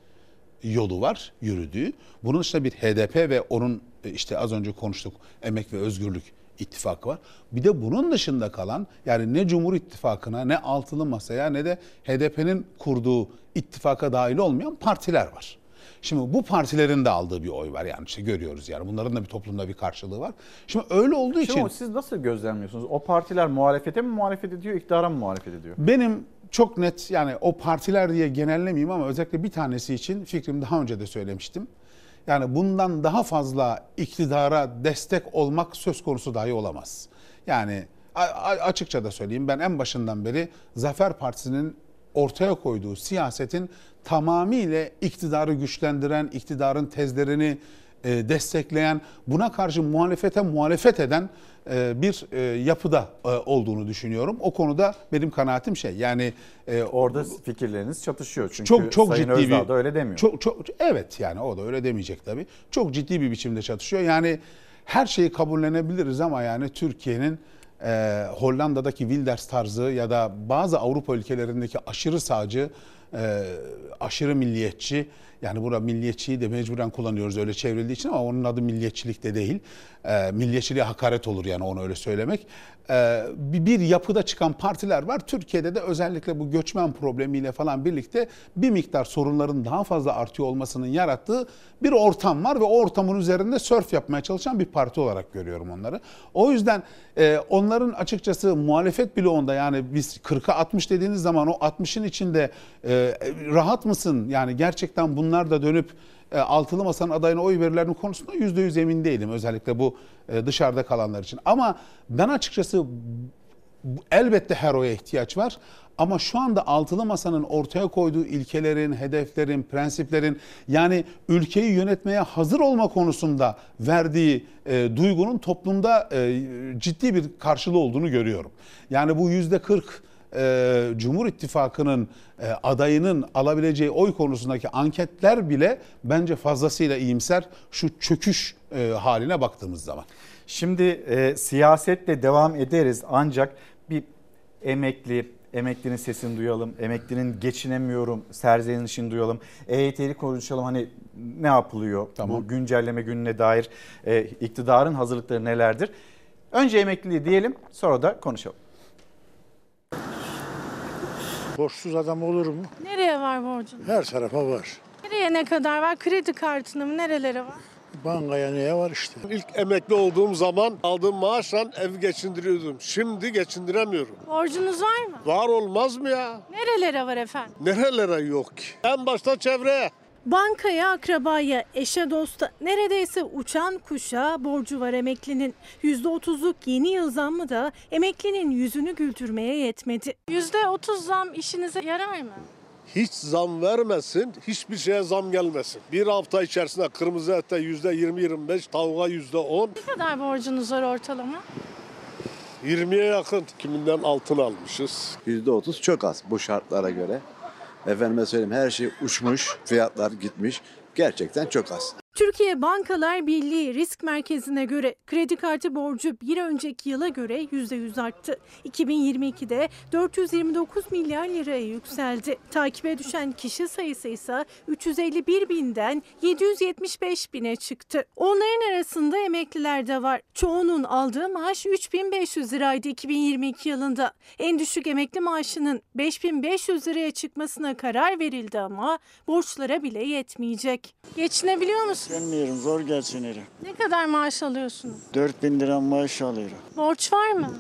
yolu var yürüdüğü. Bunun dışında bir HDP ve onun e, işte az önce konuştuk Emek ve Özgürlük ittifakı var. Bir de bunun dışında kalan yani ne Cumhur İttifakı'na ne altılı masaya ne de HDP'nin kurduğu ittifaka dahil olmayan partiler var. Şimdi bu partilerin de aldığı bir oy var yani işte görüyoruz yani bunların da bir toplumda bir karşılığı var. Şimdi öyle olduğu Şimdi için o siz nasıl gözlemliyorsunuz? O partiler muhalefete mi muhalefet ediyor, iktidara mı muhalefet ediyor? Benim çok net yani o partiler diye genellemeyeyim ama özellikle bir tanesi için fikrimi daha önce de söylemiştim. Yani bundan daha fazla iktidara destek olmak söz konusu dahi olamaz. Yani açıkça da söyleyeyim ben en başından beri Zafer Partisi'nin ortaya koyduğu siyasetin tamamıyla iktidarı güçlendiren, iktidarın tezlerini e, destekleyen, buna karşı muhalefete muhalefet eden e, bir e, yapıda e, olduğunu düşünüyorum. O konuda benim kanaatim şey yani e, Orada fikirleriniz çatışıyor çünkü çok çok Sayın ciddi Özdağ bir da öyle demiyor. Çok çok evet yani o da öyle demeyecek tabii. Çok ciddi bir biçimde çatışıyor. Yani her şeyi kabullenebiliriz ama yani Türkiye'nin e, Hollanda'daki Wilders tarzı ya da bazı Avrupa ülkelerindeki aşırı sağcı, e, aşırı milliyetçi yani burada milliyetçiyi de mecburen kullanıyoruz öyle çevrildiği için ama onun adı milliyetçilik de değil. E, milliyetçiliğe hakaret olur yani onu öyle söylemek. E, bir, yapıda çıkan partiler var. Türkiye'de de özellikle bu göçmen problemiyle falan birlikte bir miktar sorunların daha fazla artıyor olmasının yarattığı bir ortam var ve o ortamın üzerinde sörf yapmaya çalışan bir parti olarak görüyorum onları. O yüzden e, onların açıkçası muhalefet bloğunda yani biz 40'a 60 dediğiniz zaman o 60'ın içinde e, rahat mısın? Yani gerçekten bunlar da dönüp e, altılı masanın adayına oy verirler mi konusunda yüzde yüz emin değilim. Özellikle bu e, dışarıda kalanlar için. Ama ben açıkçası elbette her oya ihtiyaç var. Ama şu anda altılı masanın ortaya koyduğu ilkelerin, hedeflerin, prensiplerin yani ülkeyi yönetmeye hazır olma konusunda verdiği e, duygunun toplumda e, ciddi bir karşılığı olduğunu görüyorum. Yani bu yüzde 40 e, Cumhur İttifakı'nın e, adayının alabileceği oy konusundaki anketler bile bence fazlasıyla iyimser şu çöküş e, haline baktığımız zaman. Şimdi e, siyasetle devam ederiz ancak bir emekli, emeklinin sesini duyalım, emeklinin geçinemiyorum serzenişini duyalım. EYT'li konuşalım hani ne yapılıyor bu güncelleme gününe dair e, iktidarın hazırlıkları nelerdir? Önce emekliliği diyelim sonra da konuşalım. Borçsuz adam olur mu? Nereye var borcun? Her tarafa var. Nereye ne kadar var? Kredi kartına mı? Nerelere var? Bankaya neye var işte. İlk emekli olduğum zaman aldığım maaşla ev geçindiriyordum. Şimdi geçindiremiyorum. Borcunuz var mı? Var olmaz mı ya? Nerelere var efendim? Nerelere yok ki? En başta çevreye. Bankaya, akrabaya, eşe, dosta neredeyse uçan kuşa borcu var emeklinin. %30'luk yeni yıl zammı da emeklinin yüzünü güldürmeye yetmedi. %30 zam işinize yarar mı? Hiç zam vermesin, hiçbir şeye zam gelmesin. Bir hafta içerisinde kırmızı ette yüzde 20-25, tavuğa yüzde 10, Ne kadar borcunuz var ortalama? 20'ye yakın. Kiminden altın almışız. %30 çok az bu şartlara göre. Efendime söyleyeyim her şey uçmuş, fiyatlar gitmiş. Gerçekten çok az. Türkiye Bankalar Birliği Risk Merkezi'ne göre kredi kartı borcu bir önceki yıla göre %100 arttı. 2022'de 429 milyar liraya yükseldi. Takibe düşen kişi sayısı ise 351 binden 775 bine çıktı. Onların arasında emekliler de var. Çoğunun aldığı maaş 3500 liraydı 2022 yılında. En düşük emekli maaşının 5500 liraya çıkmasına karar verildi ama borçlara bile yetmeyecek. Geçinebiliyor musunuz? Gelmiyorum zor geçinirim. Ne kadar maaş alıyorsunuz? 4000 lira maaş alıyorum. Borç var mı?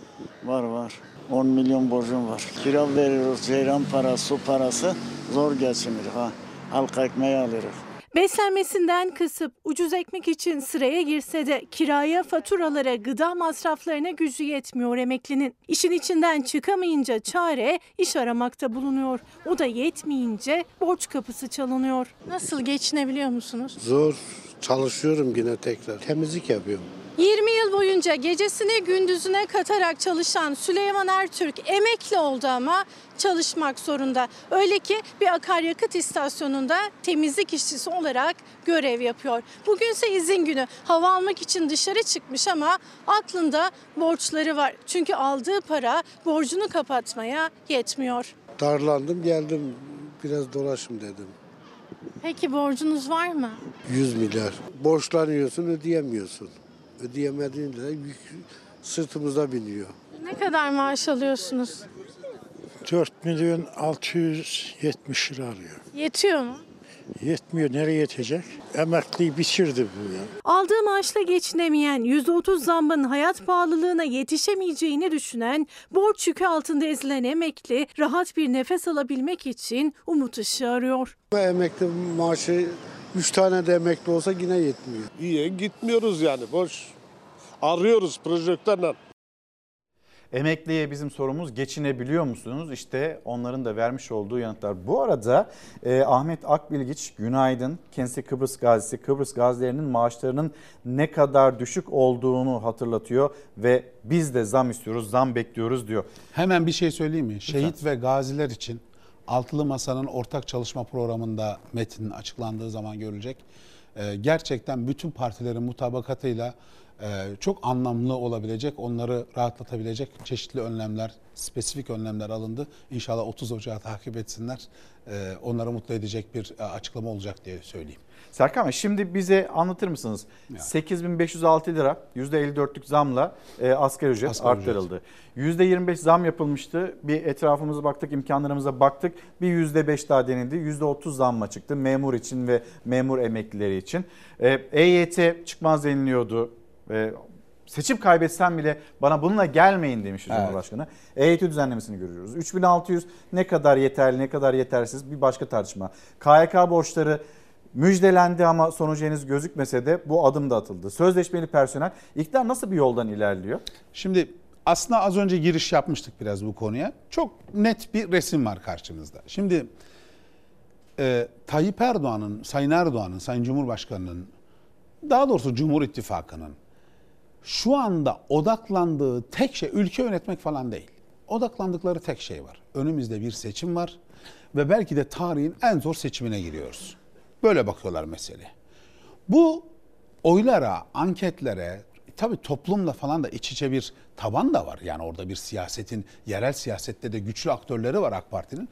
Var var. 10 milyon borcum var. Kira veriyoruz, ceyran parası, su parası. Zor geçinir ha. Halk ekmeği alırız. Beslenmesinden kısıp ucuz ekmek için sıraya girse de kiraya, faturalara, gıda masraflarına gücü yetmiyor emeklinin. İşin içinden çıkamayınca çare iş aramakta bulunuyor. O da yetmeyince borç kapısı çalınıyor. Nasıl geçinebiliyor musunuz? Zor çalışıyorum yine tekrar. Temizlik yapıyorum. 20 yıl boyunca gecesine gündüzüne katarak çalışan Süleyman Ertürk emekli oldu ama çalışmak zorunda. Öyle ki bir akaryakıt istasyonunda temizlik işçisi olarak görev yapıyor. Bugünse izin günü. Hava almak için dışarı çıkmış ama aklında borçları var. Çünkü aldığı para borcunu kapatmaya yetmiyor. Darlandım geldim biraz dolaşım dedim. Peki borcunuz var mı? 100 milyar. Borçlanıyorsun ödeyemiyorsun. Ödeyemediğinde de yük sırtımıza biniyor. Ne kadar maaş alıyorsunuz? 4 milyon 670 lira alıyor. Yetiyor mu? Yetmiyor. Nereye yetecek? Emekliyi bitirdi bu ya. Aldığı maaşla geçinemeyen, %30 zammın hayat pahalılığına yetişemeyeceğini düşünen, borç yükü altında ezilen emekli rahat bir nefes alabilmek için umut ışığı arıyor. Emekli maaşı 3 tane de emekli olsa yine yetmiyor. İyi gitmiyoruz yani boş. Arıyoruz projektörle. Emekliye bizim sorumuz geçinebiliyor musunuz? İşte onların da vermiş olduğu yanıtlar. Bu arada e, Ahmet Akbilgiç günaydın. Kendisi Kıbrıs gazisi. Kıbrıs gazilerinin maaşlarının ne kadar düşük olduğunu hatırlatıyor ve biz de zam istiyoruz, zam bekliyoruz diyor. Hemen bir şey söyleyeyim mi? Şehit ve gaziler için Altılı Masa'nın ortak çalışma programında metnin açıklandığı zaman görülecek. Ee, gerçekten bütün partilerin mutabakatıyla e, çok anlamlı olabilecek, onları rahatlatabilecek çeşitli önlemler, spesifik önlemler alındı. İnşallah 30 Ocağı takip etsinler. E, onları mutlu edecek bir e, açıklama olacak diye söyleyeyim. Serkan Bey şimdi bize anlatır mısınız? 8506 lira %54'lük zamla e, asgari ücret Asgari ücret. arttırıldı. %25 zam yapılmıştı. Bir etrafımıza baktık, imkanlarımıza baktık. Bir %5 daha denildi. %30 zamma çıktı memur için ve memur emeklileri için. E, EYT çıkmaz deniliyordu. E, seçim kaybetsem bile bana bununla gelmeyin demiş Evet. Cumhurbaşkanı. EYT düzenlemesini görüyoruz. 3600 ne kadar yeterli ne kadar yetersiz bir başka tartışma. KYK borçları müjdelendi ama sonucu henüz gözükmese de bu adım da atıldı. Sözleşmeli personel iktidar nasıl bir yoldan ilerliyor? Şimdi aslında az önce giriş yapmıştık biraz bu konuya. Çok net bir resim var karşımızda. Şimdi e, Tayyip Erdoğan'ın, Sayın Erdoğan'ın, Sayın Cumhurbaşkanı'nın, daha doğrusu Cumhur İttifakı'nın şu anda odaklandığı tek şey ülke yönetmek falan değil. Odaklandıkları tek şey var. Önümüzde bir seçim var ve belki de tarihin en zor seçimine giriyoruz. Böyle bakıyorlar meseleye. Bu oylara, anketlere, tabii toplumla falan da iç içe bir taban da var. Yani orada bir siyasetin, yerel siyasette de güçlü aktörleri var AK Parti'nin.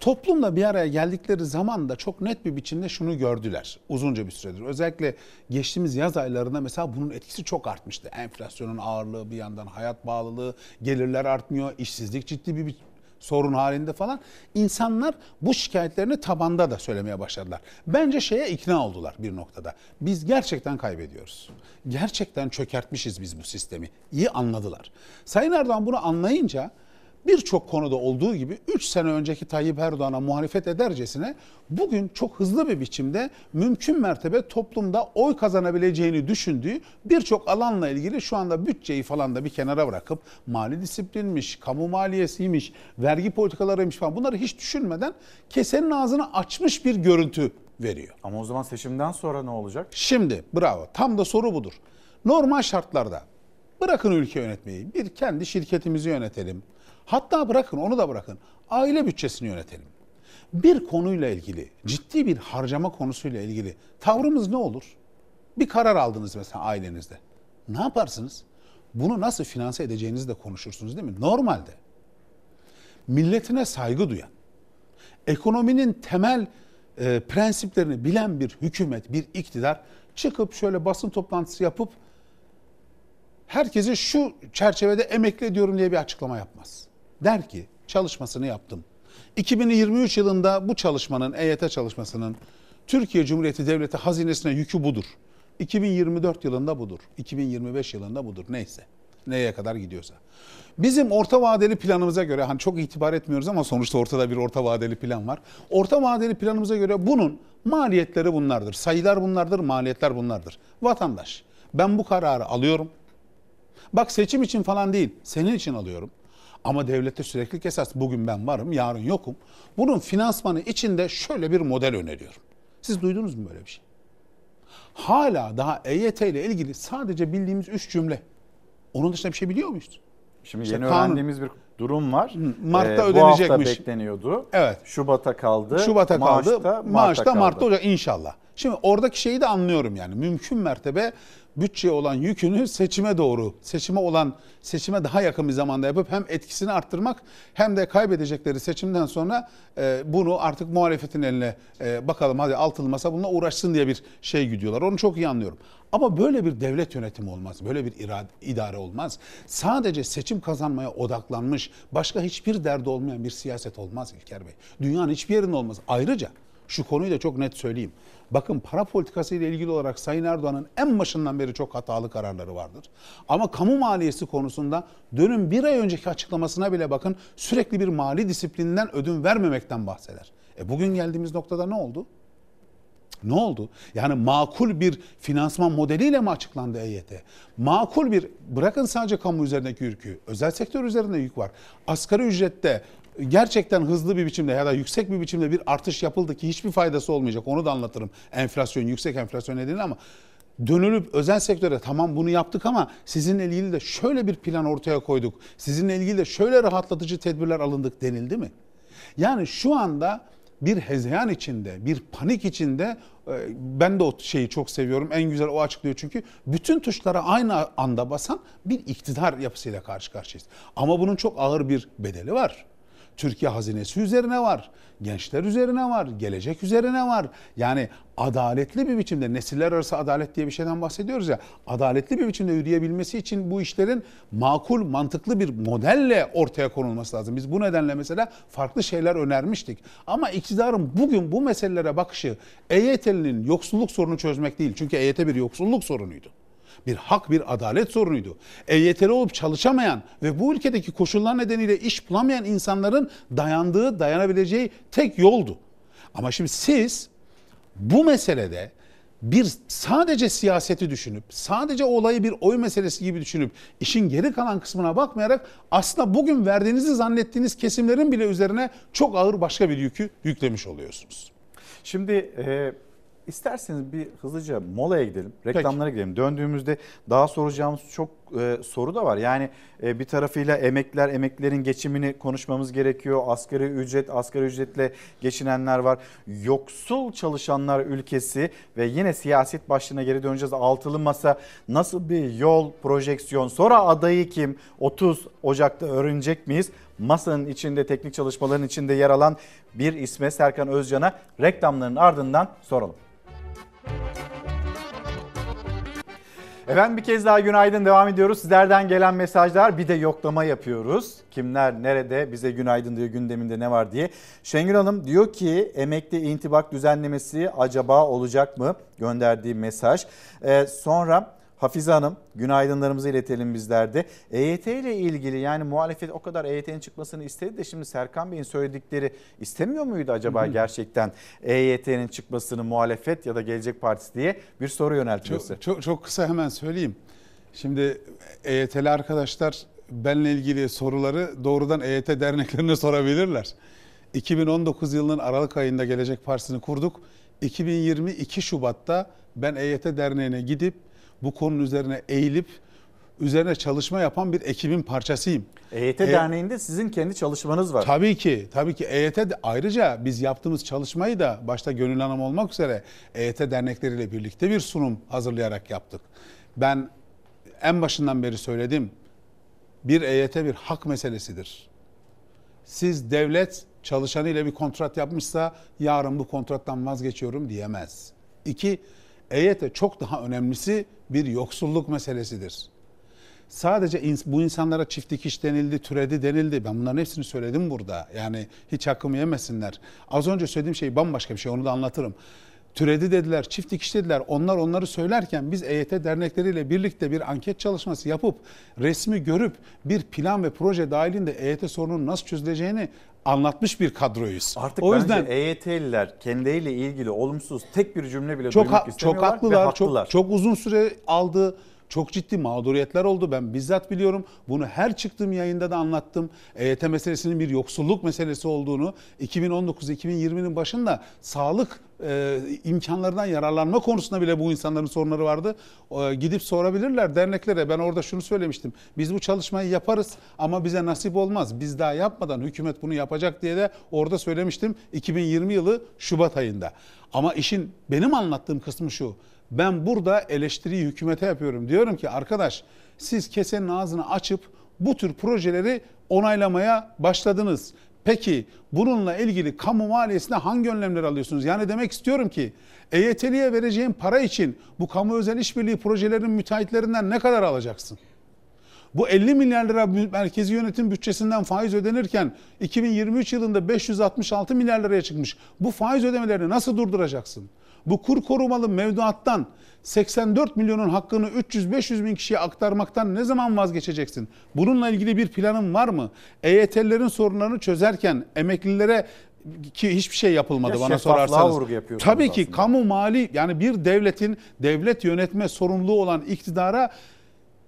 Toplumla bir araya geldikleri zaman da çok net bir biçimde şunu gördüler uzunca bir süredir. Özellikle geçtiğimiz yaz aylarında mesela bunun etkisi çok artmıştı. Enflasyonun ağırlığı bir yandan hayat bağlılığı, gelirler artmıyor, işsizlik ciddi bir sorun halinde falan. İnsanlar bu şikayetlerini tabanda da söylemeye başladılar. Bence şeye ikna oldular bir noktada. Biz gerçekten kaybediyoruz. Gerçekten çökertmişiz biz bu sistemi. İyi anladılar. Sayın Erdoğan bunu anlayınca birçok konuda olduğu gibi 3 sene önceki Tayyip Erdoğan'a muhalefet edercesine bugün çok hızlı bir biçimde mümkün mertebe toplumda oy kazanabileceğini düşündüğü birçok alanla ilgili şu anda bütçeyi falan da bir kenara bırakıp mali disiplinmiş, kamu maliyesiymiş, vergi politikalarıymış falan bunları hiç düşünmeden kesenin ağzını açmış bir görüntü veriyor. Ama o zaman seçimden sonra ne olacak? Şimdi bravo tam da soru budur. Normal şartlarda bırakın ülke yönetmeyi bir kendi şirketimizi yönetelim. Hatta bırakın onu da bırakın aile bütçesini yönetelim. Bir konuyla ilgili ciddi bir harcama konusuyla ilgili tavrımız ne olur? Bir karar aldınız mesela ailenizde. Ne yaparsınız? Bunu nasıl finanse edeceğinizi de konuşursunuz değil mi? Normalde milletine saygı duyan, ekonominin temel e, prensiplerini bilen bir hükümet, bir iktidar çıkıp şöyle basın toplantısı yapıp herkese şu çerçevede emekli ediyorum diye bir açıklama yapmaz. Der ki çalışmasını yaptım. 2023 yılında bu çalışmanın, EYT çalışmasının Türkiye Cumhuriyeti Devleti hazinesine yükü budur. 2024 yılında budur. 2025 yılında budur. Neyse. Neye kadar gidiyorsa. Bizim orta vadeli planımıza göre hani çok itibar etmiyoruz ama sonuçta ortada bir orta vadeli plan var. Orta vadeli planımıza göre bunun maliyetleri bunlardır. Sayılar bunlardır, maliyetler bunlardır. Vatandaş ben bu kararı alıyorum. Bak seçim için falan değil, senin için alıyorum. Ama devlette süreklilik esas. Bugün ben varım, yarın yokum. Bunun finansmanı içinde şöyle bir model öneriyorum. Siz duydunuz mu böyle bir şey? Hala daha EYT ile ilgili sadece bildiğimiz üç cümle. Onun dışında bir şey biliyor muyuz? Şimdi İşte yeni kanun- öğrendiğimiz bir durum var. Mart'ta Ee, Bu ödenecekmiş. hafta bekleniyordu. Evet. Şubat'a kaldı. Şubat'a kaldı. Maaşta Mart'ta Mart'ta kaldı. olacak inşallah. Şimdi oradaki şeyi de anlıyorum yani. Mümkün mertebe bütçeye olan yükünü seçime doğru, seçime olan, seçime daha yakın bir zamanda yapıp hem etkisini arttırmak hem de kaybedecekleri seçimden sonra e, bunu artık muhalefetin eline e, bakalım hadi altılı masa bununla uğraşsın diye bir şey gidiyorlar. Onu çok iyi anlıyorum. Ama böyle bir devlet yönetimi olmaz. Böyle bir irade, idare olmaz. Sadece seçim kazanmaya odaklanmış, başka hiçbir derdi olmayan bir siyaset olmaz İlker Bey. Dünyanın hiçbir yerinde olmaz. Ayrıca şu konuyu da çok net söyleyeyim. Bakın para politikası ile ilgili olarak Sayın Erdoğan'ın en başından beri çok hatalı kararları vardır. Ama kamu maliyesi konusunda dönün bir ay önceki açıklamasına bile bakın sürekli bir mali disiplininden ödün vermemekten bahseder. E bugün geldiğimiz noktada ne oldu? Ne oldu? Yani makul bir finansman modeliyle mi açıklandı EYT? Makul bir, bırakın sadece kamu üzerindeki yükü, özel sektör üzerinde yük var. Asgari ücrette gerçekten hızlı bir biçimde ya da yüksek bir biçimde bir artış yapıldı ki hiçbir faydası olmayacak. Onu da anlatırım. Enflasyon, yüksek enflasyon nedeniyle ama dönülüp özel sektöre tamam bunu yaptık ama sizinle ilgili de şöyle bir plan ortaya koyduk. Sizinle ilgili de şöyle rahatlatıcı tedbirler alındık denildi mi? Yani şu anda bir hezeyan içinde, bir panik içinde e, ben de o şeyi çok seviyorum. En güzel o açıklıyor çünkü bütün tuşlara aynı anda basan bir iktidar yapısıyla karşı karşıyayız. Ama bunun çok ağır bir bedeli var. Türkiye hazinesi üzerine var, gençler üzerine var, gelecek üzerine var. Yani adaletli bir biçimde nesiller arası adalet diye bir şeyden bahsediyoruz ya. Adaletli bir biçimde yürüyebilmesi için bu işlerin makul, mantıklı bir modelle ortaya konulması lazım. Biz bu nedenle mesela farklı şeyler önermiştik. Ama iktidarın bugün bu meselelere bakışı EYT'linin yoksulluk sorunu çözmek değil. Çünkü EYT bir yoksulluk sorunuydu bir hak, bir adalet sorunuydu. EYT'li olup çalışamayan ve bu ülkedeki koşullar nedeniyle iş bulamayan insanların dayandığı, dayanabileceği tek yoldu. Ama şimdi siz bu meselede bir sadece siyaseti düşünüp, sadece olayı bir oy meselesi gibi düşünüp işin geri kalan kısmına bakmayarak aslında bugün verdiğinizi zannettiğiniz kesimlerin bile üzerine çok ağır başka bir yükü yüklemiş oluyorsunuz. Şimdi e, isterseniz bir hızlıca molaya gidelim, reklamlara gidelim. Döndüğümüzde daha soracağımız çok e, soru da var. Yani e, bir tarafıyla emekliler, emeklilerin geçimini konuşmamız gerekiyor. Asgari ücret, asgari ücretle geçinenler var. Yoksul çalışanlar ülkesi ve yine siyaset başlığına geri döneceğiz. Altılı masa nasıl bir yol, projeksiyon, sonra adayı kim? 30 Ocak'ta öğrenecek miyiz? Masanın içinde, teknik çalışmaların içinde yer alan bir isme Serkan Özcan'a reklamların ardından soralım. Efendim bir kez daha günaydın devam ediyoruz. Sizlerden gelen mesajlar bir de yoklama yapıyoruz. Kimler nerede bize günaydın diyor gündeminde ne var diye. Şengül Hanım diyor ki emekli intibak düzenlemesi acaba olacak mı? Gönderdiği mesaj. Ee, sonra Hafize Hanım günaydınlarımızı iletelim bizler de. EYT ile ilgili yani muhalefet o kadar EYT'nin çıkmasını istedi de şimdi Serkan Bey'in söyledikleri istemiyor muydu acaba gerçekten EYT'nin çıkmasını muhalefet ya da Gelecek Partisi diye bir soru yöneltiyor size. Çok, çok, çok kısa hemen söyleyeyim. Şimdi EYT'li arkadaşlar benle ilgili soruları doğrudan EYT derneklerine sorabilirler. 2019 yılının Aralık ayında Gelecek Partisi'ni kurduk. 2022 Şubat'ta ben EYT derneğine gidip bu konunun üzerine eğilip üzerine çalışma yapan bir ekibin parçasıyım. EYT E- Derneği'nde sizin kendi çalışmanız var. Tabii ki, tabii ki EYT de ayrıca biz yaptığımız çalışmayı da başta Gönül Hanım olmak üzere EYT dernekleriyle birlikte bir sunum hazırlayarak yaptık. Ben en başından beri söyledim. Bir EYT bir hak meselesidir. Siz devlet çalışanıyla bir kontrat yapmışsa yarın bu kontrattan vazgeçiyorum diyemez. İki, EYT çok daha önemlisi bir yoksulluk meselesidir. Sadece ins- bu insanlara çift dikiş denildi, türedi denildi. Ben bunların hepsini söyledim burada. Yani hiç hakkımı yemesinler. Az önce söylediğim şey bambaşka bir şey. Onu da anlatırım. Türedi dediler, çift dikiş dediler. Onlar onları söylerken biz EYT dernekleriyle birlikte bir anket çalışması yapıp resmi görüp bir plan ve proje dahilinde EYT sorunun nasıl çözüleceğini anlatmış bir kadroyuz. Artık o yüzden EYT'liler kendileriyle ilgili olumsuz tek bir cümle bile çok duymak ha- çok istemiyorlar ve haklılar. haklılar. Çok çok uzun süre aldı. Çok ciddi mağduriyetler oldu. Ben bizzat biliyorum. Bunu her çıktığım yayında da anlattım. EYT meselesinin bir yoksulluk meselesi olduğunu 2019-2020'nin başında sağlık e, imkanlarından yararlanma konusunda bile bu insanların sorunları vardı. E, gidip sorabilirler derneklere. Ben orada şunu söylemiştim. Biz bu çalışmayı yaparız ama bize nasip olmaz. Biz daha yapmadan hükümet bunu yapacak diye de orada söylemiştim 2020 yılı Şubat ayında. Ama işin benim anlattığım kısmı şu. Ben burada eleştiriyi hükümete yapıyorum. Diyorum ki arkadaş siz kesenin ağzını açıp bu tür projeleri onaylamaya başladınız. Peki bununla ilgili kamu maliyesine hangi önlemler alıyorsunuz? Yani demek istiyorum ki EYT'liye vereceğin para için bu kamu özel işbirliği projelerinin müteahhitlerinden ne kadar alacaksın? Bu 50 milyar lira merkezi yönetim bütçesinden faiz ödenirken 2023 yılında 566 milyar liraya çıkmış. Bu faiz ödemelerini nasıl durduracaksın? Bu kur korumalı mevduattan 84 milyonun hakkını 300-500 bin kişiye aktarmaktan ne zaman vazgeçeceksin? Bununla ilgili bir planın var mı? EYT'lilerin sorunlarını çözerken emeklilere ki hiçbir şey yapılmadı Ya bana sorarsanız. Tabii ki aslında. kamu mali yani bir devletin devlet yönetme sorumluluğu olan iktidara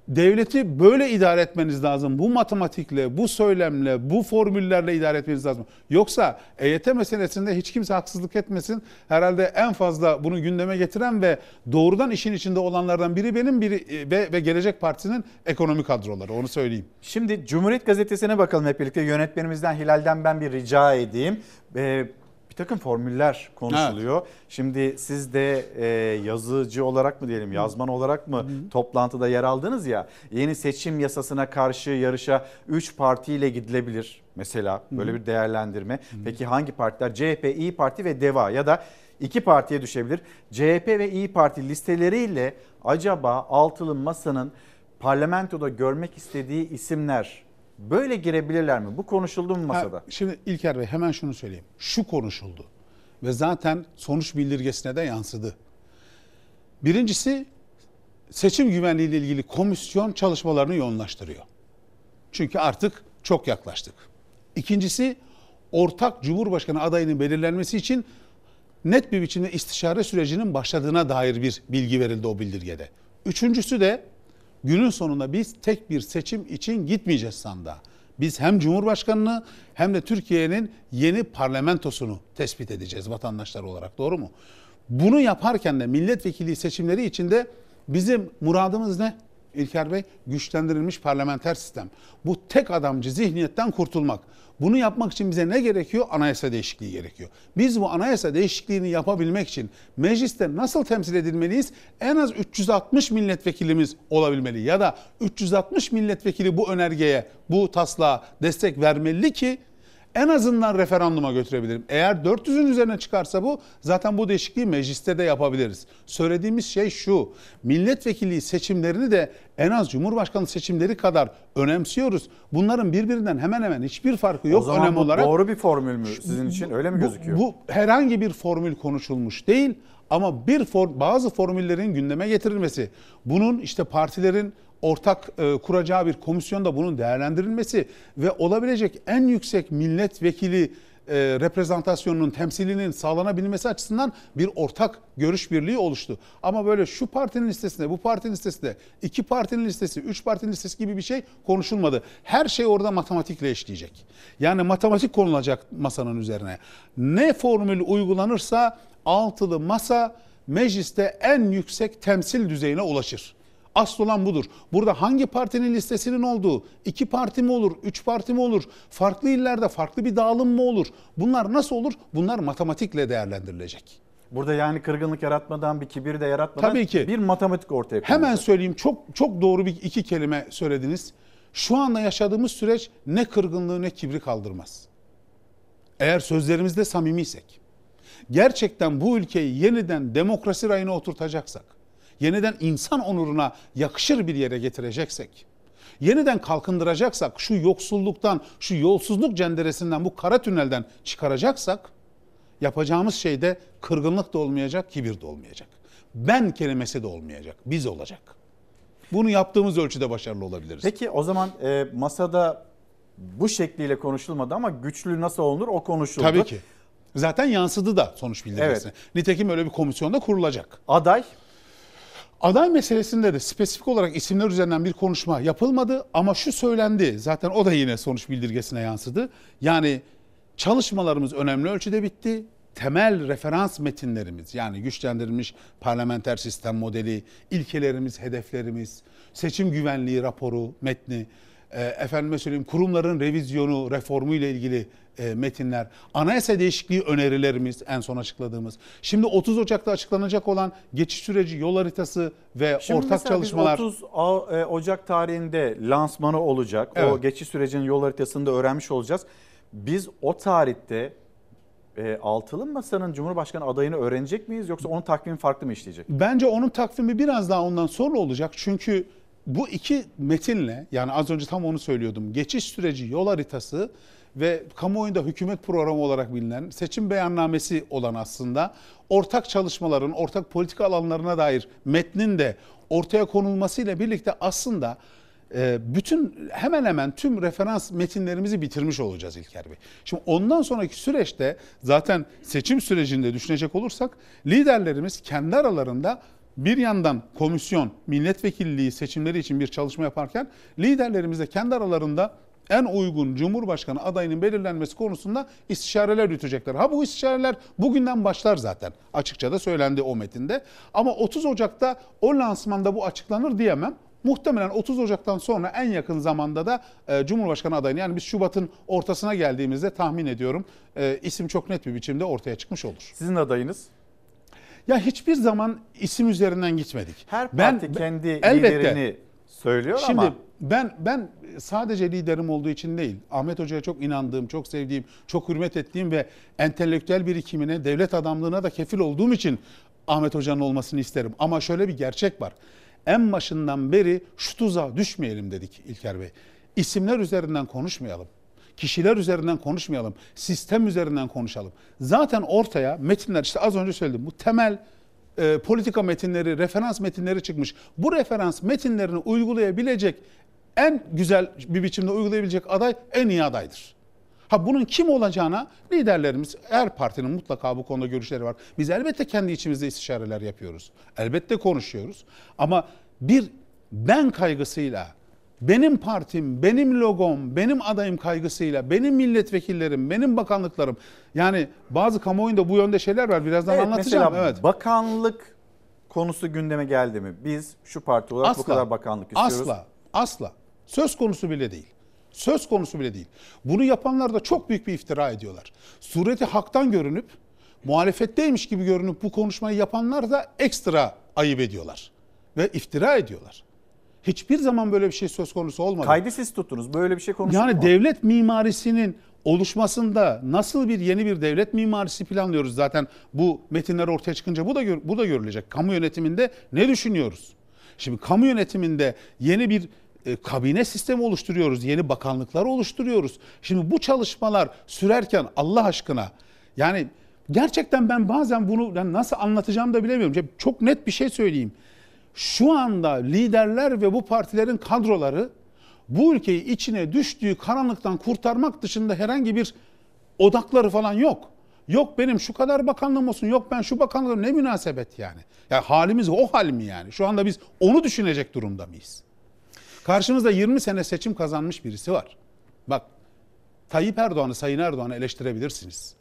devleti böyle idare etmeniz lazım. Bu matematikle, bu söylemle, bu formüllerle idare etmeniz lazım. Yoksa EYT meselesinde hiç kimse haksızlık etmesin. Herhalde en fazla bunu gündeme getiren ve doğrudan işin içinde olanlardan biri benim biri e, ve, ve Gelecek Partisi'nin ekonomi kadroları onu söyleyeyim. Şimdi Cumhuriyet Gazetesi'ne bakalım hep birlikte. Yönetmenimizden Hilal'den ben bir rica edeyim. Ee, bir takım formüller konuşuluyor. Şimdi siz de e, yazıcı olarak mı diyelim, yazman olarak mı toplantıda yer aldınız ya. Yeni seçim yasasına karşı yarışa 3 partiyle gidilebilir mesela böyle bir değerlendirme. Peki hangi partiler? CHP, İyi Parti ve DEVA ya da iki partiye düşebilir. CHP ve İyi Parti listeleriyle acaba altılı masanın parlamentoda görmek istediği isimler böyle girebilirler mi? Bu konuşuldu mu masada? Ha, şimdi İlker Bey hemen şunu söyleyeyim. Şu konuşuldu ve zaten sonuç bildirgesine de yansıdı. Birincisi seçim güvenliği ile ilgili komisyon çalışmalarını yoğunlaştırıyor. Çünkü artık çok yaklaştık. İkincisi ortak Cumhurbaşkanı adayının belirlenmesi için net bir biçimde istişare sürecinin başladığına dair bir bilgi verildi o bildirgede. Üçüncüsü de günün sonunda biz tek bir seçim için gitmeyeceğiz sandığa. Biz hem Cumhurbaşkanını hem de Türkiye'nin yeni parlamentosunu tespit edeceğiz vatandaşlar olarak doğru mu? Bunu yaparken de milletvekili seçimleri içinde bizim muradımız ne? İlker Bey güçlendirilmiş parlamenter sistem. Bu tek adamcı zihniyetten kurtulmak. Bunu yapmak için bize ne gerekiyor? Anayasa değişikliği gerekiyor. Biz bu anayasa değişikliğini yapabilmek için mecliste nasıl temsil edilmeliyiz? En az 360 milletvekilimiz olabilmeli ya da 360 milletvekili bu önergeye, bu taslağa destek vermeli ki en azından referanduma götürebilirim. Eğer 400'ün üzerine çıkarsa bu zaten bu değişikliği mecliste de yapabiliriz. Söylediğimiz şey şu. Milletvekili seçimlerini de en az Cumhurbaşkanı seçimleri kadar önemsiyoruz. Bunların birbirinden hemen hemen hiçbir farkı yok o zaman önem bu olarak. doğru bir formül mü sizin için öyle mi Bu- gözüküyor? Bu, herhangi bir formül konuşulmuş değil ama bir for, bazı formüllerin gündeme getirilmesi, bunun işte partilerin ortak e, kuracağı bir komisyonda bunun değerlendirilmesi ve olabilecek en yüksek milletvekili e, reprezentasyonunun temsilinin sağlanabilmesi açısından bir ortak görüş birliği oluştu. Ama böyle şu partinin listesinde, bu partinin listesinde, iki partinin listesi, üç partinin listesi gibi bir şey konuşulmadı. Her şey orada matematikle işleyecek. Yani matematik konulacak masanın üzerine. Ne formül uygulanırsa altılı masa mecliste en yüksek temsil düzeyine ulaşır. Asıl olan budur. Burada hangi partinin listesinin olduğu, iki parti mi olur, üç parti mi olur, farklı illerde farklı bir dağılım mı olur? Bunlar nasıl olur? Bunlar matematikle değerlendirilecek. Burada yani kırgınlık yaratmadan bir kibir de yaratmadan Tabii ki. bir matematik ortaya konulacak. Hemen söyleyeyim çok çok doğru bir iki kelime söylediniz. Şu anda yaşadığımız süreç ne kırgınlığı ne kibri kaldırmaz. Eğer sözlerimizde samimiysek, gerçekten bu ülkeyi yeniden demokrasi rayına oturtacaksak, yeniden insan onuruna yakışır bir yere getireceksek, yeniden kalkındıracaksak, şu yoksulluktan, şu yolsuzluk cenderesinden, bu kara tünelden çıkaracaksak, yapacağımız şey de kırgınlık da olmayacak, kibir de olmayacak. Ben kelimesi de olmayacak, biz olacak. Bunu yaptığımız ölçüde başarılı olabiliriz. Peki o zaman e, masada bu şekliyle konuşulmadı ama güçlü nasıl olunur o konuşuldu. Tabii ki. Zaten yansıdı da sonuç bildirgesine. Nitekim öyle bir komisyonda kurulacak. Aday? Aday meselesinde de spesifik olarak isimler üzerinden bir konuşma yapılmadı ama şu söylendi. Zaten o da yine sonuç bildirgesine yansıdı. Yani çalışmalarımız önemli ölçüde bitti. Temel referans metinlerimiz yani güçlendirilmiş parlamenter sistem modeli, ilkelerimiz, hedeflerimiz, seçim güvenliği raporu, metni, e, efendime söyleyeyim kurumların revizyonu, reformu ile ilgili e, metinler, anayasa değişikliği önerilerimiz en son açıkladığımız. Şimdi 30 Ocak'ta açıklanacak olan geçiş süreci, yol haritası ve Şimdi ortak çalışmalar 30 A- e, Ocak tarihinde lansmanı olacak. O Evet. geçiş sürecinin yol haritasını da öğrenmiş olacağız. Biz o tarihte e, altılı masanın Cumhurbaşkanı adayını öğrenecek miyiz yoksa onun takvimi farklı mı işleyecek? Bence onun takvimi biraz daha ondan sonra olacak. Çünkü bu iki metinle yani az önce tam onu söylüyordum. Geçiş süreci yol haritası ve kamuoyunda hükümet programı olarak bilinen seçim beyannamesi olan aslında ortak çalışmaların, ortak politika alanlarına dair metnin de ortaya konulmasıyla birlikte aslında e, bütün hemen hemen tüm referans metinlerimizi bitirmiş olacağız İlker Bey. Şimdi ondan sonraki süreçte zaten seçim sürecinde düşünecek olursak liderlerimiz kendi aralarında bir yandan komisyon milletvekilliği seçimleri için bir çalışma yaparken liderlerimiz de kendi aralarında en uygun Cumhurbaşkanı adayının belirlenmesi konusunda istişareler yürütecekler. Ha bu istişareler bugünden başlar zaten. Açıkça da söylendi o metinde. Ama 30 Ocak'ta o lansmanda bu açıklanır diyemem. Muhtemelen 30 Ocak'tan sonra en yakın zamanda da e, Cumhurbaşkanı adayını yani biz Şubat'ın ortasına geldiğimizde tahmin ediyorum e, isim çok net bir biçimde ortaya çıkmış olur. Sizin adayınız? Ya hiçbir zaman isim üzerinden gitmedik. Her parti kendi liderini söylüyor Şimdi ama ben ben sadece liderim olduğu için değil. Ahmet Hoca'ya çok inandığım, çok sevdiğim, çok hürmet ettiğim ve entelektüel birikimine, devlet adamlığına da kefil olduğum için Ahmet Hoca'nın olmasını isterim. Ama şöyle bir gerçek var. En başından beri şu tuzağa düşmeyelim dedik İlker Bey. İsimler üzerinden konuşmayalım. Kişiler üzerinden konuşmayalım. Sistem üzerinden konuşalım. Zaten ortaya metinler işte az önce söyledim. Bu temel e, politika metinleri, referans metinleri çıkmış. Bu referans metinlerini uygulayabilecek en güzel bir biçimde uygulayabilecek aday en iyi adaydır. Ha bunun kim olacağına liderlerimiz her partinin mutlaka bu konuda görüşleri var. Biz elbette kendi içimizde istişareler yapıyoruz. Elbette konuşuyoruz. Ama bir ben kaygısıyla benim partim, benim logom, benim adayım kaygısıyla, benim milletvekillerim, benim bakanlıklarım yani bazı kamuoyunda bu yönde şeyler var. Birazdan evet, anlatacağım. mesela evet. bakanlık konusu gündeme geldi mi? Biz şu parti olarak bu kadar bakanlık istiyoruz. Asla, asla. Söz konusu bile değil. Söz konusu bile değil. Bunu yapanlar da çok büyük bir iftira ediyorlar. Sureti haktan görünüp, muhalefetteymiş gibi görünüp bu konuşmayı yapanlar da ekstra ayıp ediyorlar. Ve iftira ediyorlar. Hiçbir zaman böyle bir şey söz konusu olmadı. Kaydı siz tuttunuz. Böyle bir şey konuştuk Yani mu? devlet mimarisinin oluşmasında nasıl bir yeni bir devlet mimarisi planlıyoruz zaten bu metinler ortaya çıkınca bu da gör- bu da görülecek. Kamu yönetiminde ne düşünüyoruz? Şimdi kamu yönetiminde yeni bir e, kabine sistemi oluşturuyoruz, yeni bakanlıklar oluşturuyoruz. Şimdi bu çalışmalar sürerken Allah aşkına yani gerçekten ben bazen bunu yani nasıl anlatacağımı da bilemiyorum. Çok net bir şey söyleyeyim. Şu anda liderler ve bu partilerin kadroları bu ülkeyi içine düştüğü karanlıktan kurtarmak dışında herhangi bir odakları falan yok. Yok benim şu kadar bakanlığım olsun, yok ben şu bakanlığım ne münasebet yani. Ya halimiz o hal mi yani? Şu anda biz onu düşünecek durumda mıyız? Karşımızda 20 sene seçim kazanmış birisi var. Bak Tayyip Erdoğan'ı, Sayın Erdoğan'ı eleştirebilirsiniz.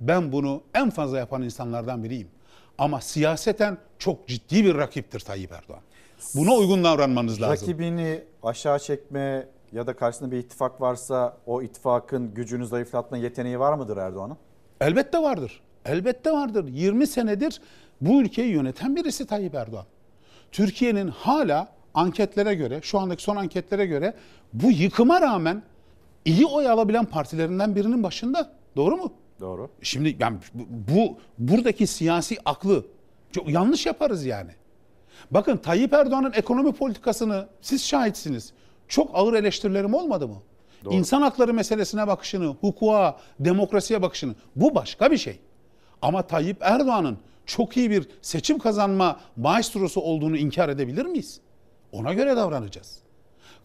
Ben bunu en fazla yapan insanlardan biriyim. Ama siyaseten çok ciddi bir rakiptir Tayyip Erdoğan. Buna uygun davranmanız lazım. Rakibini aşağı çekme ya da karşısında bir ittifak varsa o ittifakın gücünü zayıflatma yeteneği var mıdır Erdoğan'ın? Elbette vardır. Elbette vardır. 20 senedir bu ülkeyi yöneten birisi Tayyip Erdoğan. Türkiye'nin hala anketlere göre, şu andaki son anketlere göre bu yıkıma rağmen iyi oy alabilen partilerinden birinin başında. Doğru mu? Doğru. Şimdi yani bu, bu buradaki siyasi aklı çok yanlış yaparız yani. Bakın Tayyip Erdoğan'ın ekonomi politikasını siz şahitsiniz. Çok ağır eleştirilerim olmadı mı? Doğru. İnsan hakları meselesine bakışını, hukuka, demokrasiye bakışını bu başka bir şey. Ama Tayyip Erdoğan'ın çok iyi bir seçim kazanma maestrosu olduğunu inkar edebilir miyiz? Ona göre davranacağız.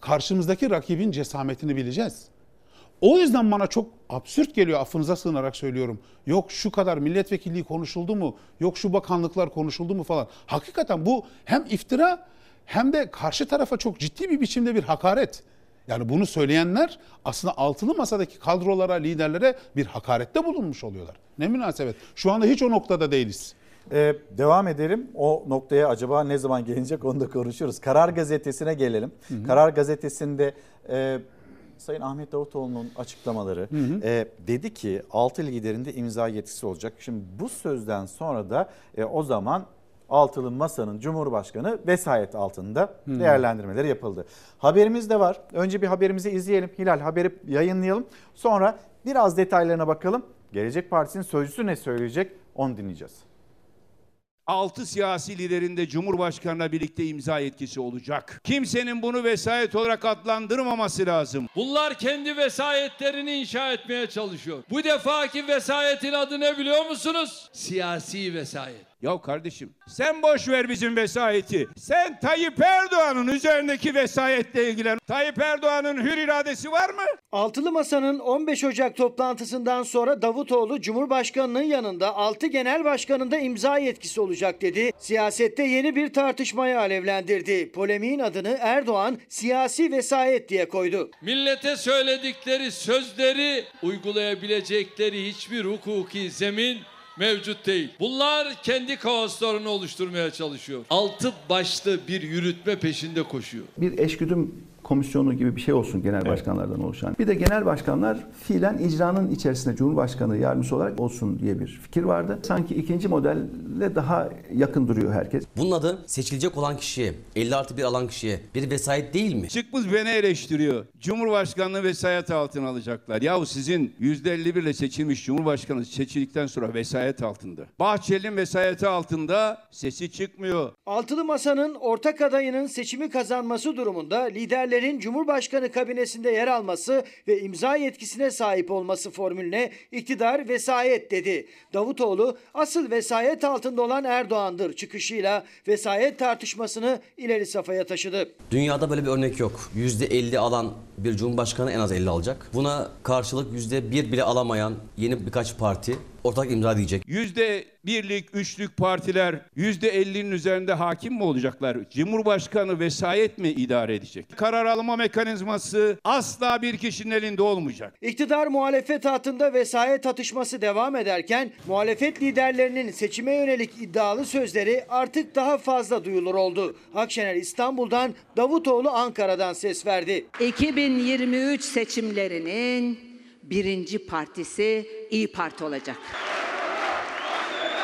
Karşımızdaki rakibin cesametini bileceğiz. O yüzden bana çok absürt geliyor affınıza sığınarak söylüyorum. Yok şu kadar milletvekilliği konuşuldu mu? Yok şu bakanlıklar konuşuldu mu falan. Hakikaten bu hem iftira hem de karşı tarafa çok ciddi bir biçimde bir hakaret. Yani bunu söyleyenler aslında altılı masadaki kadrolara, liderlere bir hakarette bulunmuş oluyorlar. Ne münasebet. Şu anda hiç o noktada değiliz. Ee, devam edelim. O noktaya acaba ne zaman gelinecek onu da konuşuruz. Karar Gazetesi'ne gelelim. Karar Gazetesi'nde e, Sayın Ahmet Davutoğlu'nun açıklamaları e, dedi ki 6 liderinde imza yetkisi olacak. Şimdi bu sözden sonra da e, o zaman Altılı Masa'nın Cumhurbaşkanı vesayet altında Hı. değerlendirmeleri yapıldı. Haberimiz de var. Önce bir haberimizi izleyelim. Hilal haberi yayınlayalım. Sonra biraz detaylarına bakalım. Gelecek Partisi'nin sözcüsü ne söyleyecek onu dinleyeceğiz. 6 siyasi liderin de Cumhurbaşkanı'na birlikte imza yetkisi olacak. Kimsenin bunu vesayet olarak adlandırmaması lazım. Bunlar kendi vesayetlerini inşa etmeye çalışıyor. Bu defaki vesayetin adı ne biliyor musunuz? Siyasi vesayet. Ya kardeşim sen boş ver bizim vesayeti. Sen Tayyip Erdoğan'ın üzerindeki vesayetle ilgilen. Tayyip Erdoğan'ın hür iradesi var mı? Altılı Masa'nın 15 Ocak toplantısından sonra Davutoğlu Cumhurbaşkanı'nın yanında 6 genel başkanında imza yetkisi olacak dedi. Siyasette yeni bir tartışmayı alevlendirdi. Polemiğin adını Erdoğan siyasi vesayet diye koydu. Millete söyledikleri sözleri uygulayabilecekleri hiçbir hukuki zemin mevcut değil. Bunlar kendi kaoslarını oluşturmaya çalışıyor. Altı başlı bir yürütme peşinde koşuyor. bir eşgüdüm komisyonu gibi bir şey olsun genel başkanlardan oluşan. Bir de genel başkanlar fiilen icranın içerisinde Cumhurbaşkanı yardımcısı olarak olsun diye bir fikir vardı. Sanki ikinci modelle daha yakın duruyor herkes. Bunun adı seçilecek olan kişiye, 50 artı 1 alan kişiye bir vesayet değil mi? Çıkmış beni eleştiriyor. Cumhurbaşkanlığı vesayet altına alacaklar. Yahu sizin %51 ile seçilmiş Cumhurbaşkanı seçildikten sonra vesayet altında. Bahçeli'nin vesayeti altında sesi çıkmıyor. Altılı Masa'nın ortak adayının seçimi kazanması durumunda liderlerin Cumhurbaşkanı kabinesinde yer alması ve imza yetkisine sahip olması formülüne iktidar vesayet dedi. Davutoğlu asıl vesayet altında olan Erdoğan'dır çıkışıyla vesayet tartışmasını ileri safhaya taşıdı. Dünyada böyle bir örnek yok. %50 alan bir cumhurbaşkanı en az 50 alacak. Buna karşılık %1 bile alamayan yeni birkaç parti ortak imza diyecek. Yüzde birlik, üçlük partiler yüzde ellinin üzerinde hakim mi olacaklar? Cumhurbaşkanı vesayet mi idare edecek? Karar alma mekanizması asla bir kişinin elinde olmayacak. İktidar muhalefet hattında vesayet atışması devam ederken muhalefet liderlerinin seçime yönelik iddialı sözleri artık daha fazla duyulur oldu. Akşener İstanbul'dan, Davutoğlu Ankara'dan ses verdi. 2023 seçimlerinin birinci partisi İyi Parti olacak.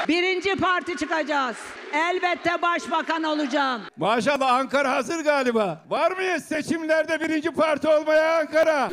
Birinci parti çıkacağız. Elbette başbakan olacağım. Maşallah Ankara hazır galiba. Var mıyız seçimlerde birinci parti olmaya Ankara?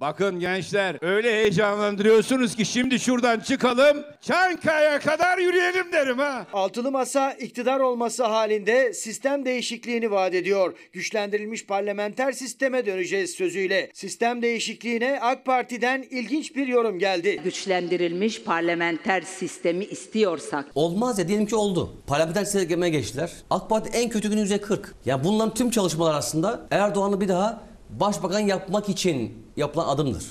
Bakın gençler öyle heyecanlandırıyorsunuz ki şimdi şuradan çıkalım Çankaya kadar yürüyelim derim ha. Altılı Masa iktidar olması halinde sistem değişikliğini vaat ediyor. Güçlendirilmiş parlamenter sisteme döneceğiz sözüyle. Sistem değişikliğine AK Parti'den ilginç bir yorum geldi. Güçlendirilmiş parlamenter sistemi istiyorsak Olmaz ya diyelim ki oldu. Parlamenter sisteme geçtiler. AK Parti en kötü günü %40. Ya bunların tüm çalışmalar aslında Erdoğan'ı bir daha başbakan yapmak için yapılan adımdır.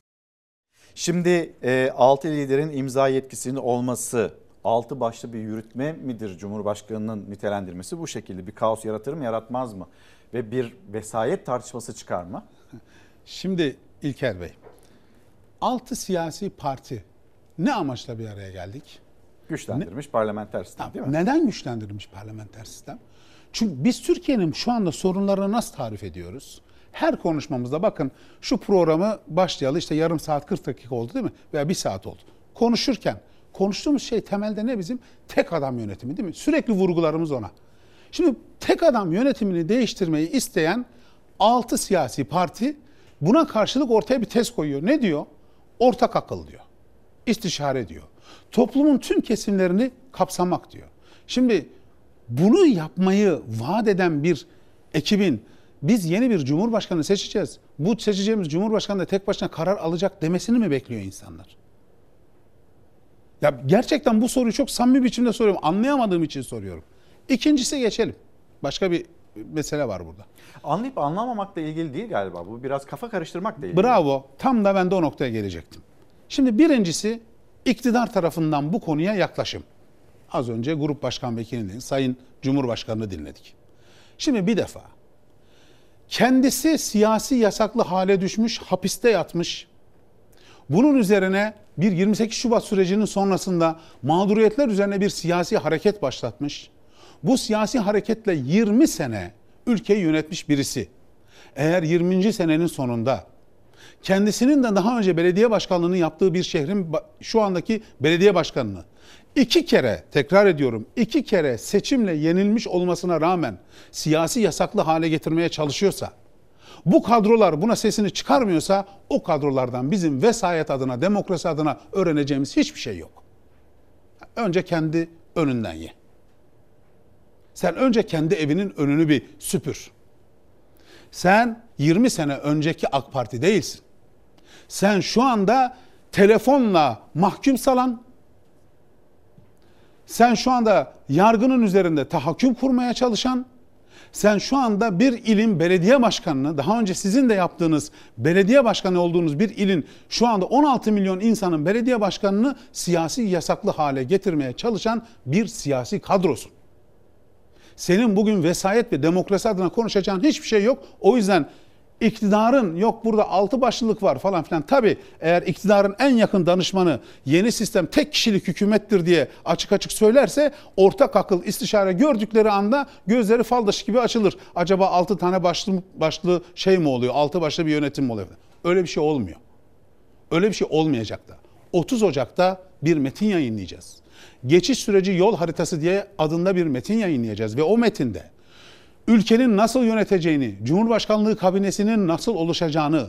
Şimdi e, 6 liderin imza yetkisinin olması altı başlı bir yürütme midir Cumhurbaşkanı'nın nitelendirmesi bu şekilde bir kaos yaratır mı yaratmaz mı? Ve bir vesayet tartışması çıkar mı? Şimdi İlker Bey, altı siyasi parti ne amaçla bir araya geldik? Güçlendirilmiş parlamenter sistem değil mi? Neden güçlendirilmiş parlamenter sistem? Çünkü biz Türkiye'nin şu anda sorunlarını nasıl tarif ediyoruz? Her konuşmamızda bakın şu programı başlayalı işte yarım saat 40 dakika oldu değil mi? Veya bir saat oldu. Konuşurken konuştuğumuz şey temelde ne bizim? Tek adam yönetimi değil mi? Sürekli vurgularımız ona. Şimdi tek adam yönetimini değiştirmeyi isteyen 6 siyasi parti buna karşılık ortaya bir tez koyuyor. Ne diyor? Ortak akıl diyor. İstişare diyor. Toplumun tüm kesimlerini kapsamak diyor. Şimdi bunu yapmayı vaat eden bir ekibin biz yeni bir cumhurbaşkanı seçeceğiz. Bu seçeceğimiz cumhurbaşkanı da tek başına karar alacak demesini mi bekliyor insanlar? Ya gerçekten bu soruyu çok samimi biçimde soruyorum. Anlayamadığım için soruyorum. İkincisi geçelim. Başka bir mesele var burada. Anlayıp anlamamakla ilgili değil galiba. Bu biraz kafa karıştırmakla ilgili. Bravo. Tam da ben de o noktaya gelecektim. Şimdi birincisi iktidar tarafından bu konuya yaklaşım. Az önce Grup Başkan Vekilini, Sayın Cumhurbaşkanı'nı dinledik. Şimdi bir defa kendisi siyasi yasaklı hale düşmüş, hapiste yatmış. Bunun üzerine bir 28 Şubat sürecinin sonrasında mağduriyetler üzerine bir siyasi hareket başlatmış. Bu siyasi hareketle 20 sene ülkeyi yönetmiş birisi. Eğer 20. senenin sonunda kendisinin de daha önce belediye başkanlığını yaptığı bir şehrin şu andaki belediye başkanını iki kere tekrar ediyorum iki kere seçimle yenilmiş olmasına rağmen siyasi yasaklı hale getirmeye çalışıyorsa bu kadrolar buna sesini çıkarmıyorsa o kadrolardan bizim vesayet adına demokrasi adına öğreneceğimiz hiçbir şey yok. Önce kendi önünden ye. Sen önce kendi evinin önünü bir süpür. Sen 20 sene önceki AK Parti değilsin. Sen şu anda telefonla mahkum salan, sen şu anda yargının üzerinde tahakküm kurmaya çalışan, sen şu anda bir ilin belediye başkanını, daha önce sizin de yaptığınız belediye başkanı olduğunuz bir ilin şu anda 16 milyon insanın belediye başkanını siyasi yasaklı hale getirmeye çalışan bir siyasi kadrosun. Senin bugün vesayet ve demokrasi adına konuşacağın hiçbir şey yok. O yüzden iktidarın yok burada altı başlılık var falan filan. Tabi eğer iktidarın en yakın danışmanı yeni sistem tek kişilik hükümettir diye açık açık söylerse ortak akıl istişare gördükleri anda gözleri faldaşı gibi açılır. Acaba altı tane başlı, başlı şey mi oluyor? Altı başlı bir yönetim mi oluyor? Öyle bir şey olmuyor. Öyle bir şey olmayacak da. 30 Ocak'ta bir metin yayınlayacağız. Geçiş süreci yol haritası diye adında bir metin yayınlayacağız ve o metinde ülkenin nasıl yöneteceğini, Cumhurbaşkanlığı kabinesinin nasıl oluşacağını,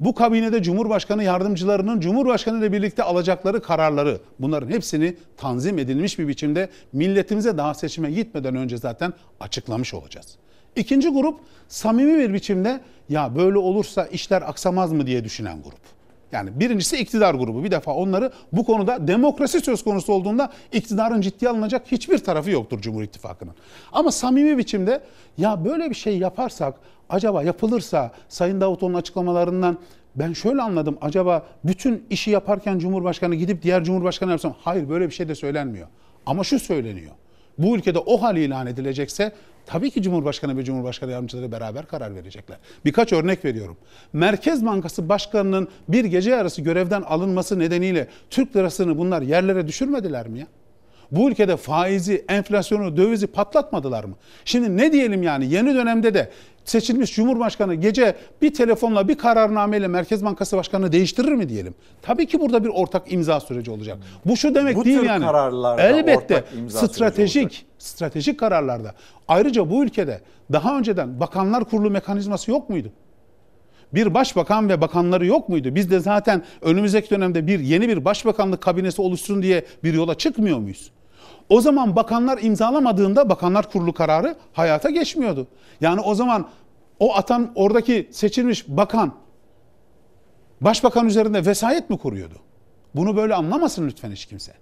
bu kabinede Cumhurbaşkanı yardımcılarının Cumhurbaşkanı ile birlikte alacakları kararları bunların hepsini tanzim edilmiş bir biçimde milletimize daha seçime gitmeden önce zaten açıklamış olacağız. İkinci grup samimi bir biçimde ya böyle olursa işler aksamaz mı diye düşünen grup. Yani birincisi iktidar grubu. Bir defa onları bu konuda demokrasi söz konusu olduğunda iktidarın ciddiye alınacak hiçbir tarafı yoktur Cumhur İttifakı'nın. Ama samimi biçimde ya böyle bir şey yaparsak acaba yapılırsa Sayın Davutoğlu'nun açıklamalarından ben şöyle anladım. Acaba bütün işi yaparken Cumhurbaşkanı gidip diğer Cumhurbaşkanı yapsam hayır böyle bir şey de söylenmiyor. Ama şu söyleniyor. Bu ülkede o hal ilan edilecekse tabii ki Cumhurbaşkanı ve Cumhurbaşkanı yardımcıları beraber karar verecekler. Birkaç örnek veriyorum. Merkez Bankası Başkanı'nın bir gece yarısı görevden alınması nedeniyle Türk lirasını bunlar yerlere düşürmediler mi ya? Bu ülkede faizi, enflasyonu, dövizi patlatmadılar mı? Şimdi ne diyelim yani yeni dönemde de seçilmiş Cumhurbaşkanı gece bir telefonla bir kararnameyle Merkez Bankası Başkanı değiştirir mi diyelim? Tabii ki burada bir ortak imza süreci olacak. Bu şu demek Bu değil tür yani. kararlarda Elbette ortak imza süreci stratejik stratejik kararlarda. Ayrıca bu ülkede daha önceden Bakanlar Kurulu mekanizması yok muydu? Bir başbakan ve bakanları yok muydu? Biz de zaten önümüzdeki dönemde bir yeni bir başbakanlık kabinesi oluşsun diye bir yola çıkmıyor muyuz? O zaman bakanlar imzalamadığında bakanlar kurulu kararı hayata geçmiyordu. Yani o zaman o atan oradaki seçilmiş bakan başbakan üzerinde vesayet mi kuruyordu? Bunu böyle anlamasın lütfen hiç kimse.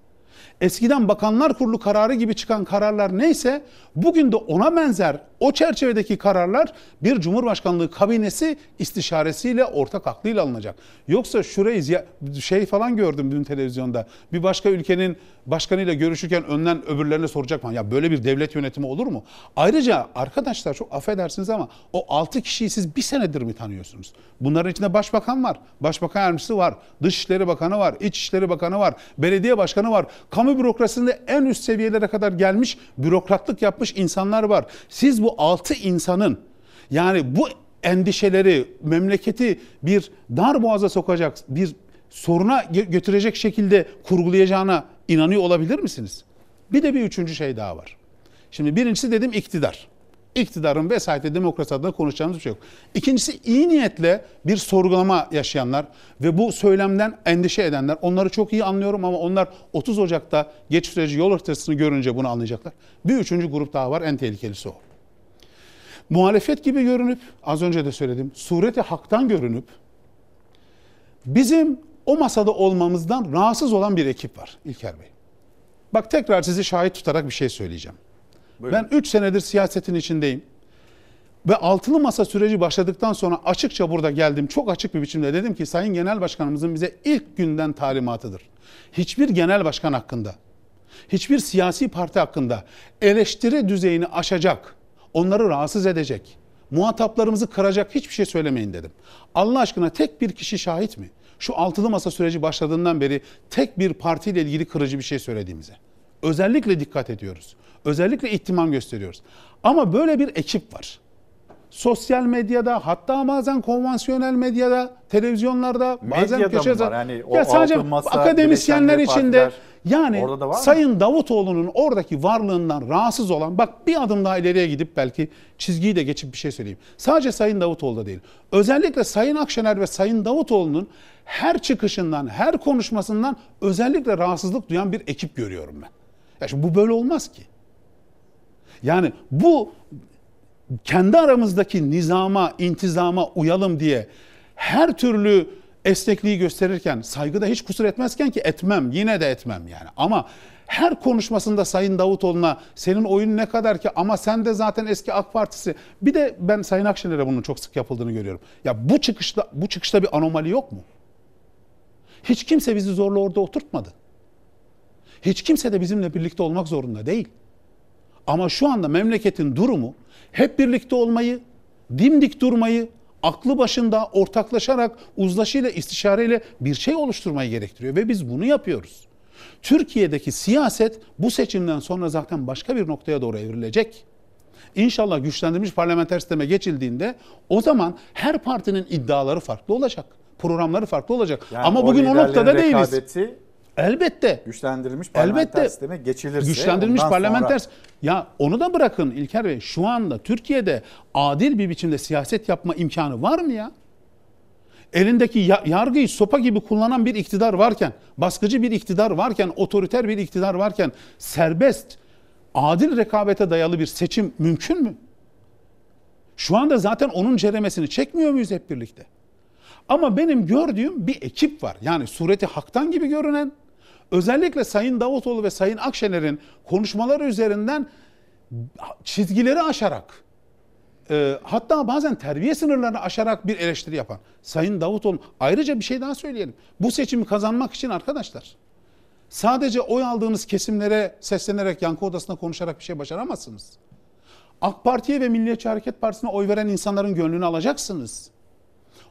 Eskiden bakanlar kurulu kararı gibi çıkan kararlar neyse bugün de ona benzer o çerçevedeki kararlar bir cumhurbaşkanlığı kabinesi istişaresiyle ortak aklıyla alınacak. Yoksa şurayı şey falan gördüm dün televizyonda. Bir başka ülkenin başkanıyla görüşürken önden öbürlerine soracak mı? Ya böyle bir devlet yönetimi olur mu? Ayrıca arkadaşlar çok affedersiniz ama o 6 kişiyi siz bir senedir mi tanıyorsunuz? Bunların içinde başbakan var, başbakan yardımcısı var, dışişleri bakanı var, içişleri bakanı var, belediye başkanı var. Kamu bürokrasisinde en üst seviyelere kadar gelmiş bürokratlık yapmış insanlar var. Siz bu 6 insanın yani bu endişeleri memleketi bir dar boğaza sokacak bir soruna gö- götürecek şekilde kurgulayacağına inanıyor olabilir misiniz? Bir de bir üçüncü şey daha var. Şimdi birincisi dedim iktidar. İktidarın vesayeti demokrasi adına konuşacağımız bir şey yok. İkincisi iyi niyetle bir sorgulama yaşayanlar ve bu söylemden endişe edenler. Onları çok iyi anlıyorum ama onlar 30 Ocak'ta geç süreci yol haritasını görünce bunu anlayacaklar. Bir üçüncü grup daha var en tehlikelisi o. Muhalefet gibi görünüp az önce de söyledim sureti haktan görünüp bizim o masada olmamızdan rahatsız olan bir ekip var İlker Bey. Bak tekrar sizi şahit tutarak bir şey söyleyeceğim. Ben 3 senedir siyasetin içindeyim. Ve altılı masa süreci başladıktan sonra açıkça burada geldim. Çok açık bir biçimde dedim ki Sayın Genel Başkanımızın bize ilk günden talimatıdır. Hiçbir genel başkan hakkında, hiçbir siyasi parti hakkında eleştiri düzeyini aşacak, onları rahatsız edecek, muhataplarımızı kıracak hiçbir şey söylemeyin dedim. Allah aşkına tek bir kişi şahit mi? Şu altılı masa süreci başladığından beri tek bir partiyle ilgili kırıcı bir şey söylediğimize. Özellikle dikkat ediyoruz. Özellikle ihtimam gösteriyoruz. Ama böyle bir ekip var. Sosyal medyada hatta bazen konvansiyonel medyada, televizyonlarda, bazen Medyada mı köşe var? Yani ya sadece masa, akademisyenler içinde yani da? Sayın Davutoğlu'nun oradaki varlığından rahatsız olan bak bir adım daha ileriye gidip belki çizgiyi de geçip bir şey söyleyeyim. Sadece Sayın Davutoğlu değil. Özellikle Sayın Akşener ve Sayın Davutoğlu'nun her çıkışından, her konuşmasından özellikle rahatsızlık duyan bir ekip görüyorum ben. Ya şimdi bu böyle olmaz ki. Yani bu kendi aramızdaki nizama, intizama uyalım diye her türlü esnekliği gösterirken, saygıda hiç kusur etmezken ki etmem, yine de etmem yani. Ama her konuşmasında Sayın Davutoğlu'na senin oyun ne kadar ki ama sen de zaten eski AK Partisi. Bir de ben Sayın Akşener'e bunun çok sık yapıldığını görüyorum. Ya bu çıkışta bu çıkışta bir anomali yok mu? Hiç kimse bizi zorla orada oturtmadı. Hiç kimse de bizimle birlikte olmak zorunda değil. Ama şu anda memleketin durumu hep birlikte olmayı, dimdik durmayı, aklı başında ortaklaşarak uzlaşıyla istişareyle bir şey oluşturmayı gerektiriyor ve biz bunu yapıyoruz. Türkiye'deki siyaset bu seçimden sonra zaten başka bir noktaya doğru evrilecek. İnşallah güçlendirilmiş parlamenter sisteme geçildiğinde o zaman her partinin iddiaları farklı olacak. Programları farklı olacak. Yani Ama bugün o noktada değiliz. Elbette. Güçlendirilmiş parlamenter Elbette. sisteme geçilirse Güçlendirilmiş parlamenter sonra- ya onu da bırakın İlker Bey. Şu anda Türkiye'de adil bir biçimde siyaset yapma imkanı var mı ya? Elindeki ya- yargıyı sopa gibi kullanan bir iktidar varken, baskıcı bir iktidar varken, otoriter bir iktidar varken serbest, adil rekabete dayalı bir seçim mümkün mü? Şu anda zaten onun ceremesini çekmiyor muyuz hep birlikte? Ama benim gördüğüm bir ekip var. Yani sureti haktan gibi görünen, özellikle Sayın Davutoğlu ve Sayın Akşener'in konuşmaları üzerinden çizgileri aşarak, e, hatta bazen terbiye sınırlarını aşarak bir eleştiri yapan Sayın Davutoğlu. Ayrıca bir şey daha söyleyelim. Bu seçimi kazanmak için arkadaşlar, sadece oy aldığınız kesimlere seslenerek, yankı odasında konuşarak bir şey başaramazsınız. AK Parti'ye ve Milliyetçi Hareket Partisi'ne oy veren insanların gönlünü alacaksınız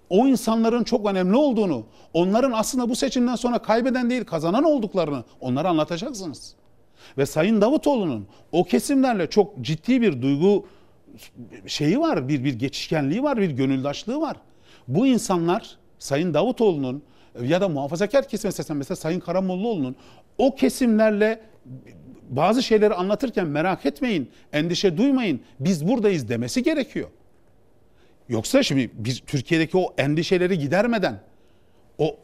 o insanların çok önemli olduğunu, onların aslında bu seçimden sonra kaybeden değil kazanan olduklarını onlara anlatacaksınız. Ve Sayın Davutoğlu'nun o kesimlerle çok ciddi bir duygu şeyi var, bir bir geçişkenliği var, bir gönüldaşlığı var. Bu insanlar Sayın Davutoğlu'nun ya da muhafazakar kesim seslen mesela Sayın Karamollaoğlu'nun o kesimlerle bazı şeyleri anlatırken merak etmeyin, endişe duymayın, biz buradayız demesi gerekiyor. Yoksa şimdi biz Türkiye'deki o endişeleri gidermeden o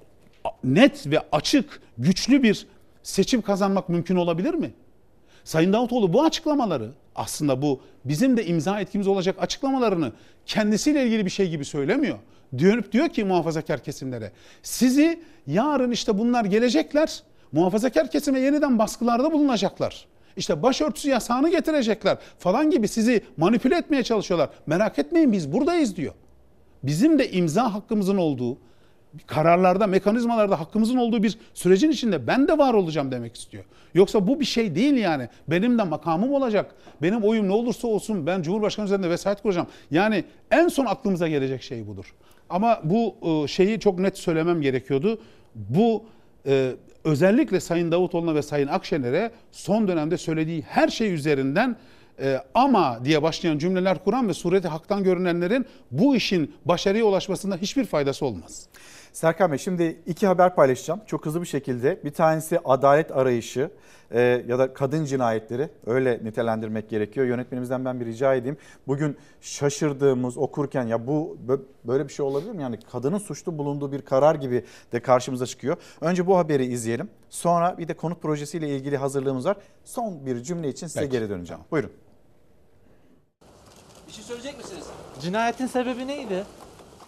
net ve açık, güçlü bir seçim kazanmak mümkün olabilir mi? Sayın Davutoğlu bu açıklamaları aslında bu bizim de imza etkimiz olacak açıklamalarını kendisiyle ilgili bir şey gibi söylemiyor. Dönüp diyor ki muhafazakar kesimlere sizi yarın işte bunlar gelecekler muhafazakar kesime yeniden baskılarda bulunacaklar. İşte başörtüsü yasağını getirecekler falan gibi sizi manipüle etmeye çalışıyorlar. Merak etmeyin biz buradayız diyor. Bizim de imza hakkımızın olduğu, kararlarda, mekanizmalarda hakkımızın olduğu bir sürecin içinde ben de var olacağım demek istiyor. Yoksa bu bir şey değil yani. Benim de makamım olacak. Benim oyum ne olursa olsun ben Cumhurbaşkanı üzerinde vesayet kuracağım. Yani en son aklımıza gelecek şey budur. Ama bu e, şeyi çok net söylemem gerekiyordu. Bu e, özellikle Sayın Davutoğlu'na ve Sayın Akşener'e son dönemde söylediği her şey üzerinden e, ama diye başlayan cümleler kuran ve sureti haktan görünenlerin bu işin başarıya ulaşmasında hiçbir faydası olmaz. Serkan Bey şimdi iki haber paylaşacağım çok hızlı bir şekilde. Bir tanesi adalet arayışı e, ya da kadın cinayetleri öyle nitelendirmek gerekiyor. Yönetmenimizden ben bir rica edeyim. Bugün şaşırdığımız okurken ya bu böyle bir şey olabilir mi? Yani kadının suçlu bulunduğu bir karar gibi de karşımıza çıkıyor. Önce bu haberi izleyelim. Sonra bir de konut projesiyle ilgili hazırlığımız var. Son bir cümle için size Peki. geri döneceğim. Buyurun. Bir şey söyleyecek misiniz? Cinayetin sebebi neydi?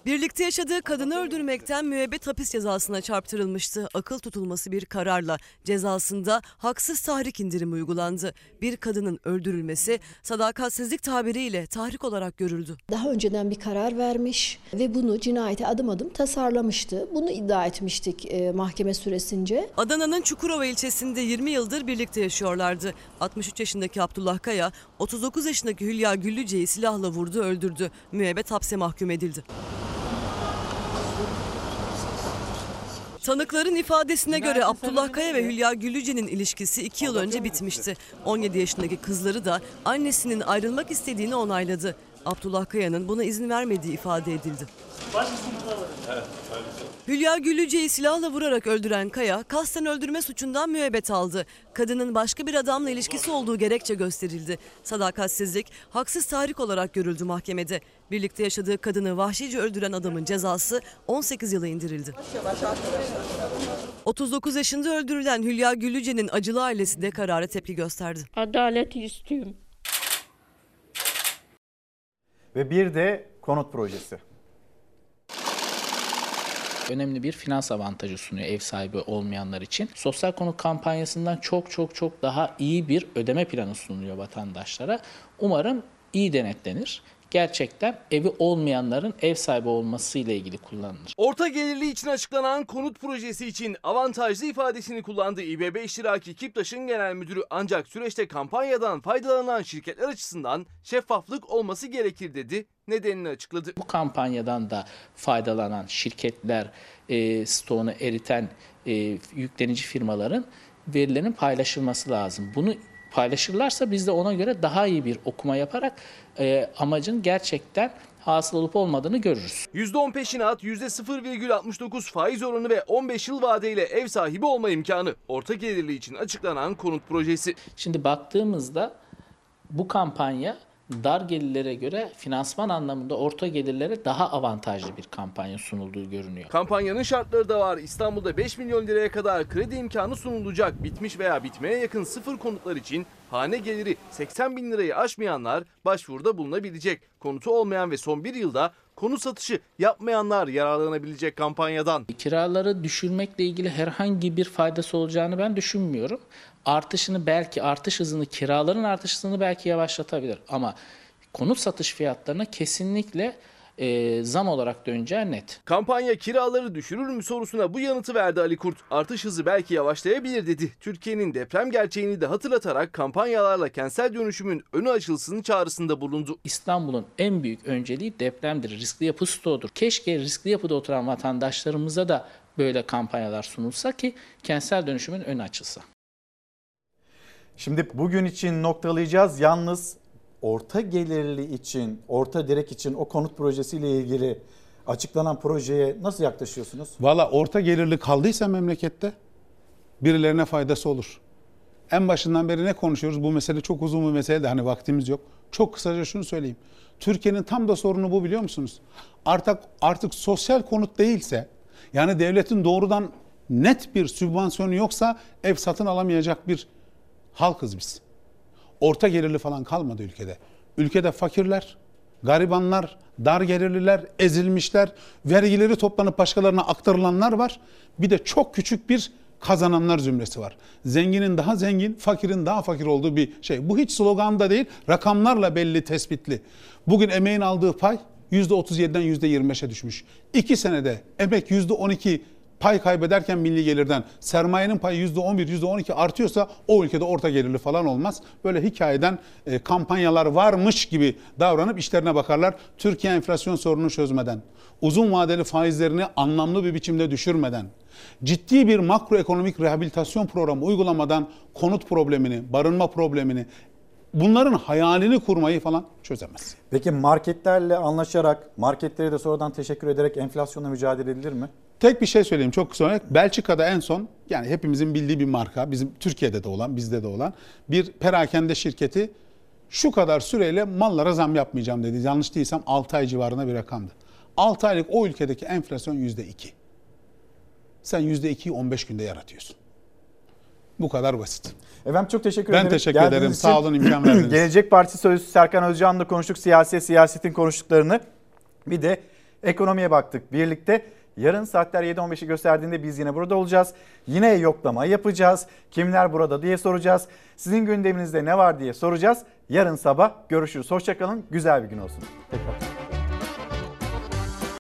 Birlikte yaşadığı kadını öldürmekten müebbet hapis cezasına çarptırılmıştı. Akıl tutulması bir kararla cezasında haksız tahrik indirimi uygulandı. Bir kadının öldürülmesi sadakatsizlik tabiriyle tahrik olarak görüldü. Daha önceden bir karar vermiş ve bunu cinayete adım adım tasarlamıştı. Bunu iddia etmiştik e, mahkeme süresince. Adana'nın Çukurova ilçesinde 20 yıldır birlikte yaşıyorlardı. 63 yaşındaki Abdullah Kaya, 39 yaşındaki Hülya Güllüce'yi silahla vurdu, öldürdü. Müebbet hapse mahkum edildi. Tanıkların ifadesine göre Abdullah Kaya ve Hülya Güllüce'nin ilişkisi 2 yıl önce bitmişti. 17 yaşındaki kızları da annesinin ayrılmak istediğini onayladı. Abdullah Kaya'nın buna izin vermediği ifade edildi. Hülya Güllüce'yi silahla vurarak öldüren Kaya, kasten öldürme suçundan müebbet aldı. Kadının başka bir adamla ilişkisi olduğu gerekçe gösterildi. Sadakatsizlik, haksız tahrik olarak görüldü mahkemede. Birlikte yaşadığı kadını vahşice öldüren adamın cezası 18 yıla indirildi. 39 yaşında öldürülen Hülya Güllüce'nin acılı ailesi de karara tepki gösterdi. Adaleti istiyorum. Ve bir de konut projesi. Önemli bir finans avantajı sunuyor ev sahibi olmayanlar için. Sosyal konut kampanyasından çok çok çok daha iyi bir ödeme planı sunuluyor vatandaşlara. Umarım iyi denetlenir gerçekten evi olmayanların ev sahibi olmasıyla ilgili kullanılır. Orta gelirli için açıklanan konut projesi için avantajlı ifadesini kullandığı İBB iştiraki Kiptaş'ın genel müdürü ancak süreçte kampanyadan faydalanan şirketler açısından şeffaflık olması gerekir dedi. Nedenini açıkladı. Bu kampanyadan da faydalanan şirketler, e, stoğunu eriten e, yüklenici firmaların verilerin paylaşılması lazım. Bunu paylaşırlarsa biz de ona göre daha iyi bir okuma yaparak e, amacın gerçekten hasıl olup olmadığını görürüz. %10 peşinat, %0,69 faiz oranı ve 15 yıl vadeyle ev sahibi olma imkanı. Orta gelirli için açıklanan konut projesi. Şimdi baktığımızda bu kampanya dar gelirlere göre finansman anlamında orta gelirlere daha avantajlı bir kampanya sunulduğu görünüyor. Kampanyanın şartları da var. İstanbul'da 5 milyon liraya kadar kredi imkanı sunulacak. Bitmiş veya bitmeye yakın sıfır konutlar için hane geliri 80 bin lirayı aşmayanlar başvuruda bulunabilecek. Konutu olmayan ve son bir yılda konut satışı yapmayanlar yararlanabilecek kampanyadan. Kiraları düşürmekle ilgili herhangi bir faydası olacağını ben düşünmüyorum. Artışını belki artış hızını kiraların artış hızını belki yavaşlatabilir ama konut satış fiyatlarına kesinlikle e, zam olarak döneceği net. Kampanya kiraları düşürür mü sorusuna bu yanıtı verdi Ali Kurt. Artış hızı belki yavaşlayabilir dedi. Türkiye'nin deprem gerçeğini de hatırlatarak kampanyalarla kentsel dönüşümün önü açılsın çağrısında bulundu. İstanbul'un en büyük önceliği depremdir, riskli yapı stoğudur. Keşke riskli yapıda oturan vatandaşlarımıza da böyle kampanyalar sunulsa ki kentsel dönüşümün önü açılsa. Şimdi bugün için noktalayacağız. Yalnız orta gelirli için, orta direk için o konut projesiyle ilgili açıklanan projeye nasıl yaklaşıyorsunuz? Valla orta gelirli kaldıysa memlekette birilerine faydası olur. En başından beri ne konuşuyoruz? Bu mesele çok uzun bir mesele de hani vaktimiz yok. Çok kısaca şunu söyleyeyim. Türkiye'nin tam da sorunu bu biliyor musunuz? Artık artık sosyal konut değilse yani devletin doğrudan net bir sübvansiyonu yoksa ev satın alamayacak bir halkız biz. Orta gelirli falan kalmadı ülkede. Ülkede fakirler, garibanlar, dar gelirliler, ezilmişler, vergileri toplanıp başkalarına aktarılanlar var. Bir de çok küçük bir kazananlar zümresi var. Zenginin daha zengin, fakirin daha fakir olduğu bir şey. Bu hiç slogan da değil, rakamlarla belli, tespitli. Bugün emeğin aldığı pay %37'den %25'e düşmüş. İki senede emek %12 pay kaybederken milli gelirden sermayenin payı %11, %12 artıyorsa o ülkede orta gelirli falan olmaz. Böyle hikayeden e, kampanyalar varmış gibi davranıp işlerine bakarlar. Türkiye enflasyon sorununu çözmeden, uzun vadeli faizlerini anlamlı bir biçimde düşürmeden, ciddi bir makroekonomik rehabilitasyon programı uygulamadan konut problemini, barınma problemini, bunların hayalini kurmayı falan çözemez. Peki marketlerle anlaşarak, marketlere de sonradan teşekkür ederek enflasyonla mücadele edilir mi? Tek bir şey söyleyeyim çok kısa olarak. Belçika'da en son yani hepimizin bildiği bir marka, bizim Türkiye'de de olan, bizde de olan bir perakende şirketi şu kadar süreyle mallara zam yapmayacağım dedi. Yanlış değilsem 6 ay civarında bir rakamdı. 6 aylık o ülkedeki enflasyon %2. Sen %2'yi 15 günde yaratıyorsun. Bu kadar basit. Efendim çok teşekkür ben ederim. Ben teşekkür Geldiğiniz ederim. Sağ olun imkan verdiniz. Gelecek Partisi Sözcüsü Serkan Özcan'la konuştuk. Siyaset, siyasetin konuştuklarını. Bir de ekonomiye baktık birlikte. Yarın saatler 7.15'i gösterdiğinde biz yine burada olacağız. Yine yoklama yapacağız. Kimler burada diye soracağız. Sizin gündeminizde ne var diye soracağız. Yarın sabah görüşürüz. Hoşçakalın. Güzel bir gün olsun. Tekrar.